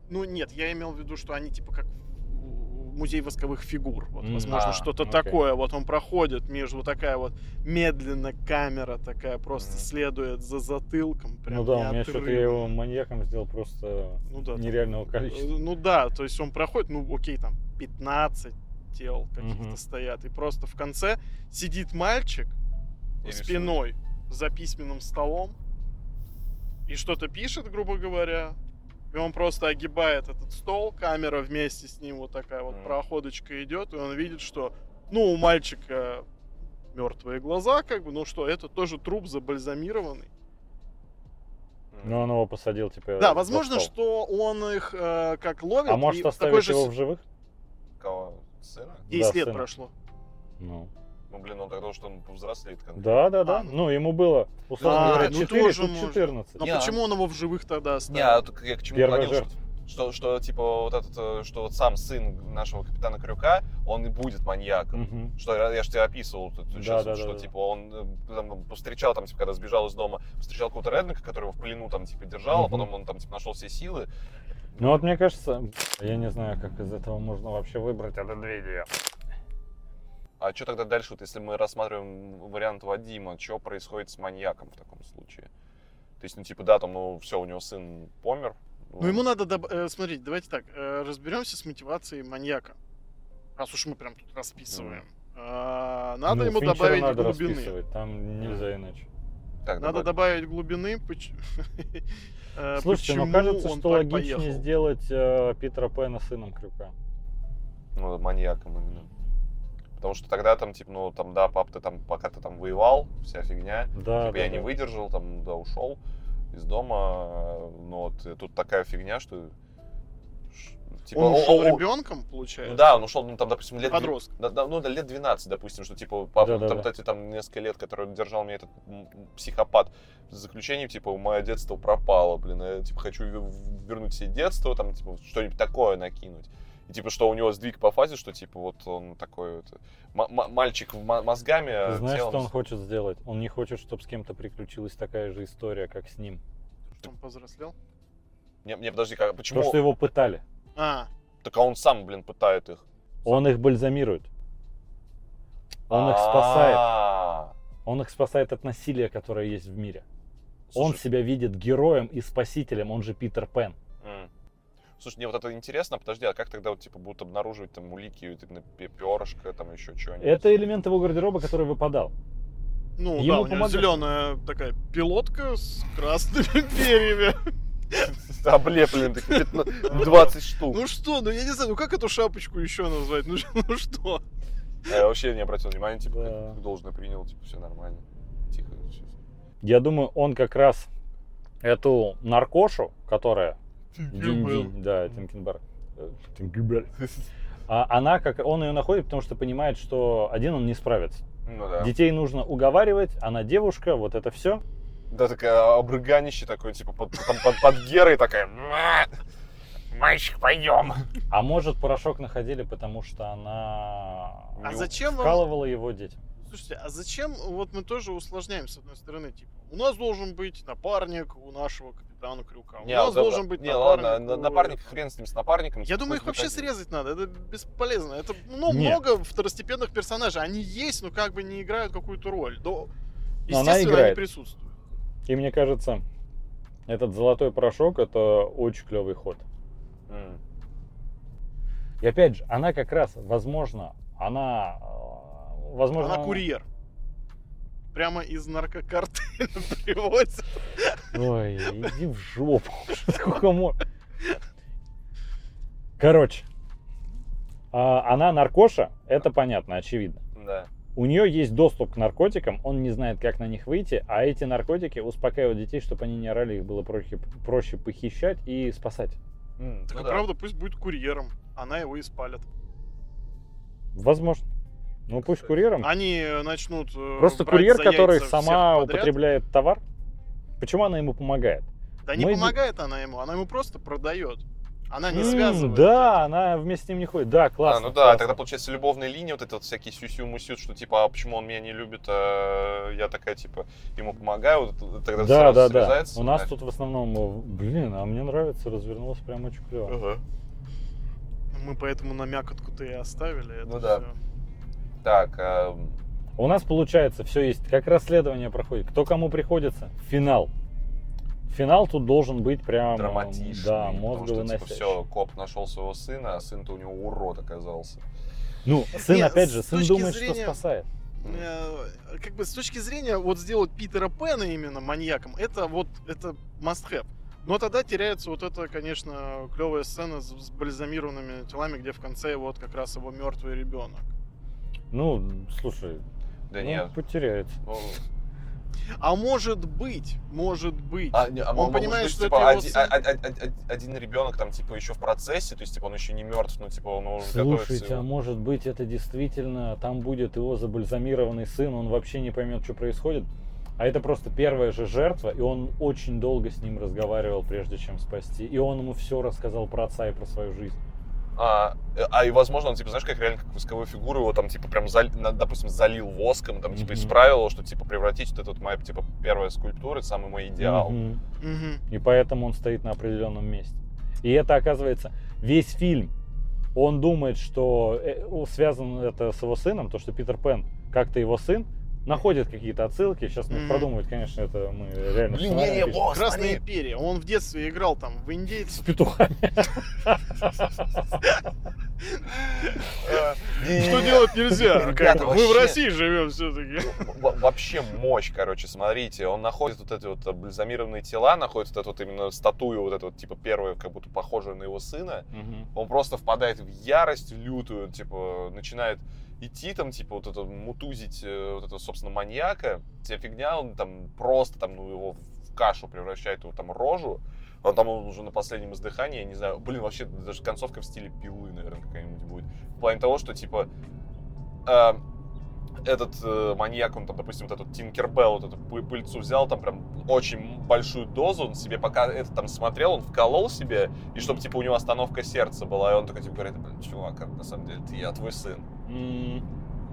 Ну нет, я имел в виду, что они типа как музей восковых фигур. Вот, возможно, а, что-то окей. такое. Вот он проходит между вот такая вот медленно камера такая просто следует за затылком. Прям ну да, у меня что-то я его маньяком сделал просто Ну да. нереального Э, количества. Ну да, то есть он проходит, ну окей, там 15 тел каких-то Мгм. стоят. И просто в конце сидит мальчик рисует. спиной за письменным столом и что-то пишет, грубо говоря. И он просто огибает этот стол, камера вместе с ним вот такая вот проходочка идет, и он видит, что, ну, у мальчика мертвые глаза, как бы, ну что, это тоже труп забальзамированный. Но он его посадил, типа. Да, возможно, стол. что он их э, как ловит. А может оставить же его с- в живых? Кого? Сына? 10 Да, лет сына. прошло. Ну. Ну, блин, он тогда что он повзрослеет. бы. Да, да, да. А, ну. ну, ему было, условно А, говоря, ну 4, тоже тут можно. 14. Но Не, а- почему он его в живых тогда Не, оставил? а вот я к чему Первая клонил, жертва. что, что, что, типа, вот этот, э, что вот сам сын нашего капитана Крюка, он и будет маньяком. Мгм. Что я, я же тебе описывал тут Да, сейчас, да, что да, типа он э, там, повстречал там, типа, когда сбежал из дома, встречал какого-то редника, который его в плену там типа держал, а Мгм. потом он там типа нашел все силы. Ну вот мне кажется, я не знаю, как из этого можно вообще выбрать это видео. А что тогда дальше, вот если мы рассматриваем вариант Вадима, что происходит с маньяком в таком случае? То есть, ну, типа, да, там, ну, все, у него сын помер. Ну, ему надо... доб- э, смотрите, давайте так. э, разберемся с мотивацией маньяка. Раз уж мы прям тут расписываем. А, надо Ну, ему Финчера добавить надо глубины. расписывать, там нельзя иначе. Так, Надо добавь. добавить глубины. (laughs) э, Слушайте, ну почему кажется, что логичнее поехал. сделать э, Питера Пэна сыном Крюка. Ну, маньяком именно. Потому что тогда там, типа, ну, там, да, пап, ты там, пока ты там воевал, вся фигня. Да, типа, да, я не да. выдержал, там, да, ушел из дома. Но вот э, тут такая фигня, что... Типа, Он ушел о- о- ребенком, получается? Ну да, он ушел, ну, там, допустим, лет... Подросток. Да, да, ну, да, лет 12, допустим, что, типа, папа, Да-да-да. там, вот эти, там, несколько лет, которые держал меня этот психопат в заключении, типа, мое детство пропало, блин, я, типа, хочу ве- вернуть себе детство, там, типа, что-нибудь такое накинуть. И, типа, что у него сдвиг по фазе, что, типа, вот он такой вот, мальчик мозгами, Ты а знаешь, телом- что он хочет сделать? Он не хочет, чтобы с кем-то приключилась такая же история, как с ним. Что он повзрослел? Не, не, подожди, как, почему? То, что его пытали. А, Так а он сам, блин, пытает их. Он их бальзамирует. Он их спасает. Он их спасает от насилия, которое есть в мире. Он себя видит героем и спасителем, он же Питер Пен. Слушай, мне вот это интересно, подожди, а как тогда вот, типа, будут обнаруживать там улики, именно пе- перышко, там еще что-нибудь? Это элемент его гардероба, который выпадал. ну Ему да, у него помогает. зеленая такая пилотка с красными (laughs) перьями. (laughs) Облеплен, такие 15 20 (laughs) штук. Ну что, ну я не знаю, ну как эту шапочку еще назвать? Ну, ну что? Я вообще не обратил внимания, типа, Да. как должное принял, типа, все нормально. Тихо. Я думаю, он как раз эту наркошу, которая... Динь-динь, да, Тинкенберг. Э, Тинкенберг. (laughs) А она как он ее находит, потому что понимает, что один он не справится. Ну да. Детей нужно уговаривать, она девушка, вот это все. Да, такая обрыганище такое, типа, под, там под, под Герой такая. «Ма, Мальчик, пойдем. А может порошок находили, потому что она А зачем вам... вкалывала его детям. Слушайте, а зачем вот мы тоже усложняем с одной стороны, типа, у нас должен быть напарник у нашего капитана Крюка, у Не, нас а, должен да, быть не, напарник. ладно, на- у напарник, хрен с ним, с напарником. Я думаю, их вообще один. срезать надо, это бесполезно. Это, ну, Нет. много второстепенных персонажей, они есть, но как бы не играют какую-то роль. Но, Но она естественно, они присутствуют. И мне кажется, этот золотой порошок это очень клевый ход. И опять же, она как раз, возможно, она, э, возможно, Она курьер. Прямо из наркокартеля (laughs) привозит. Ой, иди в жопу. Сколько можно? Короче, а, она наркоша, это понятно, очевидно. Да. У нее есть доступ к наркотикам, он не знает, как на них выйти, а эти наркотики успокаивают детей, чтобы они не орали, их было проще, проще похищать и спасать. М, Так ну и да. правда, пусть будет курьером. Она его и спалит. Возможно. Ну пусть курьером. Они э, начнут э, Просто брать курьер, за который сама подряд. употребляет товар. Почему она ему помогает? Да не Мы- помогает она ему, она ему просто продает. Она не М, связывает. Да, она вместе с ним не ходит. Да, А, классно. ну да, классно. тогда получается любовная линия, вот это вот всякие сюсю-мусю, что типа, а почему он меня не любит, а я такая, типа, ему помогаю, вот тогда Да, сразу да, да. У нас да. тут в основном, э, блин, а мне нравится, развернулось прям очень клево. Ага. Мы поэтому на мякотку-то и оставили. это Ну да. Так, а, У нас получается, все есть, как расследование проходит. Кто кому приходится? Финал. Финал тут должен быть прям, драматичный. да, потому что, типа, мозговыносящий. все, коп нашел своего сына, а сын-то у него урод оказался. Ну, сын, Не, опять же, сын думает, зрения- что спасает. Э, Как бы с точки зрения вот сделать Питера Пэна именно маньяком, это вот это must have. Но тогда теряется вот эта, конечно, клевая сцена с, с бальзамированными телами, где в конце вот как раз его мертвый ребенок. Ну, слушай, Да ну, нет. потеряется. ну, А может быть, может быть. а, не, а Он может понимает, быть, что типа, это его один, сын. а- а- а- а- один ребенок там типа еще в процессе, то есть типа он еще не мертв, ну типа он уже готовится. Слушайте, а его- может быть это действительно, там будет его забальзамированный сын, он вообще не поймет, что происходит. А это просто первая же жертва, и он очень долго с ним разговаривал, прежде чем спасти. И он ему все рассказал про отца и про свою жизнь. А, а и возможно, он, типа, знаешь, как реально как восковую фигуру его там, типа, прям, зали- на- допустим, залил воском, там, типа, Мгм. исправил его, что, типа, превратить вот эту моя, типа, первая скульптура, это самый мой идеал. Мгм. Мгм. И поэтому он стоит на определенном месте. И это оказывается весь фильм. Он думает, что э, связано это с его сыном, то, что Питер Пен как-то его сын, находит какие-то отсылки. Сейчас мы Мгм. продумывать, конечно, это мы реально Блин, не-не, пишем. О, Красная смотри. империя. Он в детстве играл там в с индейцев. петухами. Что делать нельзя? Мы в России живем все-таки. Во- Вообще мощь, короче, смотрите, он находит вот эти вот бальзамированные тела, находит вот эту вот именно статую, вот эту вот, типа, первую, как будто похожую на его сына, он просто впадает в ярость лютую, типа, начинает идти там, типа, вот это мутузить э, вот этого, собственно, маньяка, вся фигня, он там просто там, ну, его в кашу превращает, его там рожу, он там уже на последнем издыхании, я не знаю, блин, вообще даже концовка в стиле пилы, наверное, какая-нибудь будет. В плане того, что, типа, э, этот э, маньяк, он там, допустим, вот этот Тинкербелл, вот эту пы- пыльцу взял, там прям очень большую дозу, он себе, пока это там смотрел, он вколол себе, и чтобы, типа, у него остановка сердца была, и он такой, типа, говорит, «Блин, чувак, а на самом деле ты, я твой сын. И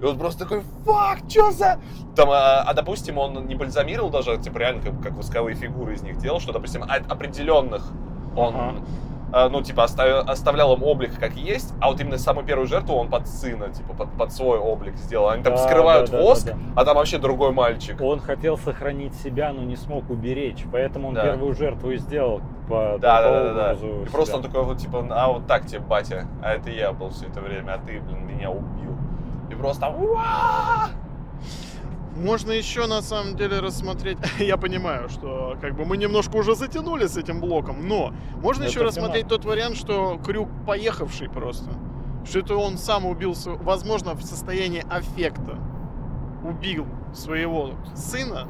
он просто такой, фак, что за... Там, а, а, допустим, он не бальзамировал даже, типа, реально, как, как восковые фигуры из них делал, что, допустим, от определенных он, Ага. А, ну, типа, оставил, оставлял им облик как есть, а вот именно самую первую жертву он под сына, типа, под, под свой облик сделал. Они там Да, скрывают да, да, воск, да, да. а там вообще другой мальчик. Он хотел сохранить себя, но не смог уберечь, поэтому он Да. первую жертву и сделал по, Да, да, да, да. И просто он такой вот, типа, а вот так тебе, батя, а это я был все это время, а ты, блин, меня убил. И просто! Можно еще на самом деле рассмотреть. (laughs) Я понимаю, что как бы мы немножко уже затянули с этим блоком, но можно Это еще рассмотреть тот вариант, что Крюк поехавший просто. Что это он сам убился, возможно, в состоянии аффекта. Убил своего сына.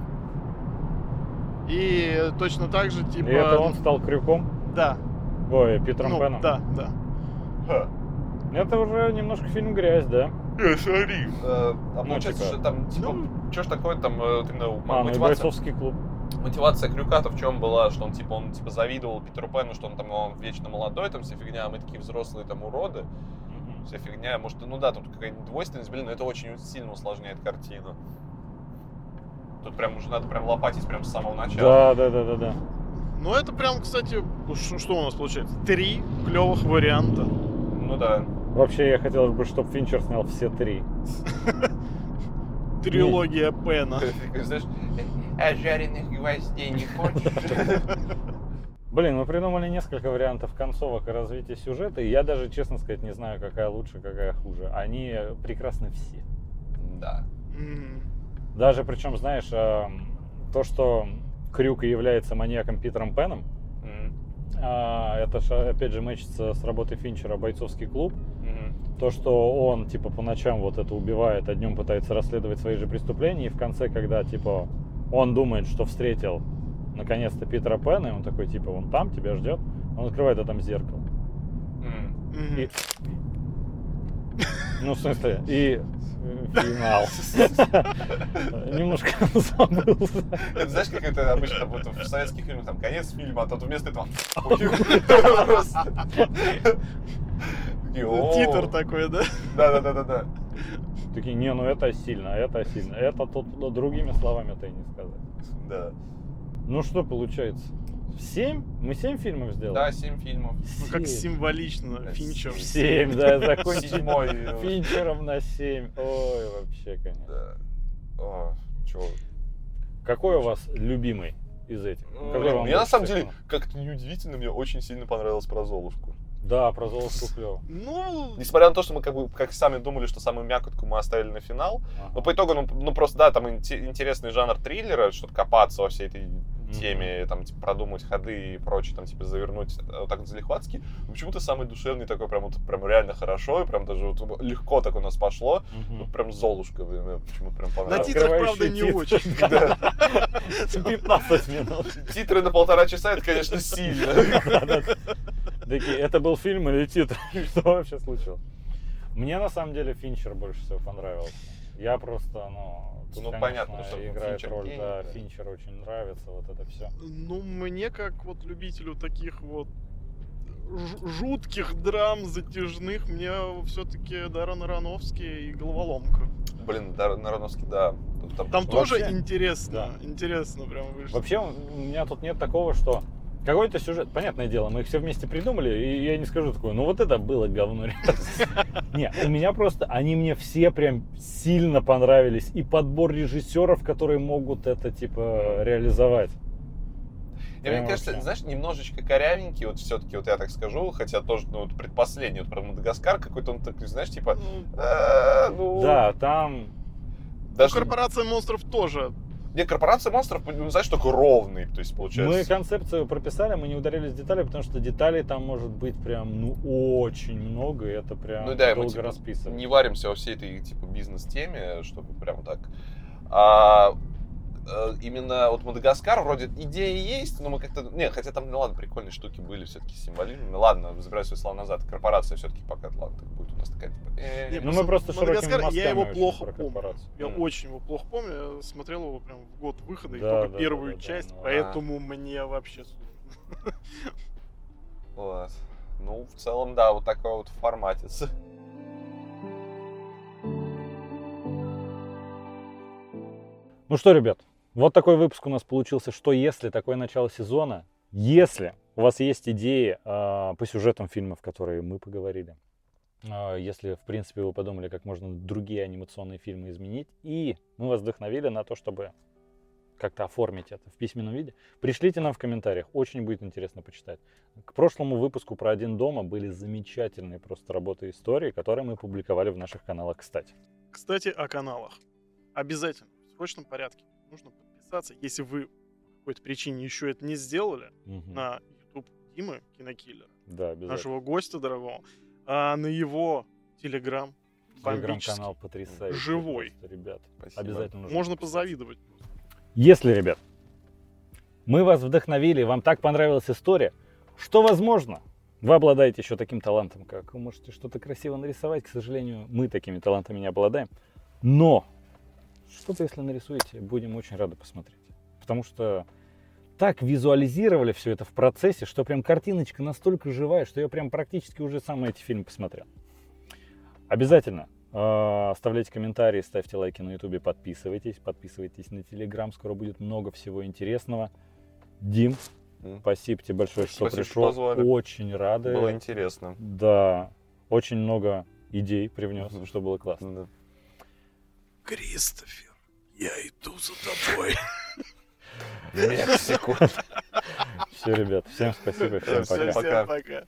И точно так же, типа. И это он стал крюком? Да. Ой, Питером Ну, Пеном? да, да. Ха. Это уже немножко фильм «Грязь», да? Э, смотри. Э, А Ну, получается, типа, что там, типа, что ж такое там, э, вот именно А, ну и мотивация? бойцовский клуб. мотивация Крюка-то в чем была, что он типа он типа завидовал Питеру Пену, что он там он вечно молодой, там вся фигня, а мы такие взрослые там уроды, вся фигня, может, ну да, тут какая-нибудь двойственность, блин, но это очень сильно усложняет картину. Тут прям уже надо прям лопатить прям с самого начала. Да, да, да, да, да. Ну, это прям, кстати, что у нас получается? Три клевых варианта. Ну да. Вообще, я хотел бы, чтобы Финчер снял все три. (laughs) Трилогия Пена. Знаешь, а жареных гвоздей не (laughs) хочешь? Блин, мы придумали несколько вариантов концовок и развития сюжета, и я даже, честно сказать, не знаю, какая лучше, какая хуже. Они прекрасны все. Да. Даже, причем, знаешь, эм, то, что Крюк является маньяком Питером Пеном. А, это опять же мэчится с работой Финчера «Бойцовский клуб». То, что он, типа, по ночам вот это убивает, а днем пытается расследовать свои же преступления, и в конце, когда, типа, он думает, что встретил наконец-то Питера Пэна, и он такой, типа, он там тебя ждет, он открывает, а там зеркало. Мгм. И- Ну, в смысле, и финал. (laughs) Немножко (laughs) забылся. Это знаешь, как это обычно вот в советских фильмах, там, конец фильма, а тут вместо этого... (laughs) Такие, «О». Титр такой, да? Да-да-да-да-да. Такие, не, ну это сильно, это сильно. Это тут ну, другими словами-то и не сказать. Да. Ну что получается? Семь? Мы семь фильмов сделали? Да, семь фильмов. Ну, как символично, Финчер. Семь, да, закончили. Финчером на семь. Ой, вообще, конечно. Да. О, чё? Какой у вас любимый из этих? Вам Мне на самом деле, как-то неудивительно, мне очень сильно понравилось про Золушку. Да, про Золушку клево. Ну, Несмотря на то, что мы как бы как сами думали, что самую мякотку мы оставили на финал, Ага. но по итогу, ну, ну, просто, да, там инте- интересный жанр триллера, что-то копаться во всей этой теме, там, типа, продумать ходы и прочее, там, типа, завернуть э, вот так залихватски. Но Почему-то самый душевный такой, прям вот, прям реально хорошо, и прям даже вот легко так у нас пошло. Мгм. Вот прям Золушка, блин, мне почему-то прям на понравилось. титрах, Открывающий правда, не очень. (laughs) Да. (laughs) 15 минут. Титры на полтора часа, это, конечно, сильно. (laughs) Такие, это был фильм или титр? Что вообще случилось? Мне на самом деле Финчер больше всего понравился. Я просто, ну, тут, Ну, конечно, понятно, что играет Финчер роль, гений, да, да. Финчер очень нравится, вот это все. Ну, мне, как вот любителю таких вот жутких драм затяжных, мне все-таки Даррен Аронофский и Головоломка. Блин, Дар- Нароновский, да. Тут Там Вообще, тоже интересно, да. интересно прям вышло. Вообще, у меня тут нет такого, что какой-то сюжет, понятное дело, мы их все вместе придумали, и я не скажу такое, ну вот это было говно. ребят». (laughs) Не, у меня просто, они мне все прям сильно понравились. И подбор режиссеров, которые могут это, типа, реализовать. И мне Прям кажется, знаешь, немножечко корявенький, вот все-таки, вот я так скажу, хотя тоже, ну, вот предпоследний, вот про Мадагаскар какой-то, он такой, знаешь, типа, Ну, «Э, ну, Да, там ну, даже, Корпорация монстров тоже. Не, корпорация монстров, ну, знаешь, такой ровный, то есть, мы получается, концепцию прописали, мы не ударились в детали, потому что деталей там может быть прям, ну, очень много, и это прям ну да, и мы, долго типа, расписывать. не варимся во всей этой, типа, бизнес-теме, чтобы прям так, а, именно вот Мадагаскар вроде идеи есть, но мы как-то... Не, хотя там, ну ладно, прикольные штуки были, все-таки символизм. Ну ладно, забираю свои слова назад. Корпорация все-таки пока, ладно, будет у нас такая, типа... э, Не, Ну, мы просто Мадагаскар, я его очень плохо помню. Я Мгм. очень его плохо помню. Я смотрел его прям в год выхода, и Да, только да, первую да, часть, да. поэтому мне вообще. (laughs) Вот. Ну, в целом, да, вот такой вот форматец. Ну что, ребят, вот такой выпуск у нас получился. Что если такое начало сезона? Если у вас есть идеи а, по сюжетам фильмов, которые мы поговорили, а, если, в принципе, вы подумали, как можно другие анимационные фильмы изменить, и мы вас вдохновили на то, чтобы как-то оформить это в письменном виде, пришлите нам в комментариях, очень будет интересно почитать. К прошлому выпуску про «Один дома» были замечательные просто работы и истории, которые мы публиковали в наших каналах, кстати. Кстати, о каналах. Обязательно, в срочном порядке, нужно подписаться, если вы по какой-то причине еще это не сделали, Мгм. на YouTube Димы Кинокиллера, Да, нашего гостя дорогого, а на его Телеграм бомбический. Телеграм-канал потрясающий. Живой. просто, ребят. Спасибо. Обязательно нужно Можно подписаться. позавидовать. Если, ребят, мы вас вдохновили, вам так понравилась история, что возможно, вы обладаете еще таким талантом, как вы можете что-то красиво нарисовать. К сожалению, мы такими талантами не обладаем. Но что-то, если нарисуете, будем очень рады посмотреть. Потому что так визуализировали все это в процессе, что прям картиночка настолько живая, что я прям практически уже сам эти фильмы посмотрел. Обязательно э, оставляйте комментарии, ставьте лайки на ютубе, подписывайтесь, подписывайтесь на телеграм, скоро будет много всего интересного. Дим, М. спасибо тебе большое, что Спасибо, что пришел. позвали. Очень рады. Было интересно. Да, очень много идей привнес, Мгм. что было классно. Да. Кристофер, я иду за тобой. Мексику. (laughs) Все, ребят, всем спасибо, всем пока. Всем пока.